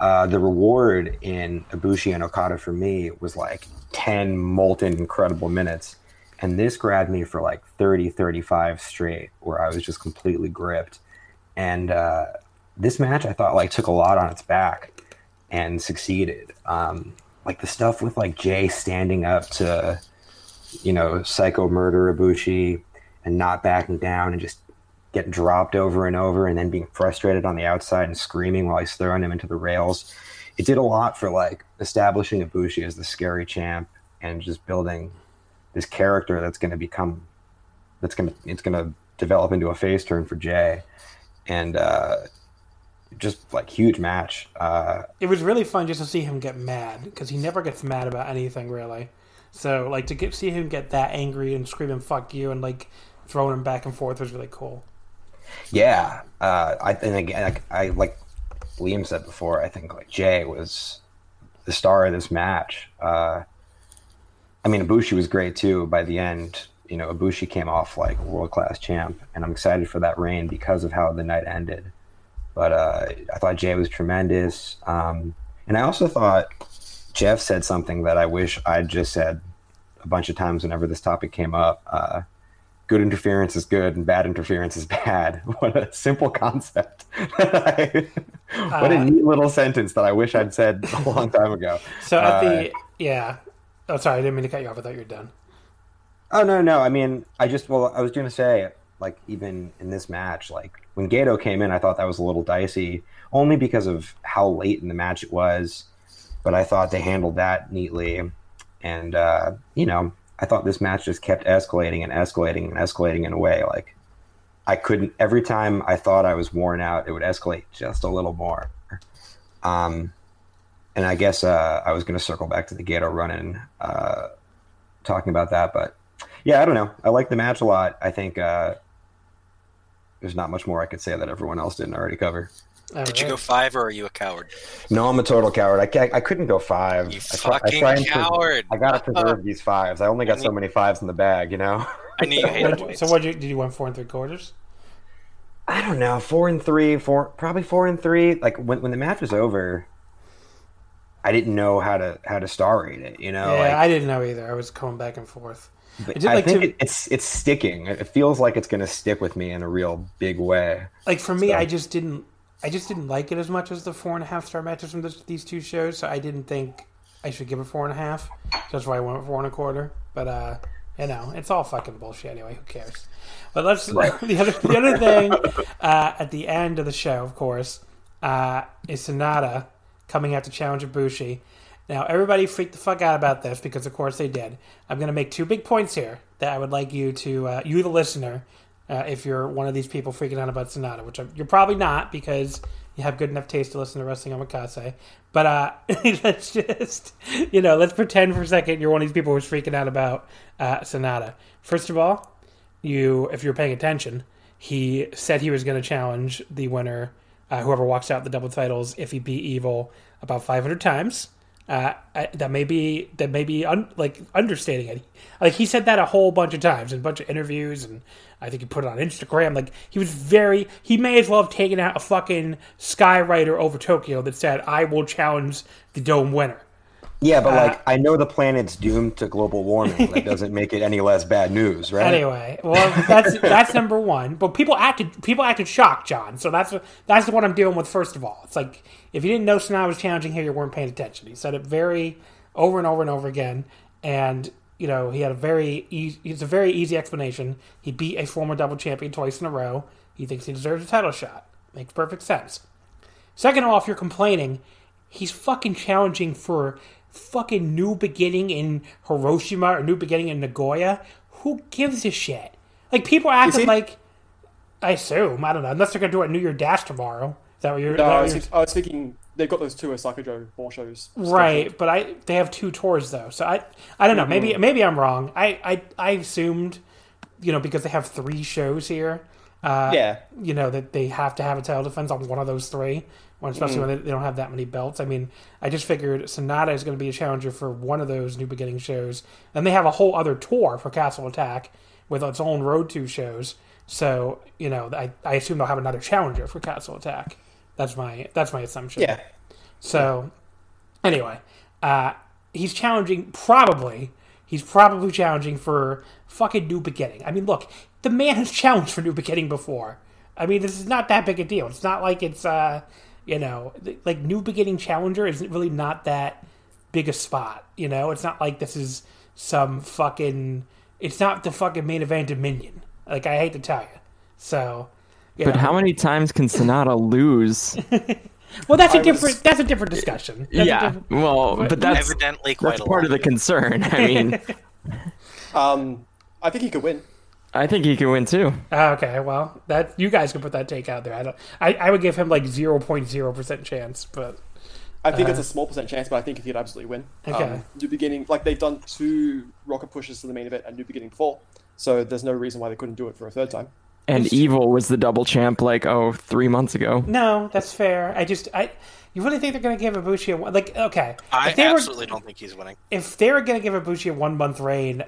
uh, the reward in Ibushi and Okada for me was like 10 molten incredible minutes. And this grabbed me for like 30, 35 straight where I was just completely gripped. And uh, this match I thought like took a lot on its back and succeeded. Um, like the stuff with like Jay standing up to, you know, psycho murder Ibushi and not backing down and just getting dropped over and over and then being frustrated on the outside and screaming while he's throwing him into the rails. It did a lot for like establishing Ibushi as the scary champ and just building this character that's going to become that's going to it's going to develop into a face turn for Jay and uh just like huge match uh it was really fun just to see him get mad because he never gets mad about anything really. So like to get see him get that angry and screaming "fuck you" and like throwing him back and forth was really cool. Yeah, uh, I and again, like, I like Liam said before. I think like Jay was the star of this match. Uh, I mean, Ibushi was great too. By the end, you know, Ibushi came off like a world class champ, and I'm excited for that reign because of how the night ended. But uh, I thought Jay was tremendous, um, and I also thought Jeff said something that I wish I'd just said a bunch of times whenever this topic came up. Uh, good interference is good and bad interference is bad. What a simple concept. what Uh, a neat little sentence that I wish I'd said a long time ago. So at Uh, the yeah, oh sorry, I didn't mean to cut you off. I thought you were done. Oh no, no. I mean, I just well, I was going to say, like, even in this match, like when Gedo came in, I thought that was a little dicey, only because of how late in the match it was. But I thought they handled that neatly, and uh, you know, I thought this match just kept escalating and escalating and escalating in a way like I couldn't. Every time I thought I was worn out, it would escalate just a little more. Um, and I guess uh, I was going to circle back to the Gedo run-in, uh, talking about that, but yeah, I don't know. I like the match a lot. I think uh, there's not much more I could say that everyone else didn't already cover. Did you go five, or are you a coward? No, I'm a total coward. I can't, I couldn't go five. You I try- I fucking try and pres- coward. I gotta preserve these fives. I only got so many fives in the bag, you know. I knew you hated What'd you- Dwight. so what did you, did you want four and three quarters? I don't know, four and three, four probably four and three. Like when when the match was over, I didn't know how to how to star rate it. You know, yeah, like, I didn't know either. I was going back and forth. I did I like think to- it, it's it's sticking. It feels like it's gonna stick with me in a real big way. Like for me, So- I just didn't. I just didn't like it as much as the four and a half star matches from this, these two shows, so I didn't think I should give it four and a half. That's why I went four and a quarter. But uh, you know, it's all fucking bullshit anyway. Who cares? But let's the other the other thing uh, at the end of the show, of course, uh, is Sanada coming out to challenge Ibushi. Now, everybody freaked the fuck out about this because, of course, they did. I'm going to make two big points here that I would like you to, uh, you the listener, uh, if you're one of these people freaking out about Sanada, which I'm, you're probably not because you have good enough taste to listen to Wrestling Omakase. But uh, let's just, you know, let's pretend for a second you're one of these people who's freaking out about uh, Sanada. First of all, you, if you're paying attention, he said he was going to challenge the winner, uh, whoever walks out the double titles, if he beat Evil about 500 times. Uh, that may be that may be un, like understating it. Like he said that a whole bunch of times in a bunch of interviews, and I think he put it on Instagram. Like he was very. He may as well have taken out a fucking skywriter over Tokyo that said, "I will challenge the dome winner." Yeah, but Uh, like I know the planet's doomed to global warming. That doesn't make it any less bad news, right? Anyway, well, that's that's number one. But people acted people acted shocked, John. So that's that's what I'm dealing with. First of all, it's like if you didn't know Sanada was challenging here, you weren't paying attention. He said it very over and over and over again, and you know he had a very easy, it's a very easy explanation. He beat a former double champion twice in a row. He thinks he deserves a title shot. Makes perfect sense. Second off, you're complaining, he's fucking challenging for fucking new beginning in Hiroshima or new beginning in Nagoya. Who gives a shit? Like people are acting he? like I assume, I don't know, unless they're gonna do a New Year Dash tomorrow. Is that what you're, No, I was, you're- I was thinking they've got those two Osaka Joe ball shows. Right, but I they have two tours though, so I I don't know. Maybe maybe I'm wrong. I, I I assumed, you know, because they have three shows here. Uh, Yeah. you know that they have to have a title defense on one of those three, when, especially when they, they don't have that many belts. I mean, I just figured Sanada is going to be a challenger for one of those New Beginning shows, and they have a whole other tour for Castle Attack with its own Road to shows. So you know, I, I assume they'll have another challenger for Castle Attack. That's my that's my assumption. Yeah. So, anyway, uh, he's challenging probably. He's probably challenging for fucking New Beginning. I mean, look, the man has challenged for New Beginning before. I mean, this is not that big a deal. It's not like it's, uh, you know, like New Beginning Challenger is really not that big a spot. You know, it's not like this is some fucking. It's not the fucking main event Dominion. Like I hate to tell you. So. you But know. how many times can Sanada lose? Well, that's a I was- different. That's a different discussion. That's yeah, different- well, but that's Evidently, quite that's a part lot. of the concern. I mean, Um, I think he could win. I think he can win too. Ah, Okay, well, that you guys can put that take out there. I don't. I, I would give him like zero point zero percent chance, but I think it's a small percent chance, but I think he could absolutely win. Okay. Um, new beginning, like they've done two rocket pushes to the main event and new beginning before, so there's no reason why they couldn't do it for a third time. And Evil was the double champ like oh three months ago. no, that's fair. I just I. You really think they're going to give Ibushi a one? Like, okay, I if they were absolutely don't think he's winning. if they were going to give Ibushi a one month reign,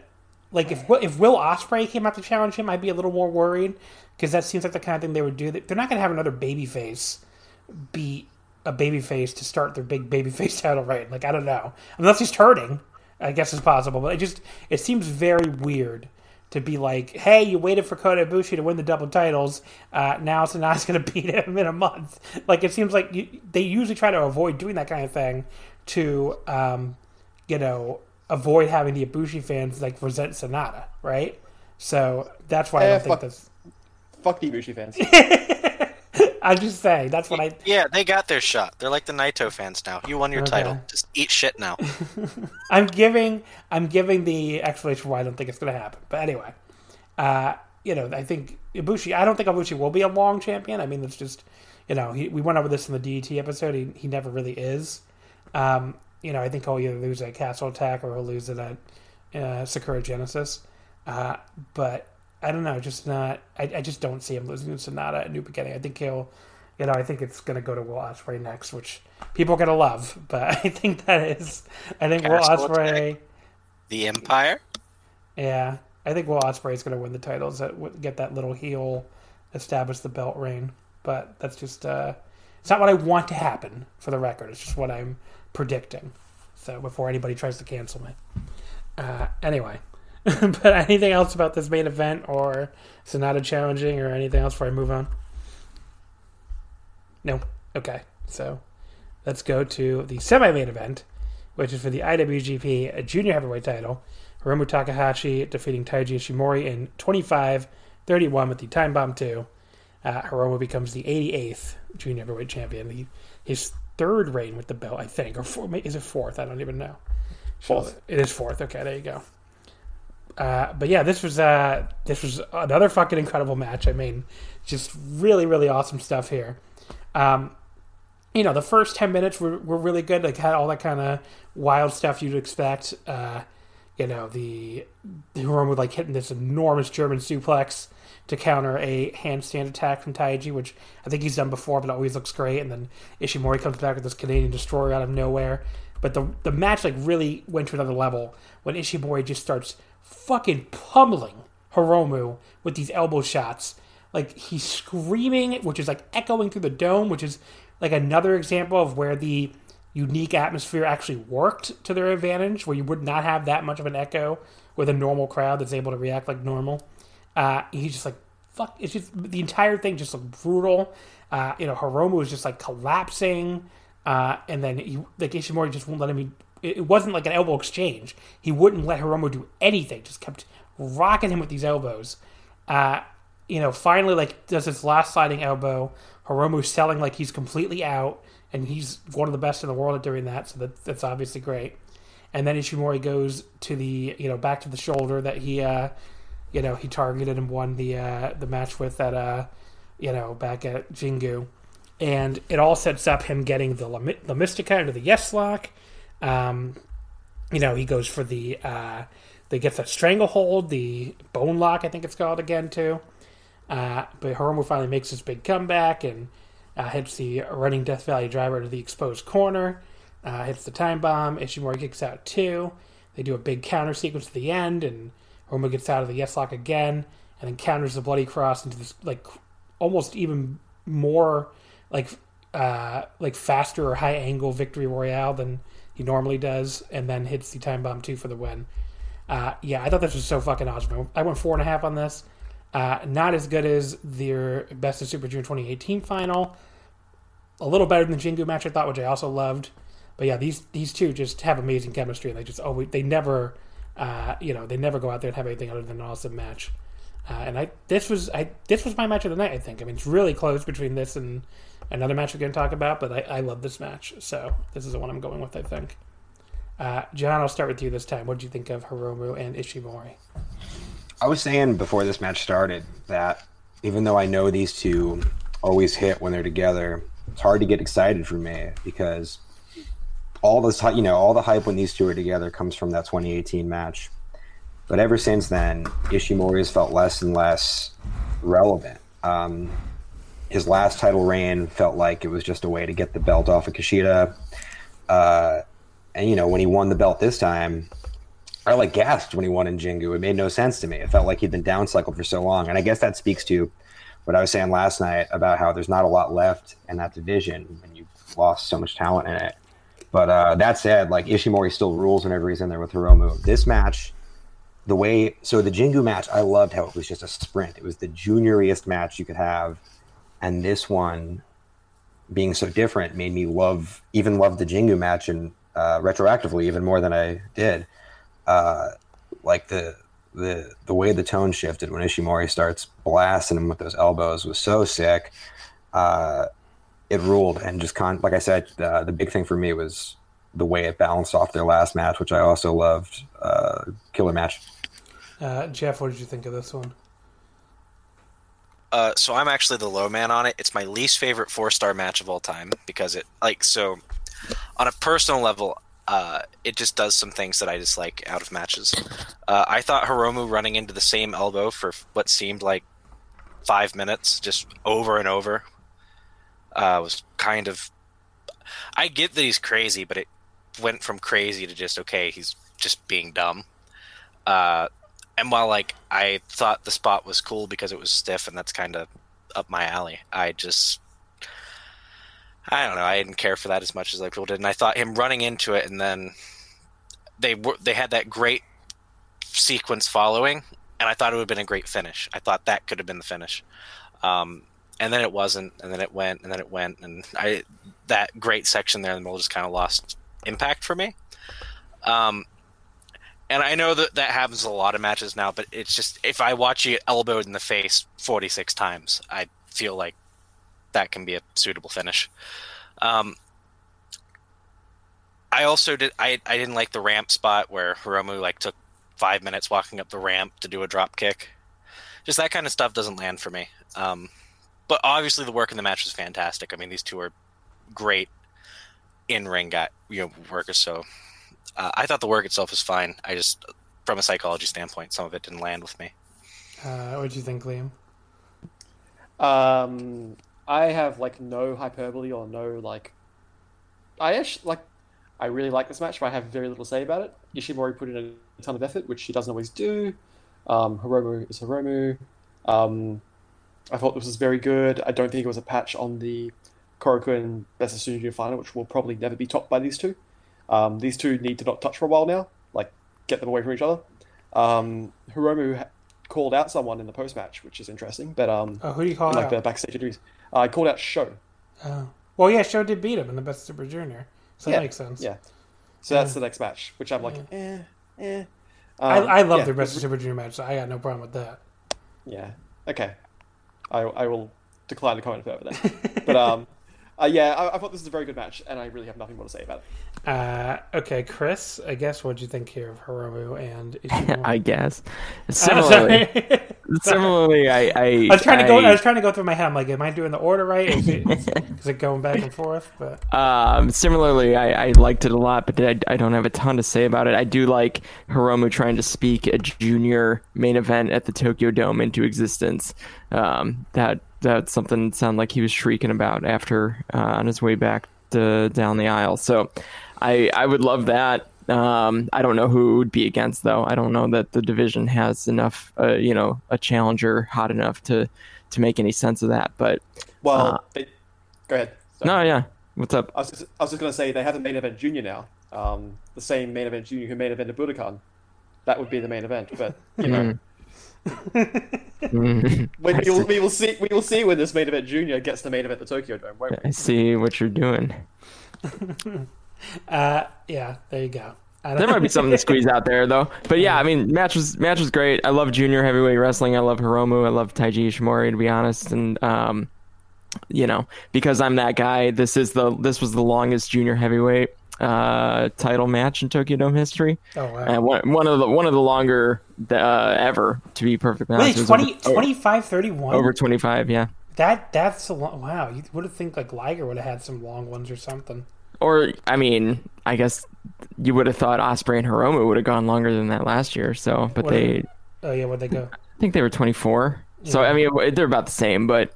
like if if Will Ospreay came out to challenge him, I'd be a little more worried because that seems like the kind of thing they would do. They're not going to have another babyface beat a babyface to start their big babyface title reign. Like I don't know, unless he's hurting, I guess it's possible. But it just it seems very weird to be like, hey, you waited for Kota Ibushi to win the double titles. Uh, now Sanada's going to beat him in a month. Like it seems like you, they usually try to avoid doing that kind of thing to, um, you know, avoid having the Ibushi fans like resent Sanada, right? So that's why I Eh, don't think that's. Fuck the Ibushi fans. I'm just saying that's what I. Yeah, they got their shot. They're like the Naito fans now. You won your Okay. title. Just eat shit now. I'm giving I'm giving the explanation why I don't think it's going to happen. But anyway, uh, you know, I think Ibushi. I don't think Ibushi will be a long champion. I mean, it's just you know, he, we went over this in the DET episode. He, he never really is. Um, you know, I think he'll either lose at Castle Attack or he'll lose it at uh, Sakura Genesis. Uh, but I don't know, just not. I, I just don't see him losing to Sanada at New Beginning. I think he'll. You know, I think it's going to go to Will Ospreay next, which people are going to love. But I think that is. I think Will Castle Ospreay. The Empire. Yeah, I think Will Ospreay is going to win the titles. That get that little heel, establish the belt reign. But that's just uh, it's not what I want to happen. For the record, it's just what I'm predicting. So before anybody tries to cancel me. Uh, anyway, but anything else about this main event or Sanada challenging or anything else before I move on? No. Okay. So let's go to the semi-main event, which is for the IWGP Junior Heavyweight Title. Hiromu Takahashi defeating Taiji Ishimori in 25-31 with the Time Bomb 2. Uh, Hiromu becomes the 88th Junior Heavyweight Champion. He, his third reign with the belt, I think, or four, is it fourth? I don't even know. Fourth. It is fourth. Okay, there you go. Uh, but yeah, this was uh, this was another fucking incredible match. I mean, just really, really awesome stuff here. Um, you know, the first ten minutes were, were really good. Like had all that kind of wild stuff you'd expect. Uh, you know, the the Hiromu like hitting this enormous German suplex to counter a handstand attack from Taiji, which I think he's done before, but always looks great. And then Ishimori comes back with this Canadian destroyer out of nowhere. But the the match like really went to another level when Ishimori just starts fucking pummeling Hiromu with these elbow shots. Like he's screaming, which is like echoing through the dome, which is like another example of where the unique atmosphere actually worked to their advantage, where you would not have that much of an echo with a normal crowd that's able to react like normal. Uh, he's just like fuck. It's just the entire thing just looked brutal. Uh, you know, Hiromu was just like collapsing, uh, and then he, like Ishimori just won't let him. It, it wasn't like an elbow exchange. He wouldn't let Hiromu do anything. Just kept rocking him with these elbows. Uh, you know, finally like does his last sliding elbow. Hiromu selling like he's completely out, and he's one of the best in the world at doing that. So that, that's obviously great. And then Ishimori goes to the you know back to the shoulder that he uh, you know he targeted and won the uh, the match with at uh, you know back at Jingu, and it all sets up him getting the La Mystica into the Yes Lock. Um, you know he goes for the uh, they gets that stranglehold, the bone lock I think it's called again too. Uh, but Hiromu finally makes his big comeback and uh, hits the running Death Valley driver to the exposed corner. Uh, hits the time bomb. Ishimori kicks out too. They do a big counter sequence at the end, and Hiromu gets out of the yes lock again, and then counters the bloody cross into this like almost even more like uh, like faster or high angle victory royale than he normally does, and then hits the time bomb two for the win. Uh, yeah, I thought this was so fucking awesome. I went four and a half on this. Uh, not as good as their Best of Super Junior 2018 final. A little better than the Jingu match, I thought, which I also loved. But yeah, these these two just have amazing chemistry, and they just always they never, uh, you know, they never go out there and have anything other than an awesome match. Uh, and I this was I this was my match of the night. I think. I mean, it's really close between this and another match we're going to talk about, but I, I love this match, so this is the one I'm going with. I think. Uh, John, I'll start with you this time. What did you think of Hiromu and Ishimori? I was saying before this match started that even though I know these two always hit when they're together, it's hard to get excited for me because all this, you know, all the hype when these two are together comes from that 2018 match. But ever since then, Ishimori has felt less and less relevant. Um, his last title reign felt like it was just a way to get the belt off of Kushida. Uh, and you know, when he won the belt this time, I like gasped when he won in Jingu. It made no sense to me. It felt like he'd been downcycled for so long, and I guess that speaks to what I was saying last night about how there's not a lot left in that division when you've lost so much talent in it. But uh, that said, like Ishimori still rules whenever he's in there with Hiromu. This match, the way so the Jingu match, I loved how it was just a sprint. It was the junioriest match you could have, and this one, being so different, made me love even love the Jingu match and uh, retroactively even more than I did. Uh, like the the the way the tone shifted when Ishimori starts blasting him with those elbows was so sick. Uh, it ruled, and just con like I said, uh, the big thing for me was the way it balanced off their last match, which I also loved. Uh, killer match. Uh, Jeff, what did you think of this one? Uh, so I'm actually the low man on it. It's my least favorite four star match of all time because it like so on a personal level, uh, it just does some things that I dislike out of matches. Uh, I thought Hiromu running into the same elbow for what seemed like five minutes, just over and over, uh, was kind of. I get that he's crazy, but it went from crazy to just okay. He's just being dumb. Uh, and while like I thought the spot was cool because it was stiff and that's kind of up my alley, I just I don't know. I didn't care for that as much as other people did, and I thought him running into it, and then they were they had that great sequence following, and I thought it would have been a great finish. I thought that could have been the finish. Um, and then it wasn't, and then it went, and then it went, and I that great section there in the middle just kind of lost impact for me. Um, and I know that that happens a lot of matches now, but it's just if I watch you elbowed in the face 46 times, I feel like that can be a suitable finish. Um, I also did. I, I didn't like the ramp spot where Hiromu like took five minutes walking up the ramp to do a drop kick. Just that kind of stuff doesn't land for me. Um, but obviously the work in the match was fantastic. I mean, these two are great in ring guy you know workers. So uh, I thought the work itself was fine. I just, from a psychology standpoint, some of it didn't land with me. Uh, what do you think, Liam? Um, I have like no hyperbole or no like. I actually like. I really like this match, but I have very little to say about it. Ishimori put in a ton of effort, which she doesn't always do. Um, Hiromu is Hiromu. Um, I thought this was very good. I don't think it was a patch on the Korakuen Best of Super Junior final, which will probably never be topped by these two. Um, these two need to not touch for a while now, like get them away from each other. Um, Hiromu ha- called out someone in the post match, which is interesting. But um, Oh, who do you call like out? the backstage interviews, uh, I called out Show. Oh. Well, yeah, Show did beat him in the Best Super Junior, so yeah, that makes sense. Yeah. So that's the next match, which I'm like, eh, eh. I, Um, I love yeah, their Best Super Junior match, so I got no problem with that. Yeah. Okay. I I will decline to comment further then. but um, uh, yeah, I, I thought this was a very good match, and I really have nothing more to say about it. Uh, okay, Chris, I guess what do you think here of Hiromu and Ishimori? I guess. Similarly, sorry. similarly, I, I I was trying to go. I was trying to go through my head. I'm like, am I doing the order right? Is it, is, is it going back and forth? But Um, similarly, I, I liked it a lot, but I, I don't have a ton to say about it. I do like Hiromu trying to speak a junior main event at the Tokyo Dome into existence. Um, that that's something that sounded like he was shrieking about after uh, on his way back to down the aisle. So, I I would love that. Um, I don't know who would be against though. I don't know that the division has enough, uh, you know, a challenger hot enough to to make any sense of that. But Well, Uh, they, go ahead. Sorry. no, yeah, what's up? I was just, I was just going to say they have a main event junior now. Um, the same main event junior who main evented Budokan. That would be the main event, but you know, Mhm. when we, will, we will see. We will see when this main event junior gets the main event at the Tokyo Dome. Won't we? I see what you're doing. uh, yeah, there you go. There might be something to squeeze out there though. But yeah, I mean, match was match was great. I love junior heavyweight wrestling. I love Hiromu. I love Taiji Ishimori to be honest. And um, you know, because I'm that guy, this is the this was the longest junior heavyweight uh title match in Tokyo Dome history. Oh, wow. And one, one of the one of the longer uh, ever to be perfectly Wait, honest. It was 20, over, 25, 31? over 25, yeah. That that's a long, wow. You would have think like Liger would have had some long ones or something. Or I mean, I guess you would have thought Ospreay and Hiromu would have gone longer than that last year. So, but What- they Oh yeah, where'd they go? I think they were 24. So I mean, they're about the same, but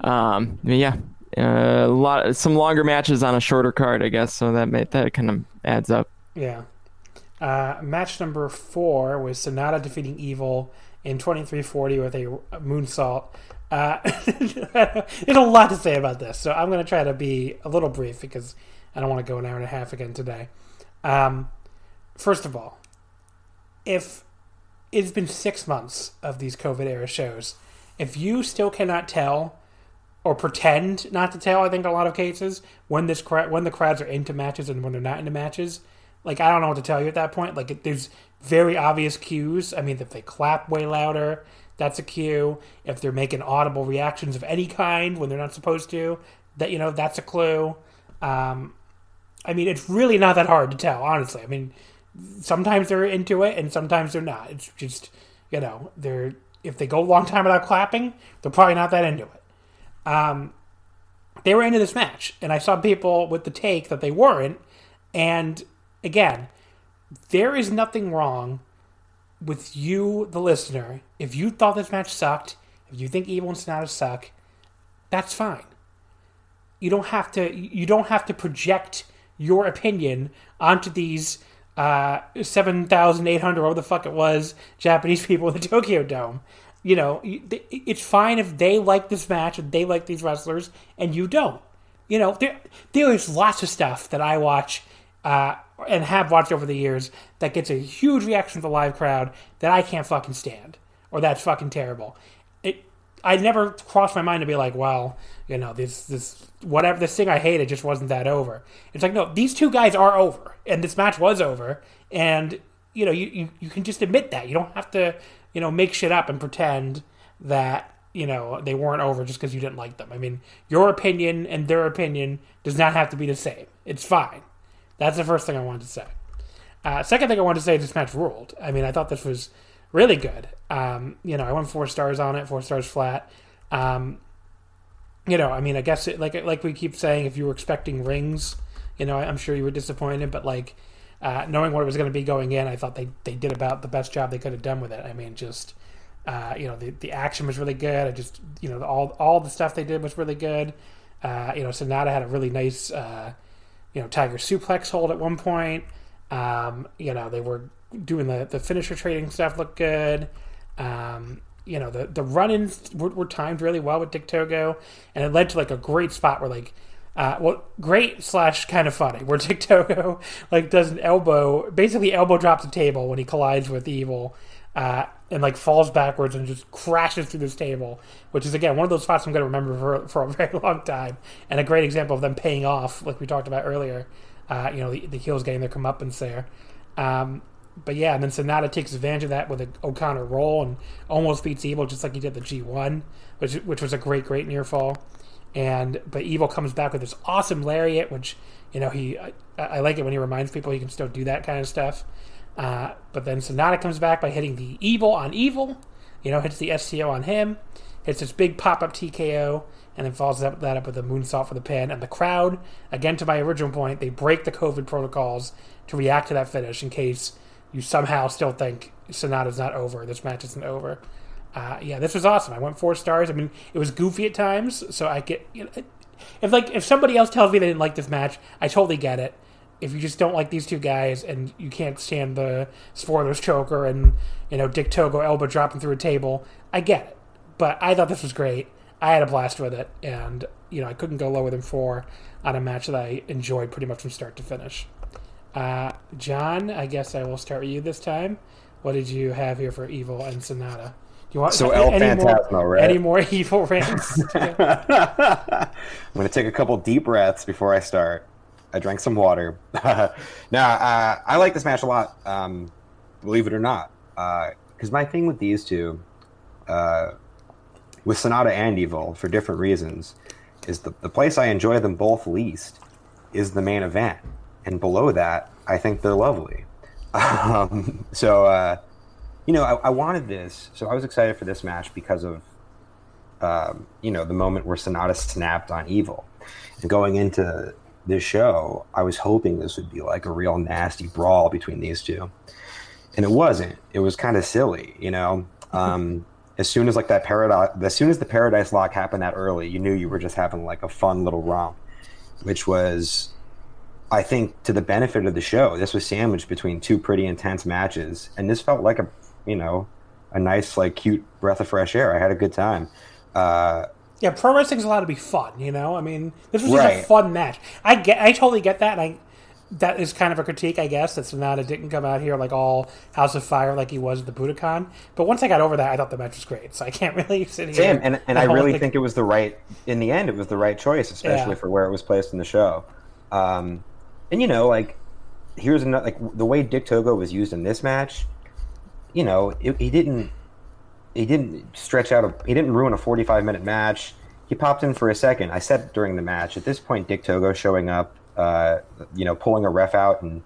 um, yeah, a lot, some longer matches on a shorter card, I guess. So that may, that kind of adds up. Yeah. Uh, match number four was Sanada defeating Evil in 2340 with a moonsault. Uh, there's a lot to say about this, so I'm going to try to be a little brief because I don't want to go an hour and a half again today. Um, first of all, if it's been six months of these COVID era shows, if you still cannot tell or pretend not to tell, I think in a lot of cases when this when the crowds are into matches and when they're not into matches, like I don't know what to tell you at that point. Like it, there's very obvious cues. I mean, if they clap way louder, that's a cue. If they're making audible reactions of any kind when they're not supposed to, that you know that's a clue. Um, I mean, it's really not that hard to tell, honestly. I mean, sometimes they're into it and sometimes they're not. It's just you know they're if they go a long time without clapping, they're probably not that into it. Um, they were into this match, and I saw people with the take that they weren't. And again, there is nothing wrong with you, the listener. If you thought this match sucked, if you think Evil and Sanada suck, that's fine. You don't have to. You don't have to project your opinion onto these uh, seven thousand eight hundred, whatever the fuck it was, Japanese people in the Tokyo Dome. You know, it's fine if they like this match and they like these wrestlers and you don't. You know, there there is lots of stuff that I watch uh, and have watched over the years that gets a huge reaction from the live crowd that I can't fucking stand or that's fucking terrible. It, I never crossed my mind to be like, well, you know, this this whatever this thing I hated just wasn't that over. It's like no, these two guys are over, and this match was over, and you know, you you, you can just admit that. You don't have to, you know, make shit up and pretend that you know they weren't over just because you didn't like them. I mean, your opinion and their opinion does not have to be the same. It's fine. That's the first thing I wanted to say. Uh, second thing I wanted to say, this match ruled. I mean, I thought this was really good. Um, you know, I went four stars on it, four stars flat. Um, you know, I mean, I guess it, like like we keep saying, if you were expecting rings, you know, I'm sure you were disappointed. But like uh, knowing what it was going to be going in, I thought they they did about the best job they could have done with it. I mean, just uh, you know, the the action was really good. I just you know, all all the stuff they did was really good. Uh, you know, Sanada had a really nice uh, you know Tiger suplex hold at one point. Um, you know, they were doing the the finisher trading stuff looked good. Um, you know the the run-ins were, were, timed really well with Dick Togo, and it led to like a great spot where like. Uh, well, great slash kind of funny. Where Dick Togo like does an elbow, basically elbow drops the table when he collides with Evil, uh, and like falls backwards and just crashes through this table, which is again one of those spots I'm going to remember for for a very long time, and a great example of them paying off, like we talked about earlier. Uh, you know, the, the heels getting their comeuppance there. Um, but yeah, and then Sanada takes advantage of that with an O'Connor roll and almost beats Evil just like he did the G1, which which was a great great near fall. And but Evil comes back with this awesome lariat, which you know he I, I like it when he reminds people he can still do that kind of stuff. Uh, but then Sanada comes back by hitting the Evil on Evil, you know, hits the STO on him, hits this big pop up TKO, and then follows that up with a moonsault for the pin. And the crowd, again to my original point, they break the COVID protocols to react to that finish in case you somehow still think Sanada's not over. This match isn't over. Uh, yeah, this was awesome. I went four stars. I mean, it was goofy at times, so I get you know, if like if somebody else tells me they didn't like this match, I totally get it. If you just don't like these two guys and you can't stand the spoilers choker and you know Dick Togo elbow dropping through a table, I get it. But I thought this was great. I had a blast with it, and you know I couldn't go lower than four on a match that I enjoyed pretty much from start to finish. Uh, John, I guess I will start with you this time. What did you have here for Evil and Sanada? Do you want so El any more, right? Any more evil rants? I'm going to take a couple deep breaths before I start. I drank some water. now, uh, I like this match a lot, um, believe it or not. Because uh, my thing with these two, uh, with Sanada and Evil, for different reasons, is the, the place I enjoy them both least is the main event and below that, I think they're lovely. Um, so, uh, you know, I, I, wanted this, so I was excited for this match because of, um, you know, the moment where Sanada snapped on Evil. And going into this show, I was hoping this would be like a real nasty brawl between these two, and it wasn't. It was kind of silly, you know. Um, as soon as like that paradise, as soon as the paradise lock happened that early, you knew you were just having like a fun little romp, which was I think to the benefit of the show, this was sandwiched between two pretty intense matches, and this felt like a you know a nice like cute breath of fresh air. I had a good time. Uh, yeah, pro wrestling's allowed to be fun. You know, I mean, this was right. just a fun match. I get, I totally get that, and I that is kind of a critique, I guess, That's not that Sanada didn't come out here like all House of Fire like he was at the Budokan. But once I got over that, I thought the match was great. So I can't really sit here. Same, and, and I really think it was the right. In the end, it was the right choice, especially yeah. for where it was placed in the show. Um, and you know, like here's another like the way Dick Togo was used in this match. You know, it, he didn't he didn't stretch out a he didn't ruin a 45 minute match. He popped in for a second. I said during the match at this point, Dick Togo showing up, uh, you know, pulling a ref out and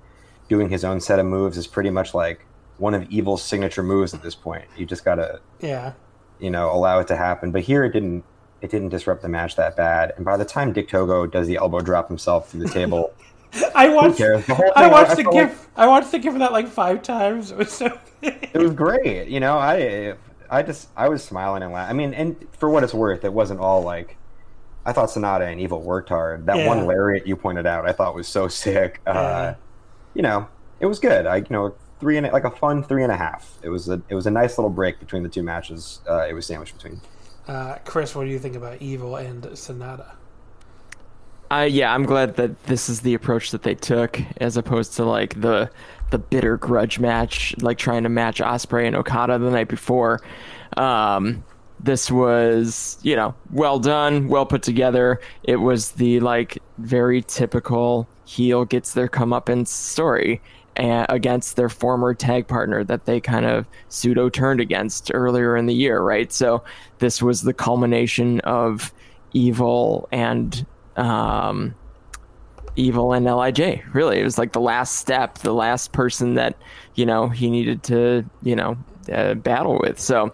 doing his own set of moves is pretty much like one of Evil's signature moves at this point. You just gotta, yeah, you know, allow it to happen. But here it didn't. It didn't disrupt the match that bad. And by the time Dick Togo does the elbow drop himself through the table. I watched. I watched I, the gif. Like, I watched the gif of that like five times. It was so. it was great. You know, I I just I was smiling and laughing. I mean, and for what it's worth, it wasn't all like. I thought Sanada and Evil worked hard. That yeah. one lariat you pointed out, I thought was so sick. Uh. You know, it was good. I you know three and like a fun three and a half. It was a it was a nice little break between the two matches. Uh, it was sandwiched between. Uh, Chris, what do you think about Evil and Sanada? Uh, yeah, I'm glad that this is the approach that they took, as opposed to like the the bitter grudge match, like trying to match Ospreay and Okada the night before. Um, this was, you know, well done, well put together. It was the like very typical heel gets their come up comeuppance story against their former tag partner that they kind of pseudo turned against earlier in the year, right? So this was the culmination of evil and um, evil and LIJ. Really, it was like the last step, the last person that you know he needed to you know uh, battle with. So.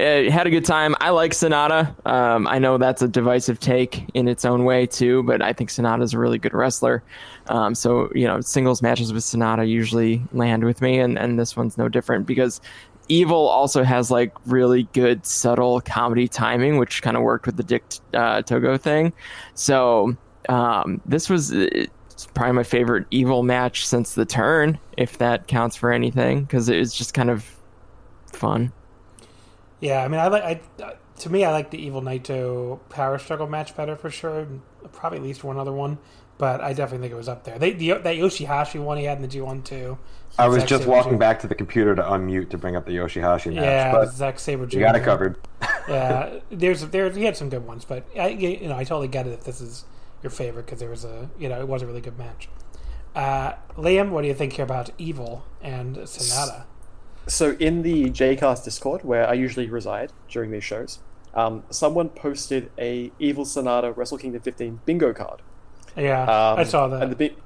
Uh, had a good time. I like Sanada. Um, I know that's a divisive take in its own way too, but I think Sanada's a really good wrestler. Um, so you know, singles matches with Sanada usually land with me, and and this one's no different because Evil also has like really good subtle comedy timing, which kind of worked with the Dick uh, Togo thing. So um, this was it's probably my favorite Evil match since the turn, if that counts for anything, because it was just kind of fun. Yeah, I mean, I like. I uh, to me, I like the Evil Naito Power Struggle match better for sure. Probably at least one other one, but I definitely think it was up there. They, the, that Yoshihashi one he had in the G one too. I was Zack just Sabre walking Jr. back to the computer to unmute to bring up the Yoshihashi match, Yeah, but Zack Sabre Jr. you got it covered. yeah, there's there he had some good ones, but I you know I totally get it if this is your favorite because there was a you know it was a really good match. Uh, Liam, what do you think here about Evil and Sanada? So in the JCast Discord, where I usually reside during these shows, um, someone posted a Evil Sanada Wrestle Kingdom 15 bingo card. Yeah, Um, I saw that. And the, bi-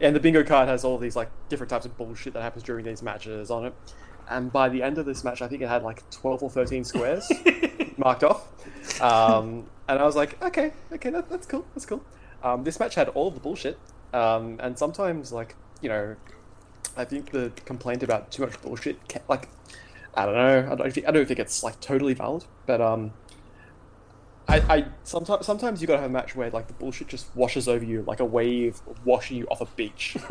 and the bingo card has all these like different types of bullshit that happens during these matches on it. And by the end of this match, I think it had like 12 or 13 squares marked off. Um, and I was like, okay, okay, that, that's cool, that's cool. Um, this match had all the bullshit. Um, and sometimes, like, you know, I think the complaint about too much bullshit, like, I don't know, I don't think, I don't think it's like totally valid, but um, I, I sometimes sometimes you gotta have a match where like the bullshit just washes over you like a wave washing you off a beach,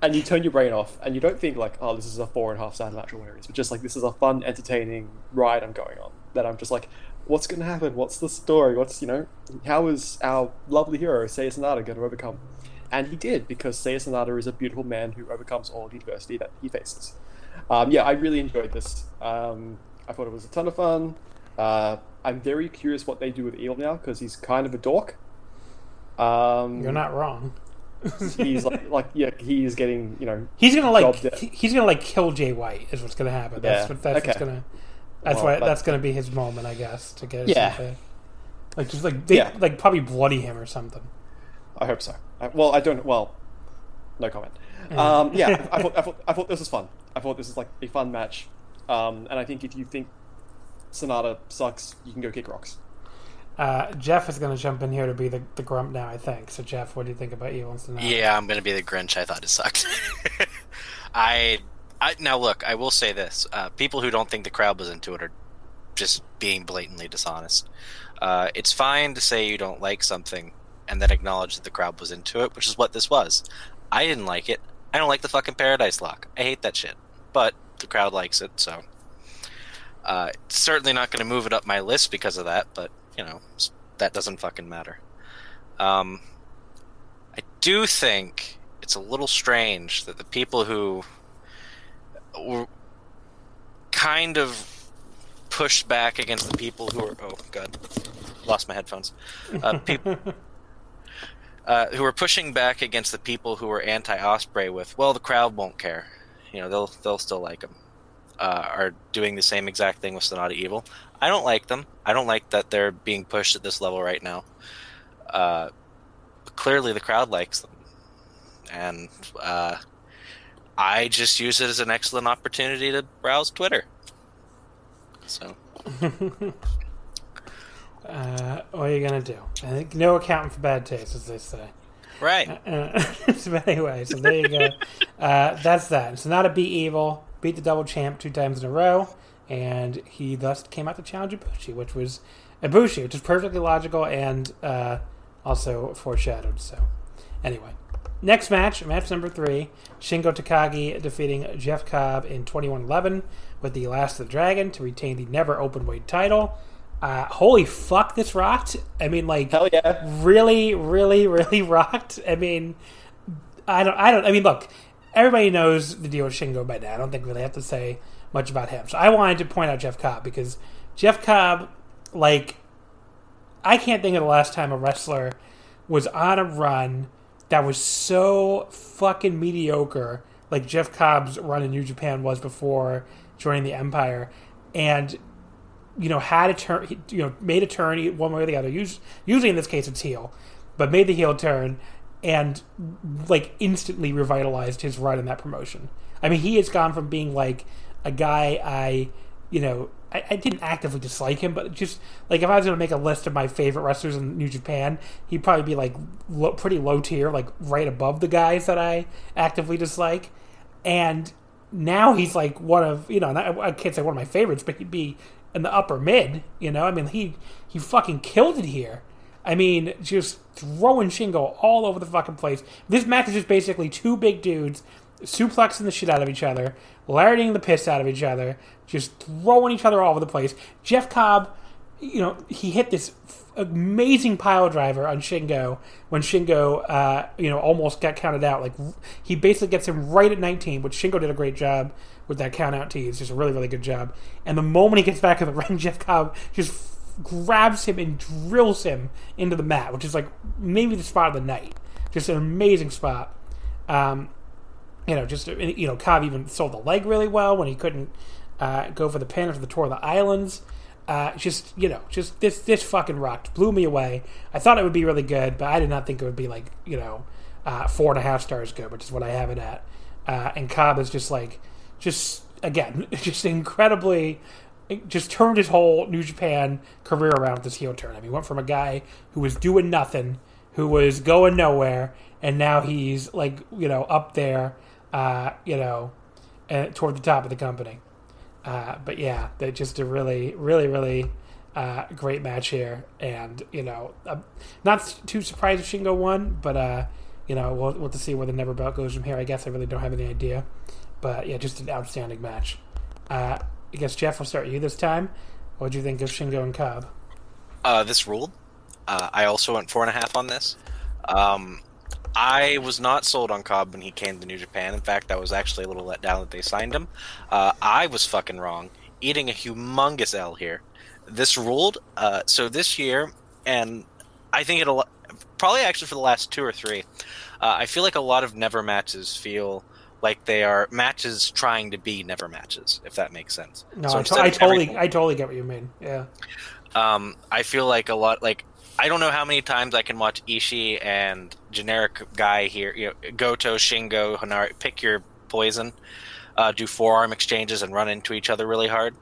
and you turn your brain off and you don't think like oh this is a four and a half star match or whatever it is, but just like this is a fun, entertaining ride I'm going on. That I'm just like, what's gonna happen? What's the story? What's you know, how is our lovely hero Seiya Sanada to overcome? And he did because Seiya Sanada is a beautiful man who overcomes all the adversity that he faces. Um, yeah, I really enjoyed this. Um, I thought it was a ton of fun. Uh, I'm very curious what they do with Evil now because he's kind of a dork. Um, You're not wrong. He's like, like, yeah, he's getting, you know, He's gonna like he's gonna like kill Jay White is what's gonna happen. That's Yeah, what that's what's gonna that's Well, why that- that's gonna be his moment, I guess, to get his Yeah. something. Like just like they Yeah. like probably bloody him or something. I hope so. I, well, I don't. Well, no comment. Um, yeah, I thought, I thought I thought this was fun. I thought this was like a fun match. Um, and I think if you think Sanada sucks, you can go kick rocks. Uh, Jeff is gonna jump in here to be the, the grump now, I think. So Jeff, what do you think about Evil and Sanada? Yeah, I'm gonna be the Grinch. I thought it sucked. I, I now look. I will say this: uh, people who don't think the crowd was into it are just being blatantly dishonest. Uh, it's fine to say you don't like something and then acknowledge that the crowd was into it, which is what this was. I didn't like it. I don't like the fucking Paradise Lock. I hate that shit. But the crowd likes it, so uh, it's certainly not going to move it up my list because of that. But you know, that doesn't fucking matter. Um, I do think it's a little strange that the people who were kind of pushed back against the people who are oh god, lost my headphones. Uh, people uh, who were pushing back against the people who were anti Ospreay with well, the crowd won't care. You know, they'll they'll still like him. Uh, are doing the same exact thing with Sanada Evil. I don't like them. I don't like that they're being pushed at this level right now. Uh, clearly, the crowd likes them, and uh, I just use it as an excellent opportunity to browse Twitter. So Uh, what are you gonna do? I think no accounting for bad taste, as they say. right, Uh, but anyway, so there you go. Uh, that's that. Sanada be Evil, beat the double champ two times in a row, and he thus came out to challenge Ibushi, which was Ibushi, which is perfectly logical and uh, also foreshadowed. So, anyway, next match, match number three: Shingo Takagi defeating Jeff Cobb in 21-11 with the Last of the Dragon to retain the never open weight title. Uh, holy fuck, this rocked! I mean, like, Hell yeah! really, really, really rocked. I mean, I don't, I don't. I mean, look, everybody knows the deal with Shingo by now. I don't think we really have to say much about him. So I wanted to point out Jeff Cobb because Jeff Cobb, like, I can't think of the last time a wrestler was on a run that was so fucking mediocre, like Jeff Cobb's run in New Japan was before joining the Empire, and you know had a turn, you know made a turn one way or the other. Usually in this case it's heel, but made the heel turn and like instantly revitalized his run in that promotion. I mean, he has gone from being like a guy I, you know, I, I didn't actively dislike him, but just like if I was going to make a list of my favorite wrestlers in New Japan, he'd probably be like low, pretty low tier, like right above the guys that I actively dislike. And now he's like one of you know, I can't say one of my favorites, but he'd be in the upper mid. You know, I mean, he he fucking killed it here. I mean, just throwing Shingo all over the fucking place. This match is just basically two big dudes suplexing the shit out of each other, lariating the piss out of each other, just throwing each other all over the place. Jeff Cobb, you know, he hit this amazing pile driver on Shingo when Shingo, uh, you know, almost got counted out. Like he basically gets him right at 19, which Shingo did a great job with that count out tease, just a really really good job. And the moment he gets back in the ring, Jeff Cobb just grabs him and drills him into the mat, which is like maybe the spot of the night. Just an amazing spot. Um, you know, just you know, Cobb even sold the leg really well when he couldn't uh, go for the pin after the tour of the islands. Uh, just you know, just this this fucking rocked, blew me away. I thought it would be really good, but I did not think it would be like you know, uh, four and a half stars good, which is what I have it at. Uh, and Cobb is just like, just again, just incredibly just turned his whole New Japan career around with this heel turn. I mean, he went from a guy who was doing nothing, who was going nowhere, and now he's like, you know, up there, uh, you know, uh, toward the top of the company. Uh, but yeah, they just a really, really, really uh, great match here, and you know, I'm not too surprised if Shingo won, but uh, you know, we'll, we'll have to see where the Never Belt goes from here. I guess I really don't have any idea, but yeah, just an outstanding match. Uh, I guess Jeff will start you this time. What do you think of Shingo and Cobb? Uh, this ruled. Uh, I also went four and a half on this. Um, I was not sold on Cobb when he came to New Japan. In fact, I was actually a little let down that they signed him. Uh, I was fucking wrong, eating a humongous L here. This ruled. Uh, so this year, and I think it'll probably actually for the last two or three. Uh, I feel like a lot of never matches feel like they are matches trying to be never matches, if that makes sense. No, So I, to- I totally, everything- I totally get what you mean. Yeah, um, I feel like a lot like I don't know how many times I can watch Ishii and generic guy here, you know, Goto, Shingo, Henare, pick your poison, uh, do forearm exchanges and run into each other really hard.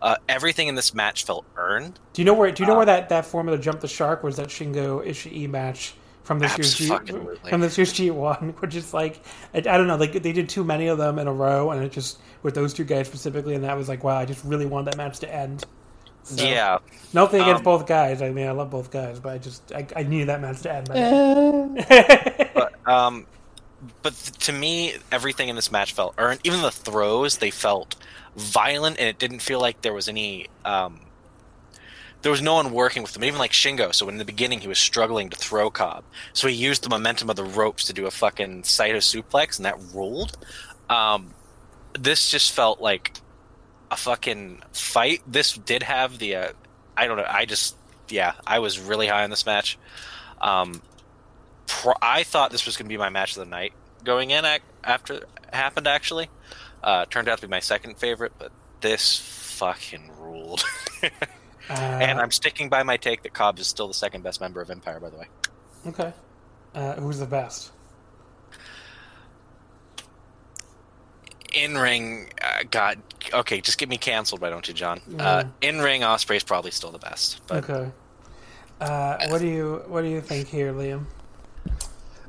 Uh, everything in this match felt earned. Do you know where? Do you know Uh, where that, that formula jump the shark was? That Shingo Ishii match from this year's G from this year's G one, which is like I, I don't know, like they did too many of them in a row, and it just with those two guys specifically, and that was like wow, I just really want that match to end. So, Yeah, nothing against Um, both guys. I mean, I love both guys, but I just I, I needed that match to end. but um, but th- to me, everything in this match felt earned. Even the throws, they felt violent, and it didn't feel like there was any. Um, there was no one working with them, even like Shingo. So in the beginning, he was struggling to throw Cobb, so he used the momentum of the ropes to do a fucking Saito suplex, and that ruled. Um, this just felt like a fucking fight. This did have the. Uh, I don't know. I just yeah, I was really high on this match. Um, pro- I thought this was going to be my match of the night going in ac- after it happened. Actually, uh, turned out to be my second favorite, but this fucking ruled. Uh, and I'm sticking by my take that Cobb is still the second best member of Empire. By the way, okay, uh, who's the best? in ring, uh, God, okay, just get me canceled, why don't you, John? Uh, in ring, Ospreay's probably still the best, but Okay. Uh, what do you what do you think here, Liam?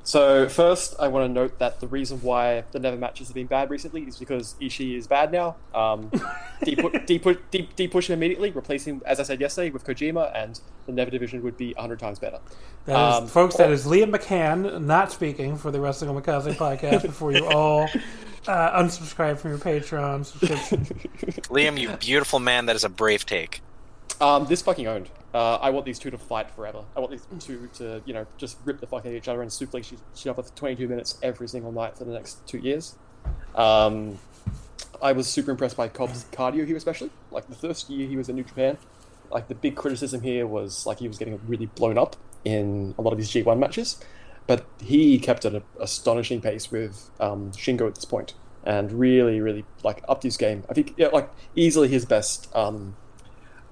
So first, I want to note that the reason why the Never matches have been bad recently is because Ishii is bad now. Um, depu- depu- de- depush him immediately, replacing as I said yesterday, with Kojima, and the Never division would be hundred times better. That is, Um, folks, that is Liam McCann not speaking for the Wrestling Omakase podcast before you all uh, unsubscribe from your Patreon subscription. Liam, you beautiful man, that is a brave take. Um, this fucking owned. Uh, I want these two to fight forever. I want these two to, you know, just rip the fuck out of each other and suplex each other for 22 minutes every single night for the next two years. Um, I was super impressed by Cobb's cardio here, especially. Like the first year he was in New Japan, like the big criticism here was like he was getting really blown up in a lot of his G1 matches, but he kept at an astonishing pace with um, Shingo at this point, and really, really like upped his game. I think yeah, like easily his best um,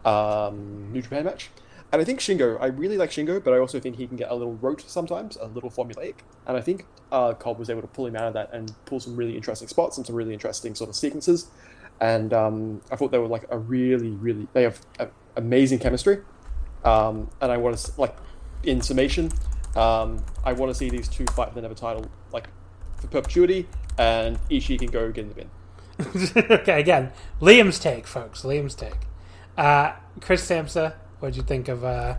um, New Japan match. And I think Shingo, I really like Shingo, but I also think he can get a little rote sometimes, a little formulaic. And I think uh, Cobb was able to pull him out of that and pull some really interesting spots and some really interesting sort of sequences. And um, I thought they were like a really, really, they have a, amazing chemistry. Um, and I want to, like, in summation, um, I want to see these two fight for the Never title, like, for perpetuity, and Ishii can go get in the bin. okay, again, Liam's take, folks. Liam's take. Uh, Chris Samsel, what'd you think of? Uh,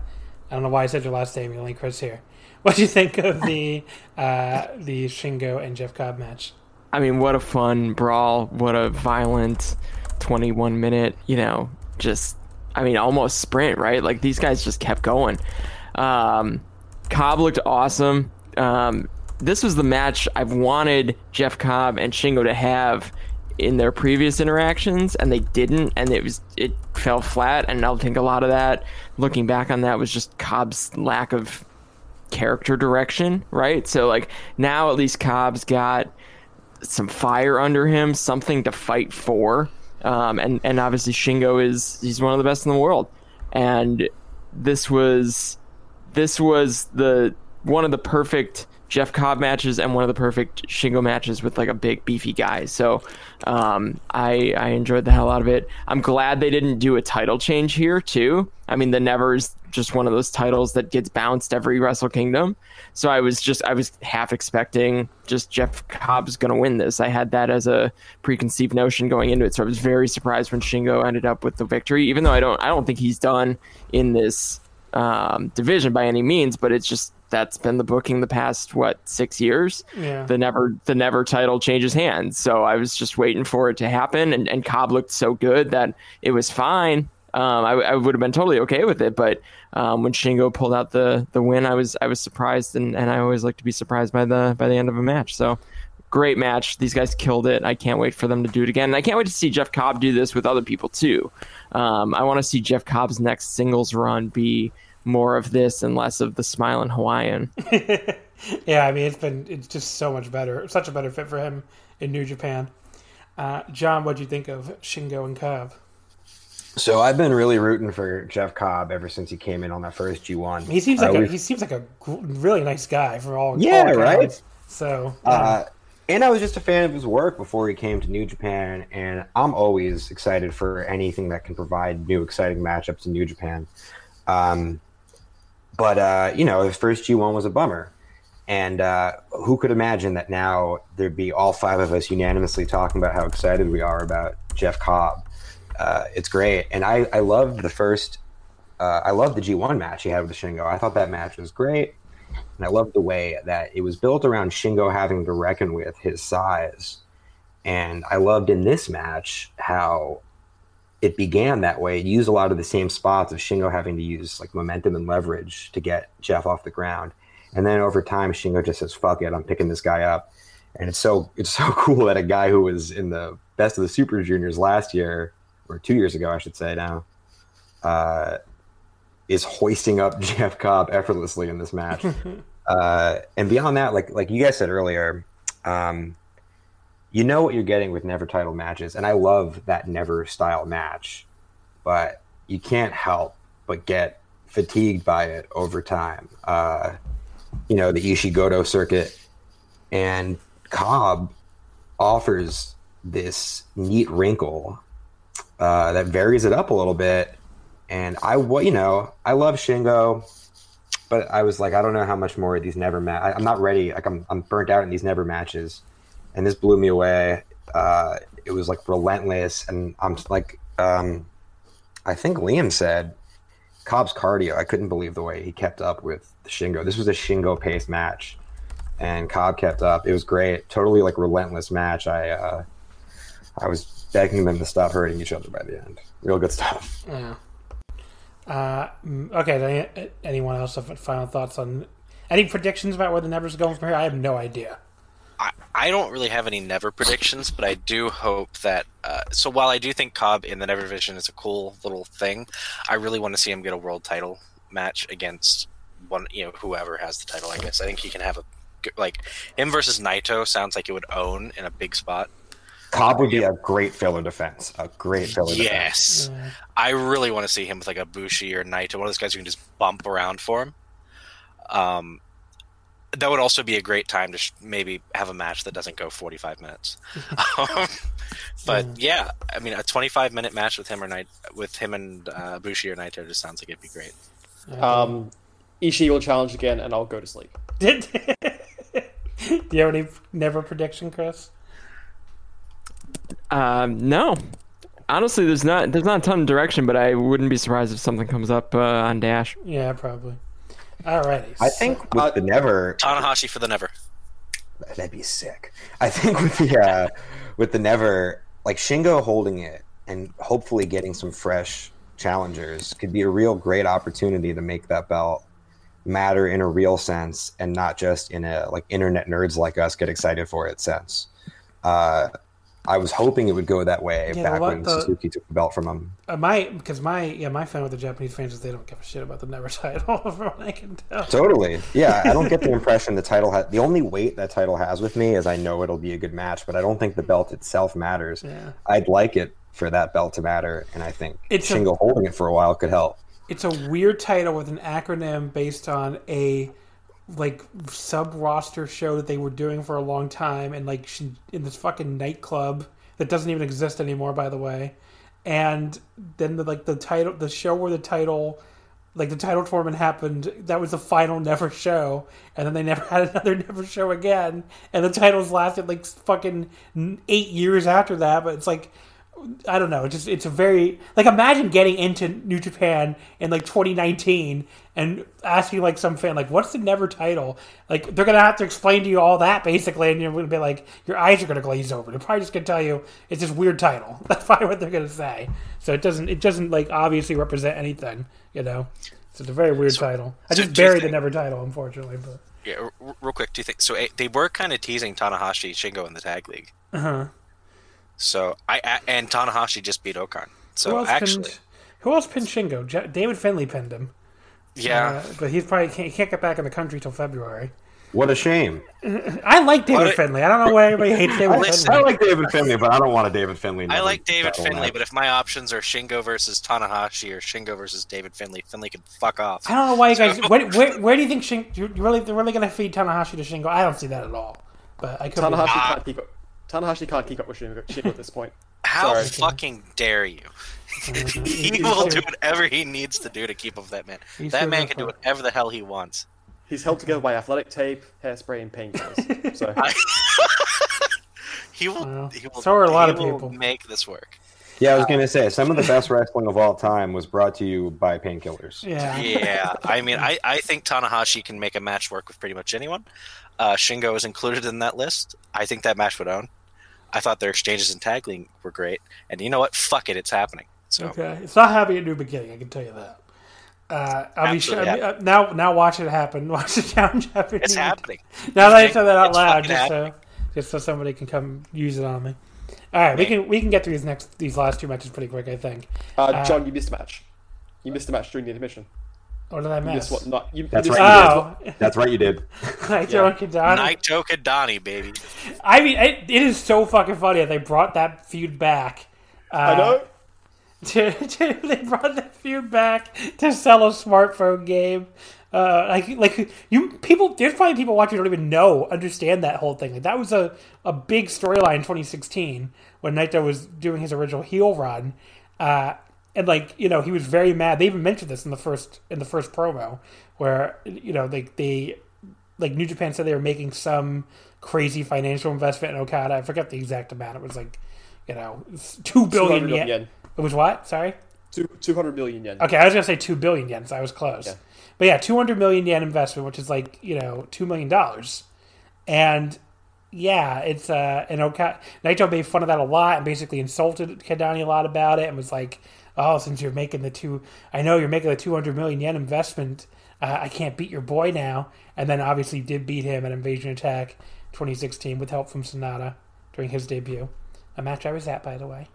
I don't know why I said your last name. You're only Chris here. What'd you think of the uh, the Shingo and Jeff Cobb match? I mean, what a fun brawl! What a violent 21 minute, you know, just I mean, almost sprint, right? Like these guys just kept going. Um, Cobb looked awesome. Um, this was the match I've wanted Jeff Cobb and Shingo to have in their previous interactions, and they didn't, and it was it fell flat. And I'll think a lot of that, looking back on that, was just Cobb's lack of character direction, right? So like now at least Cobb's got some fire under him, something to fight for. Um, and and obviously Shingo is he's one of the best in the world, and this was this was the one of the perfect Jeff Cobb matches and one of the perfect Shingo matches with like a big beefy guy. So um, I I enjoyed the hell out of it. I'm glad they didn't do a title change here too. I mean, the Never's just one of those titles that gets bounced every Wrestle Kingdom. So I was just I was half expecting just Jeff Cobb's going to win this. I had that as a preconceived notion going into it. So I was very surprised when Shingo ended up with the victory. Even though I don't I don't think he's done in this um, division by any means, but it's just that's been the booking the past what six years. Yeah. The never the never title changes hands. So I was just waiting for it to happen, and and Cobb looked so good that it was fine. Um, I, I would have been totally okay with it, but um, when Shingo pulled out the the win, I was I was surprised, and, and I always like to be surprised by the by the end of a match. So great match. These guys killed it. I can't wait for them to do it again. And I can't wait to see Jeff Cobb do this with other people too. Um, I want to see Jeff Cobb's next singles run be more of this and less of the smiling Hawaiian. yeah, I mean it's been it's just so much better, such a better fit for him in New Japan. Uh, John, what do you think of Shingo and Cobb? So I've been really rooting for Jeff Cobb ever since he came in on that first G1. He seems like Uh, a, he seems like a really nice guy for all. Yeah, all right? accounts. So yeah. Uh, and I was just a fan of his work before he came to New Japan, and I'm always excited for anything that can provide new, exciting matchups in New Japan. Um, but uh, you know, the first G1 was a bummer, and uh, who could imagine that now there'd be all five of us unanimously talking about how excited we are about Jeff Cobb. Uh, it's great, and I I loved the first. Uh, I loved the G1 match he had with Shingo. I thought that match was great. And I loved the way that it was built around Shingo having to reckon with his size. And I loved in this match how it began that way. It used a lot of the same spots of Shingo having to use like momentum and leverage to get Jeff off the ground. And then over time, Shingo just says, fuck it, I'm picking this guy up. And it's so it's so cool that a guy who was in the best of the super juniors last year, or two years ago, I should say now, uh, is hoisting up Jeff Cobb effortlessly in this match. uh, and beyond that, like like you guys said earlier, um, you know what you're getting with never title matches, and I love that never style match, but you can't help but get fatigued by it over time. Uh, you know the Ishigoto circuit, and Cobb offers this neat wrinkle uh, that varies it up a little bit. And I, wa- you know, I love Shingo, but I was like, I don't know how much more of these never ma- I, I'm not ready. Like I'm, I'm burnt out in these never matches, and this blew me away. Uh, it was like relentless, and I'm like, um, I think Liam said, Cobb's cardio. I couldn't believe the way he kept up with Shingo. This was a Shingo paced match, and Cobb kept up. It was great. Totally like relentless match. I, uh, I was begging them to stop hurting each other by the end. Real good stuff. Yeah. Uh, okay. Any, anyone else have final thoughts on any predictions about where the Nevers are going from here? I have no idea. I, I don't really have any never predictions, but I do hope that Uh, so while I do think Cobb in the Never Division is a cool little thing, I really want to see him get a world title match against one, you know, whoever has the title. I guess I think he can have a good- like him versus Naito sounds like it would own in a big spot. Cobb would be a great filler defense. A great filler defense. Yes, I really want to see him with like Ibushi or Naito, one of those guys who can just bump around for him. Um, that would also be a great time to sh- maybe have a match that doesn't go 45 minutes. um, but yeah, I mean, a 25 minute match with him or Night with him and uh, Bushi or Naito just sounds like it'd be great. Um, Ishii will challenge again, and I'll go to sleep. Do you have any never prediction, Chris? Um, no, honestly, there's not there's not a ton of direction, but I wouldn't be surprised if something comes up uh, on Dash. Yeah, probably. Alrighty. I think with Uh, the Never, Tanahashi for the never. that'd be sick. I think with the uh, with the Never, like Shingo holding it and hopefully getting some fresh challengers could be a real great opportunity to make that belt matter in a real sense and not just in a like internet nerds like us get excited for it sense. Uh, I was hoping it would go that way Yeah, back when the- Suzuki took the belt from him. Uh, my because my yeah my fan with the Japanese fans is they don't give a shit about the never title from what I can tell. Totally. Yeah, I don't get the impression the title has the only weight that title has with me is I know it'll be a good match, but I don't think the belt itself matters. Yeah. I'd like it for that belt to matter, and I think It's a- holding it for a while could help. It's a weird title with an acronym based on a like sub roster show that they were doing for a long time, and like she, in this fucking nightclub that doesn't even exist anymore, by the way. And then the like the title, the show where the title, like the title tournament happened. That was the final Never show, and then they never had another Never show again. And the titles lasted like fucking eight years after that. But it's like I don't know. It's just it's a very like imagine getting into New Japan in like 2019 and asking like some fan like what's the never title? Like they're gonna have to explain to you all that basically, and you're gonna be like your eyes are gonna glaze over. They're probably just gonna tell you it's this weird title. That's probably what they're gonna say. So it doesn't it doesn't like obviously represent anything, you know. So it's a very weird title. I so just buried the never title, unfortunately. But Yeah, real quick, do you think so? eh, They were kind of teasing Tanahashi Shingo in the tag league. uh huh. So I and Tanahashi just beat O-Khan. So else actually, pinned? Who else pinned Shingo? J- David Finley pinned him. yeah. Uh, but he's probably can't, he can't get back in the country till February. What a shame. I like David Finley. I don't know why everybody hates David Listen, I Finley. like David Finley, but I don't want a David Finley. I like David Finley, but if my options are Shingo versus Tanahashi or Shingo versus David Finley, Finley can fuck off. I don't know why you guys. Where, where, where do you think Shin, you you really they're really going to feed Tanahashi to Shingo? I don't see that at all. But I could. Tanahashi Be, can't keep up. Tanahashi can't keep up with Shingo, Shingo at this point. How Sorry. fucking dare you? he will do whatever he needs to do to keep up with that man. He's that man rough can do whatever the hell he wants. He's held together by athletic tape, hairspray, and painkillers. So He will. Well, he will so are a lot of people. Make this work. Yeah, I was going to say some of the best wrestling of all time was brought to you by painkillers. yeah. Yeah, I mean, I, I think Tanahashi can make a match work with pretty much anyone. Uh, Shingo is included in that list. I think that match would own. I thought their exchanges in tag league were great, and you know what? Fuck it, it's happening. So Okay, it's not happy at New Beginning. I can tell you that. Uh, I'll be sure. Absolutely I mean, uh, now, now watch it happen. Watch the challenge happen. it's happening. Now that I said that out It's loud, fucking just so just so somebody can come use it on me. All right, we can we can get through these next these last two matches pretty quick. I think. uh, John, you missed a match. You missed a match during the intermission. Or did I You miss? missed what? Not you. That's you missed right, Oh, That's right, you did. Naito and Kidani. Naito Kidani, baby. I mean, it, it is so fucking funny that they brought that feud back. Uh, I know. to, to they brought that feud back to sell a smartphone game. Uh, like like you people there's probably people watching who don't even know understand that whole thing. Like that was a, a big storyline in 2016 when Naito was doing his original heel run. Uh, and like you know he was very mad. They even mentioned this in the first in the first promo where you know they they like New Japan said they were making some crazy financial investment in Okada. I forget the exact amount. It was like you know two billion yen. yen. It was what? Sorry. Two two hundred million yen. Okay, I was gonna say two billion yen, so I was close. Yeah. But yeah, two hundred million yen investment, which is like you know two million dollars, and yeah, it's uh, and Okada Naito made fun of that a lot and basically insulted Kidani a lot about it and was like, "Oh, since you're making the two, I know you're making the two hundred million yen investment, uh, I can't beat your boy now." And then obviously did beat him at Invasion Attack 2016 with help from Sanada during his debut, a match I was at, by the way.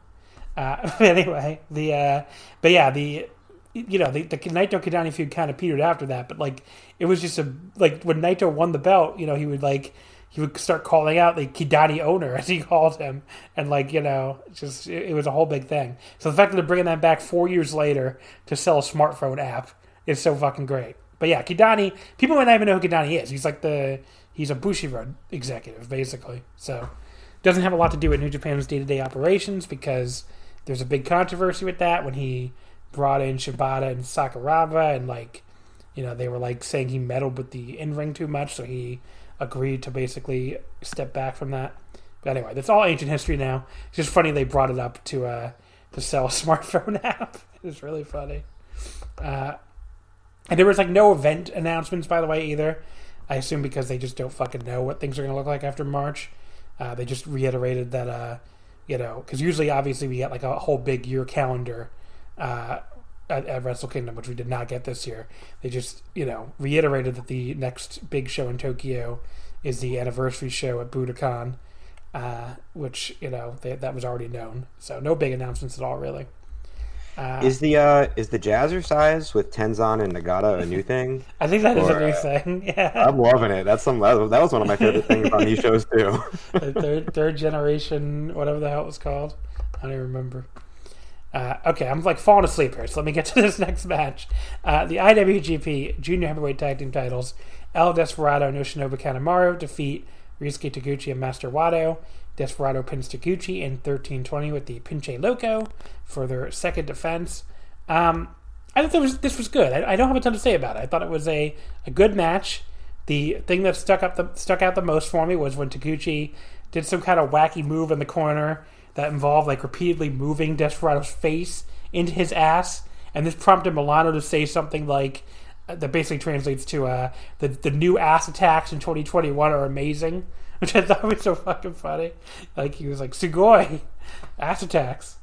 Uh, anyway, the uh, but yeah, the you know the the Naito Kidani feud kind of petered after that, but like it was just a like when Naito won the belt, you know, he would like he would start calling out the Kidani owner as he called him, and like you know, just it, it was a whole big thing. So the fact that they're bringing that back four years later to sell a smartphone app is so fucking great. But yeah, Kidani, people might not even know who Kidani is. He's like the he's a Bushiroad executive basically. So doesn't have a lot to do with New Japan's day to day operations because there's a big controversy with that when he brought in Shibata and Sakuraba and like you know they were like saying he meddled with the in ring too much, so he agreed to basically step back from that. But anyway, that's all ancient history now. It's just funny they brought it up to uh, to sell a smartphone app. It's really funny. Uh, and there was like no event announcements, by the way, either. I assume because they just don't fucking know what things are going to look like after March. Uh, they just reiterated that, uh, you know, because usually, obviously, we get like a whole big year calendar uh, at, at Wrestle Kingdom, which we did not get this year. They just, you know, reiterated that the next big show in Tokyo is the anniversary show at Budokan, uh, which you know they, that was already known. So no big announcements at all, really. Uh, is the uh, is the Jazzercise with Tenzan and Nagata a new thing? I think that is Or, a new uh, thing. Yeah, I'm loving it. That's some that was, that was one of my favorite things on these shows too. the third third generation, whatever the hell it was called. I don't even remember. Uh, okay, I'm like falling asleep here, so let me get to this next match. Uh, the IWGP Junior Heavyweight Tag Team titles: El Desperado and Yoshinobu Kanemaru defeat Ryusuke Taguchi and Master Wato. Desperado pins Taguchi in 13-20 with the Pinche Loco for their second defense. Um, I thought was, this was good. I, I don't have a ton to say about it. I thought it was a, a good match. The thing that stuck up the stuck out the most for me was when Taguchi did some kind of wacky move in the corner that involved like repeatedly moving Desperado's face into his ass, and this prompted Milano to say something like uh, that basically translates to uh, the the new ass attacks in 2021 are amazing, which I thought was so fucking funny. Like he was like Sugoi, ass attacks.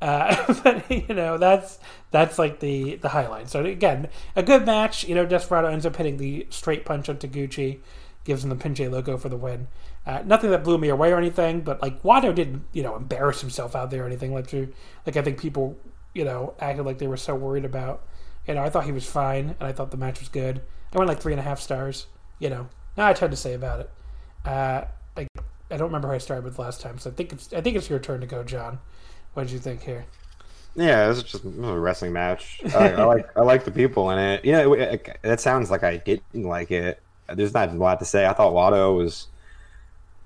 Uh, but you know that's that's like the the highlight. So again, a good match. You know, Desperado ends up hitting the straight punch on Taguchi, gives him the Pinche Loco for the win. Uh, nothing that blew me away or anything, but like Wato didn't you know embarrass himself out there or anything like to like I think people you know acted like they were so worried about. You know, I thought he was fine, and I thought the match was good. I went like three and a half stars. You know, not a ton to say about it. Uh, I, I don't remember how I started with last time, so I think it's I think it's your turn to go, John. What did you think here? Yeah, it was just a wrestling match. I, I like I like the people in it. You know, it, it, that sounds like I didn't like it. There's not a lot to say. I thought Wato was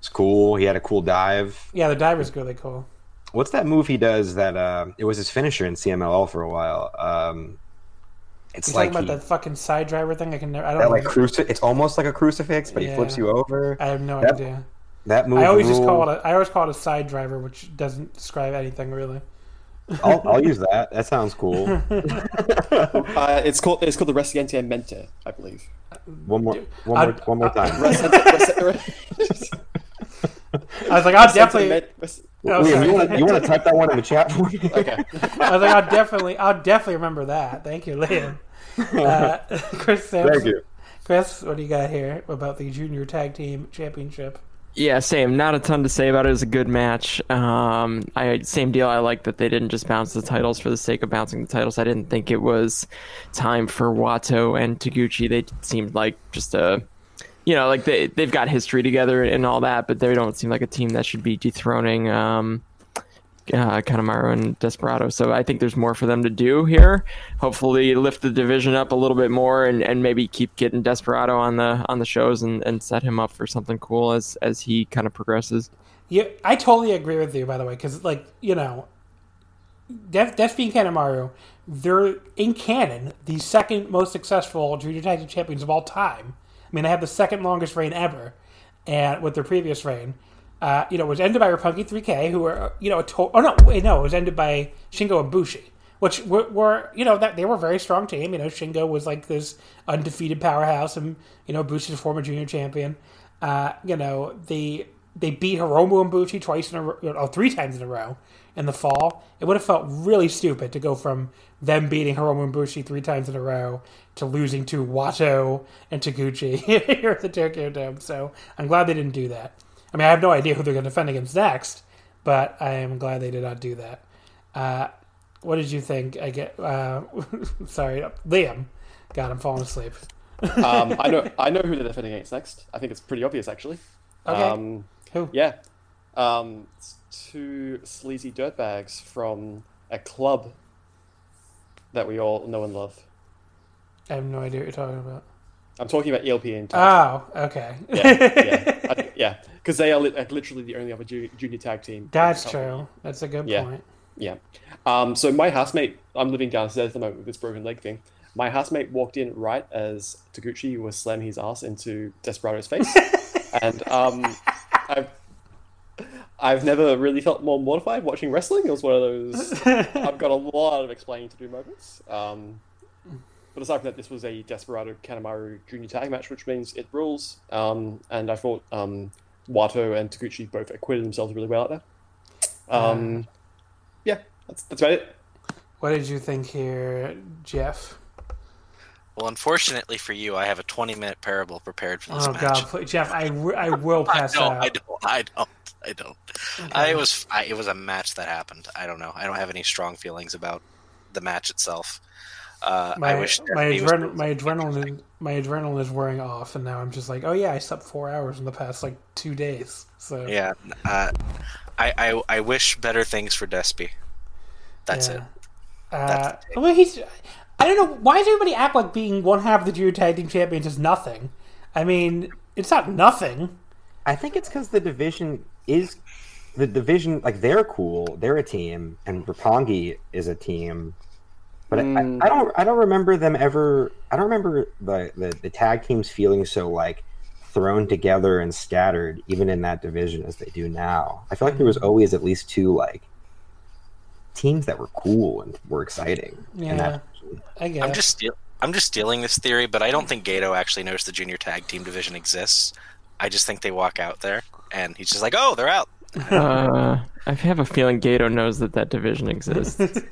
was cool. He had a cool dive. Yeah, the dive was really cool. What's that move he does that uh, it was his finisher in CMLL for a while? Um, it's You like talking he, about that fucking side driver thing? I can never. I don't. that like know. cruci- It's almost like a crucifix, but he flips you over. I have no that, idea. That move. I always just call it. A, I always call it a side driver, which doesn't describe anything really. I'll, I'll use that. That sounds cool. Uh, it's called it's called the Resiente Mente, I believe. One more, one I- more, one more time. Resiente, I was like, I'll definitely. Mente- Oh, Liam, you want to you want to type that one in the chat for me? okay. I was like, I'll definitely, I'll definitely remember that. Thank you, Liam. Uh, Chris Samsel. Thank you. Chris, what do you got here about the junior tag team championship? Yeah, same. Not a ton to say about it. It was a good match. Um, I same deal. I like that they didn't just bounce the titles for the sake of bouncing the titles. I didn't think it was time for Wato and Taguchi. They seemed like just a, you know, like they they've got history together and all that, but they don't seem like a team that should be dethroning um, uh, and Desperado. So I think there's more for them to do here. Hopefully, lift the division up a little bit more and, and maybe keep getting Desperado on the on the shows and, and set him up for something cool as as he kind of progresses. Yeah, I totally agree with you, by the way, because like you know, Def, Despy and Kanemaru, they're in canon the second most successful junior tag team champions of all time. I mean, they have the second longest reign ever, and with their previous reign, uh, you know, it was ended by Roppongi 3K, who were you know a to- oh no wait no it was ended by Shingo and Bushi, which were, were you know that they were a very strong team. You know, Shingo was like this undefeated powerhouse, and you know Bushi's a former junior champion. Uh, you know the they beat Hiromu and Bushi twice in a row, three times in a row in the fall. It would have felt really stupid to go from them beating Hiromu and Bushi three times in a row to losing to Wato and Taguchi here at the Tokyo Dome. So I'm glad they didn't do that. I mean, I have no idea who they're going to defend against next, but I am glad they did not do that. Uh, what did you think? I get. Uh, sorry, Liam. God, I'm falling asleep. Um, I know I know who they're defending against next. I think it's pretty obvious actually. Okay. Um, Who? yeah. Um, two sleazy dirtbags from a club that we all know and love. I have no idea what you're talking about. I'm talking about ELP and Oh, okay. yeah, yeah, I- yeah, because they are li- literally the only other ju- junior tag team. That's true. That's a good Yeah. point. Yeah. Um, so my housemate, I'm living downstairs at the moment with this broken leg thing. My housemate walked in right as Taguchi was slamming his ass into Desperado's face, and um, I've I've never really felt more mortified watching wrestling. It was one of those I've got a lot of explaining to do moments. Um, but aside from that, this was a Desperado Kanemaru junior tag match, which means it rules. Um, and I thought um, Wato and Taguchi both acquitted themselves really well out there. Um, yeah, that's that's about it. What did you think here, Jeff? Well, unfortunately for you, I have a 20 minute parable prepared for this Oh match. God, please, Jeff, I, I will I pass don't, out. I don't. I don't. I don't. I, it was. I, it was a match that happened. I don't know. I don't have any strong feelings about the match itself. Uh, my I wish my, was adren- my adrenaline my adrenaline is wearing off, and now I'm just like, oh yeah, I slept four hours in the past like two days. So Yeah. Uh, I, I I wish better things for Despy. That's it. Uh, well, he's. I don't know why does everybody act like being one half of the junior tag team champions is nothing. I mean, it's not nothing. I think it's because the division is the division. Like they're cool. They're a team, and Roppongi is a team. But I, hmm. I don't. I don't remember them ever. I don't remember the, the the tag teams feeling so like thrown together and scattered, even in that division as they do now. I feel like there was hmm. always at least two like teams that were cool and were exciting. in Yeah. that division. I guess. I'm just steal- I'm just stealing this theory, but I don't think Gedo actually knows the junior tag team division exists. I just think they walk out there and he's just like, "Oh, they're out." Uh, I have a feeling Gedo knows that that division exists.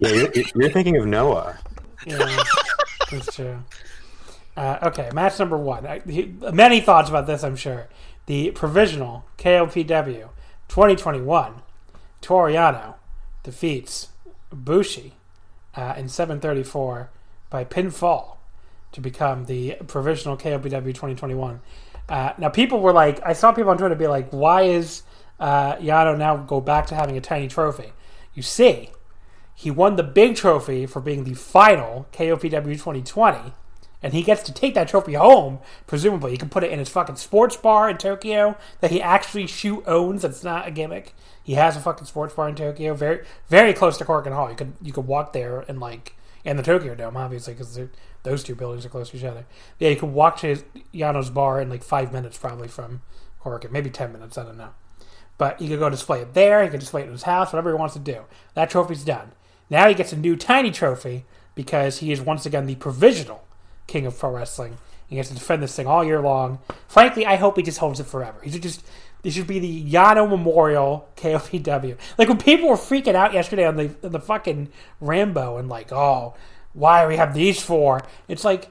Yeah, you're, you're thinking of Noah. Yeah, that's true. Uh, okay, match number one. I, he, many thoughts about this, I'm sure. The provisional KOPW 2021. Toru Yano defeats Bushi uh, in 734 by pinfall to become the provisional KOPW 2021. Uh, now, people were like, I saw people on Twitter be like, why is uh, Yano now go back to having a tiny trophy? You see, he won the big trophy for being the final KOPW 2020, and he gets to take that trophy home. Presumably, he can put it in his fucking sports bar in Tokyo that he actually shoot owns. That's not a gimmick. He has a fucking sports bar in Tokyo, very very close to Korakuen Hall. You could you could walk there and like and the Tokyo Dome, obviously, because those two buildings are close to each other. Yeah, you could walk to Yano's bar in like five minutes, probably from Cork, maybe ten minutes. I don't know. But he could go display it there. He could display it in his house, whatever he wants to do. That trophy's done. Now he gets a new tiny trophy because he is once again the provisional king of pro wrestling. He has to defend this thing all year long. Frankly, I hope he just holds it forever. He should just this should be the Yano Memorial KOPW. Like when people were freaking out yesterday on the on the fucking Rambo and like, oh, why do we have these four? It's like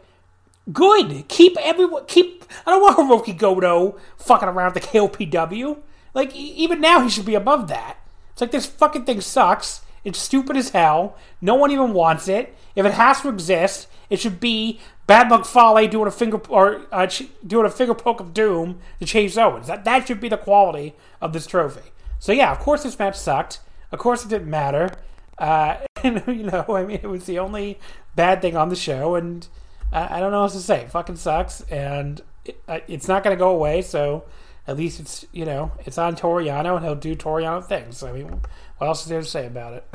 good. Keep everyone. Keep. I don't want Hiroki Goto fucking around the KOPW. Like even now, he should be above that. It's like this fucking thing sucks. It's stupid as hell. No one even wants it. If it has to exist, it should be Bad Luck Fale doing a finger or uh, doing a finger poke of doom to Chase Owens. That that should be the quality of this trophy. So yeah, of course this match sucked. Of course it didn't matter. Uh, and, you know, I mean, it was the only bad thing on the show, and uh, I don't know what else to say. It fucking sucks, and it, it's not going to go away. So at least it's you know it's on Toru Yano, and he'll do Toru Yano things. I mean, what else is there to say about it?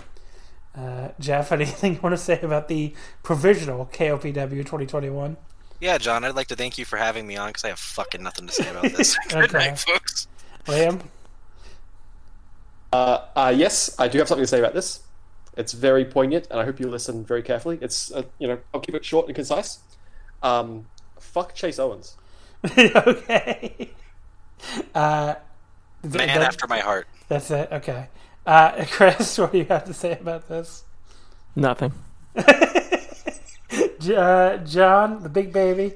Uh, Jeff, anything you want to say about the provisional KOPW 2021? Yeah, John, I'd like to thank you for having me on because I have fucking nothing to say about this. Good Okay. night, folks. Liam? Uh, uh, yes, I do have something to say about this. It's very poignant, and I hope you listen very carefully. It's uh, you know I'll keep it short and concise. Um, fuck Chase Owens. okay. Uh, th- Man that- after my heart. That's it. Okay. Uh, Chris, what do you have to say about this? Nothing. Uh, John, the big baby.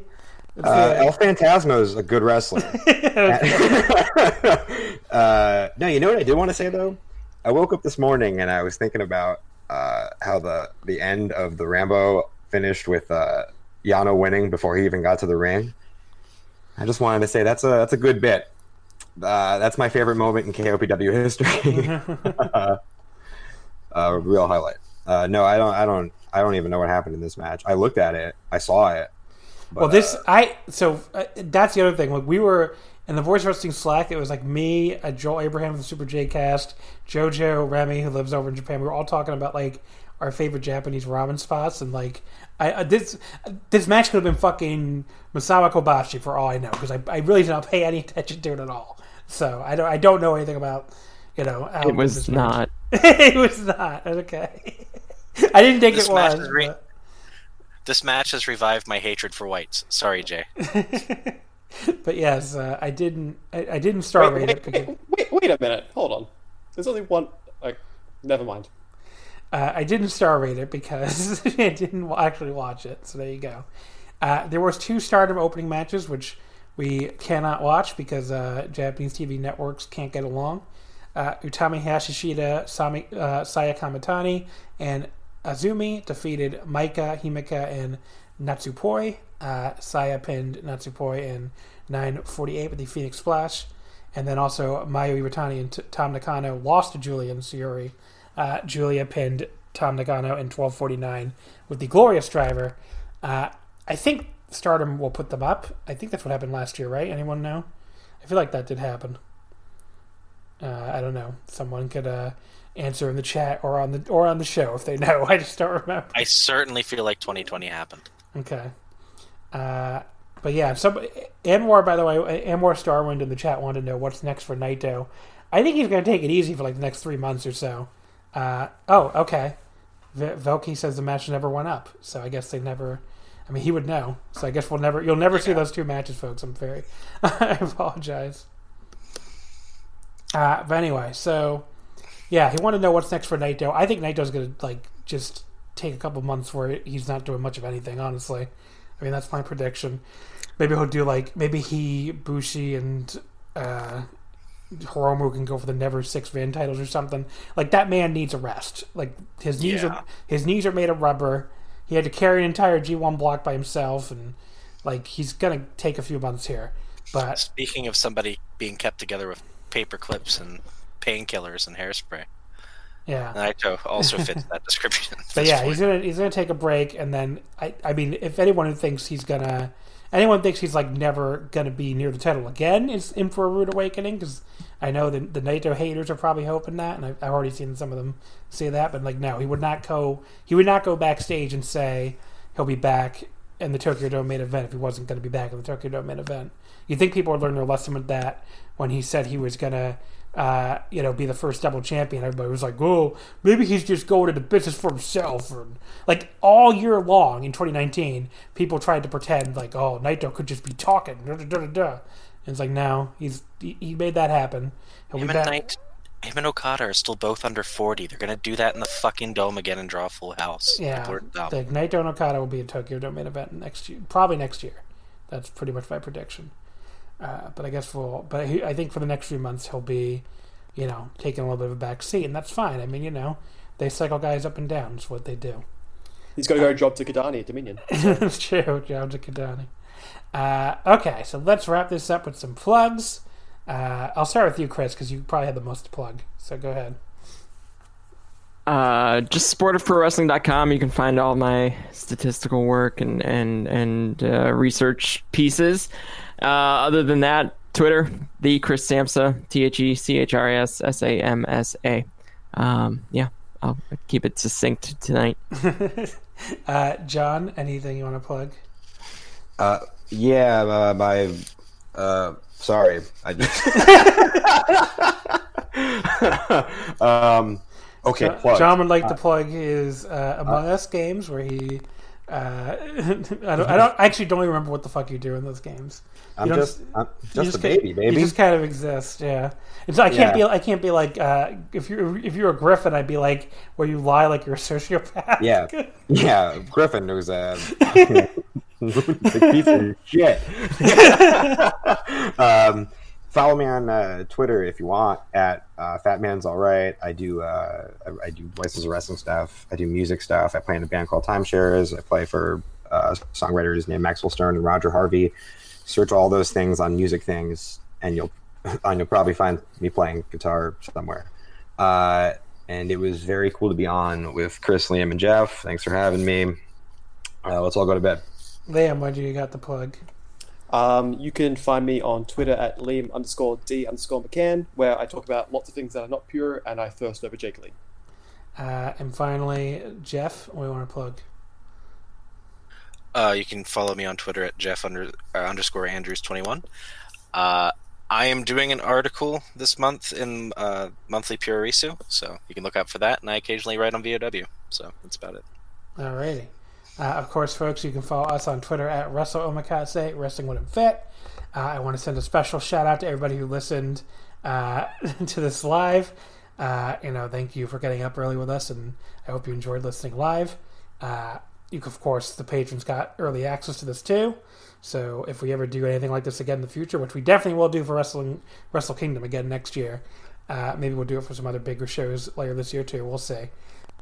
Uh. El Fantasma is a good wrestler. uh, no, you know what I did want to say though. I woke up this morning and I was thinking about uh, how the the end of the Rambo finished with uh, Yano winning before he even got to the ring. I just wanted to say that's a that's a good bit. Uh, that's my favorite moment in KOPW history. uh, uh, real highlight. Uh, no, I don't. I don't. I don't even know what happened in this match. I looked at it. I saw it. But, well, this uh, I so uh, that's the other thing. Like we were in the voice wrestling Slack. It was like me, Joel Abraham from the Super J Cast, JoJo Remy who lives over in Japan. We were all talking about like our favorite Japanese ramen spots, and like I uh, this this match could have been fucking Misawa Kobashi for all I know because I, I really did not pay any attention to it at all. So I don't I don't know anything about you know. how It was not. it was not okay. I didn't think This it was. is re- but- This match has revived my hatred for whites. Sorry, Jay. But yes, uh, I didn't. I, I didn't star Wait, rate it wait, because wait, wait, wait a minute. Hold on. There's only one. Like, never mind. uh, I didn't star rate it because I didn't actually watch it. So there you go. Uh, there was two Stardom opening matches which we cannot watch because uh, Japanese TV networks can't get along. Uh, Utami Hayashishita, Sami, uh, Saya Kamitani, and Azumi defeated Maika, Himika, and Natsupoi. Uh, Saya pinned Natsupoi in 9:48 with the Phoenix Splash, and then also Mayu Iwatani and T- Tam Nakano lost to Julia and. Uh, Julia pinned Tam Nakano in 12:49 with the Glorious Driver. Uh, I think Stardom will put them up. I think that's what happened last year, right? Anyone know? I feel like that did happen. Uh, I don't know. Someone could uh, answer in the chat or on the or on the show if they know. I just don't remember. I certainly feel like 2020 happened. Okay. Uh, but yeah, some Anwar, by the way, Anwar Starwind in the chat wanted to know what's next for Naito. I think he's going to take it easy for like the next three months or so. Uh, oh, okay. V- Velky says the match never went up, so I guess they never. I mean, he would know. So I guess we'll never. You'll never see those two matches, folks. I'm very. I apologize. Uh, but anyway, so yeah, he wanted to know what's next for Naito. I think Naito's going to like just take a couple months where he's not doing much of anything. Honestly, I mean that's my prediction. Maybe he'll do like maybe he Bushi and uh, Hiromu can go for the never six van titles or something. Like that man needs a rest. Like his knees Yeah. are his knees are made of rubber. He had to carry an entire G one block by himself, and like he's gonna take a few months here. But Speaking of somebody being kept together with paper clips and painkillers and hairspray, yeah, Naito also fits that description. But yeah, point. he's gonna he's gonna take a break, and then I I mean, if anyone who thinks he's gonna, anyone thinks he's like never gonna be near the title again is in for a rude awakening because I know the the Naito haters are probably hoping that, and I've, I've already seen some of them say that. But like, no, he would not go he would not go backstage and say he'll be back in the Tokyo Dome main event if he wasn't going to be back in the Tokyo Dome main event. You think people would learn their lesson with that when he said he was gonna uh, you know, be the first double champion. Everybody was like, "Oh, maybe he's just going into business for himself." Or like all year long in 2019, people tried to pretend like, "Oh, Naito could just be talking." Da, da, da, da. And it's like, no, he's he, he made that happen. He'll him and. Knight, him and Okada are still both under 40. They're gonna do that in the fucking dome again and draw a full house. Yeah, the Naito and Okada will be in Tokyo Dome main event next year, probably next year. That's pretty much my prediction. Uh, but I guess we'll. But he, I think for the next few months he'll be, you know, taking a little bit of a back seat, and that's fine. I mean, you know, they cycle guys up and down. It's what they do. He's got to go job to Kidani at Dominion. It's true, John Kidani. Uh, okay, so let's wrap this up with some plugs. Uh, I'll start with you, Chris, because you probably had the most to plug. So go ahead. Uh, just sportofprowrestling.com. You can find all my statistical work and and and uh, research pieces. Uh, other than that, Twitter, the Chris Samsel, T H E C H R I S S A M S A. Um, yeah, I'll keep it succinct tonight. Uh, John, anything you want to plug? Uh, yeah, uh, my. Uh, sorry, I just. um, okay, Jo- plug. John would like to plug his uh, Among Us games, where he. Uh, I don't. I don't I actually don't even remember what the fuck you do in those games. I'm just, I'm You just a baby, baby. You just kind of exist, yeah. It's I can't Yeah. be I can't be like uh, if you're if you're a Griffin, I'd be like where you lie like you're a sociopath. Yeah, yeah. Griffin was a piece of shit. um, follow me on uh, Twitter if you want at uh, Fatman's All Right. I do uh, I, I do voices of wrestling stuff. I do music stuff. I play in a band called Timeshares. I play for uh, songwriters named Maxwell Stern and Roger Harvey. Search all those things on music things, and you'll and you'll probably find me playing guitar somewhere. Uh, and it was very cool to be on with Chris, Liam, and Jeff. Thanks for having me. Uh, let's all go to bed. Liam, why do you got the plug? Um, you can find me on Twitter at Liam underscore D underscore McCann, where I talk about lots of things that are not pure and I thirst over Jake Lee. Uh, and finally, Jeff, we want to plug? Uh, you can follow me on Twitter at Jeff under, uh, underscore Andrews twenty one. Uh, I am doing an article this month in uh, Monthly Puroresu, so you can look out for that. And I occasionally write on VOW, so that's about it. Alrighty. Uh, of course, folks, you can follow us on Twitter at Wrestle Omakase, Wrestling Wouldn't Fit. Uh, I want to send a special shout out to everybody who listened uh, to this live. Uh, you know, thank you for getting up early with us, and I hope you enjoyed listening live. Uh, you, of course, the patrons got early access to this too. So if we ever do anything like this again in the future, which we definitely will do for Wrestling Wrestle Kingdom again next year, uh, maybe we'll do it for some other bigger shows later this year too. We'll see.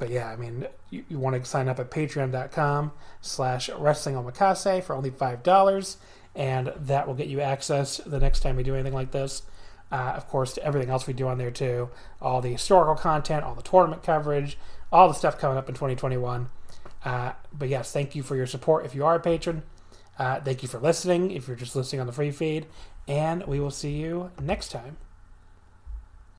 But yeah, I mean, you, you want to sign up at patreon.com slash wrestling omakase for only $5, and that will get you access the next time we do anything like this. Uh, of course, to everything else we do on there too. All the historical content, all the tournament coverage, all the stuff coming up in 2021. Uh, but yes, thank you for your support if you are a patron. Uh, thank you for listening if you're just listening on the free feed. And we will see you next time.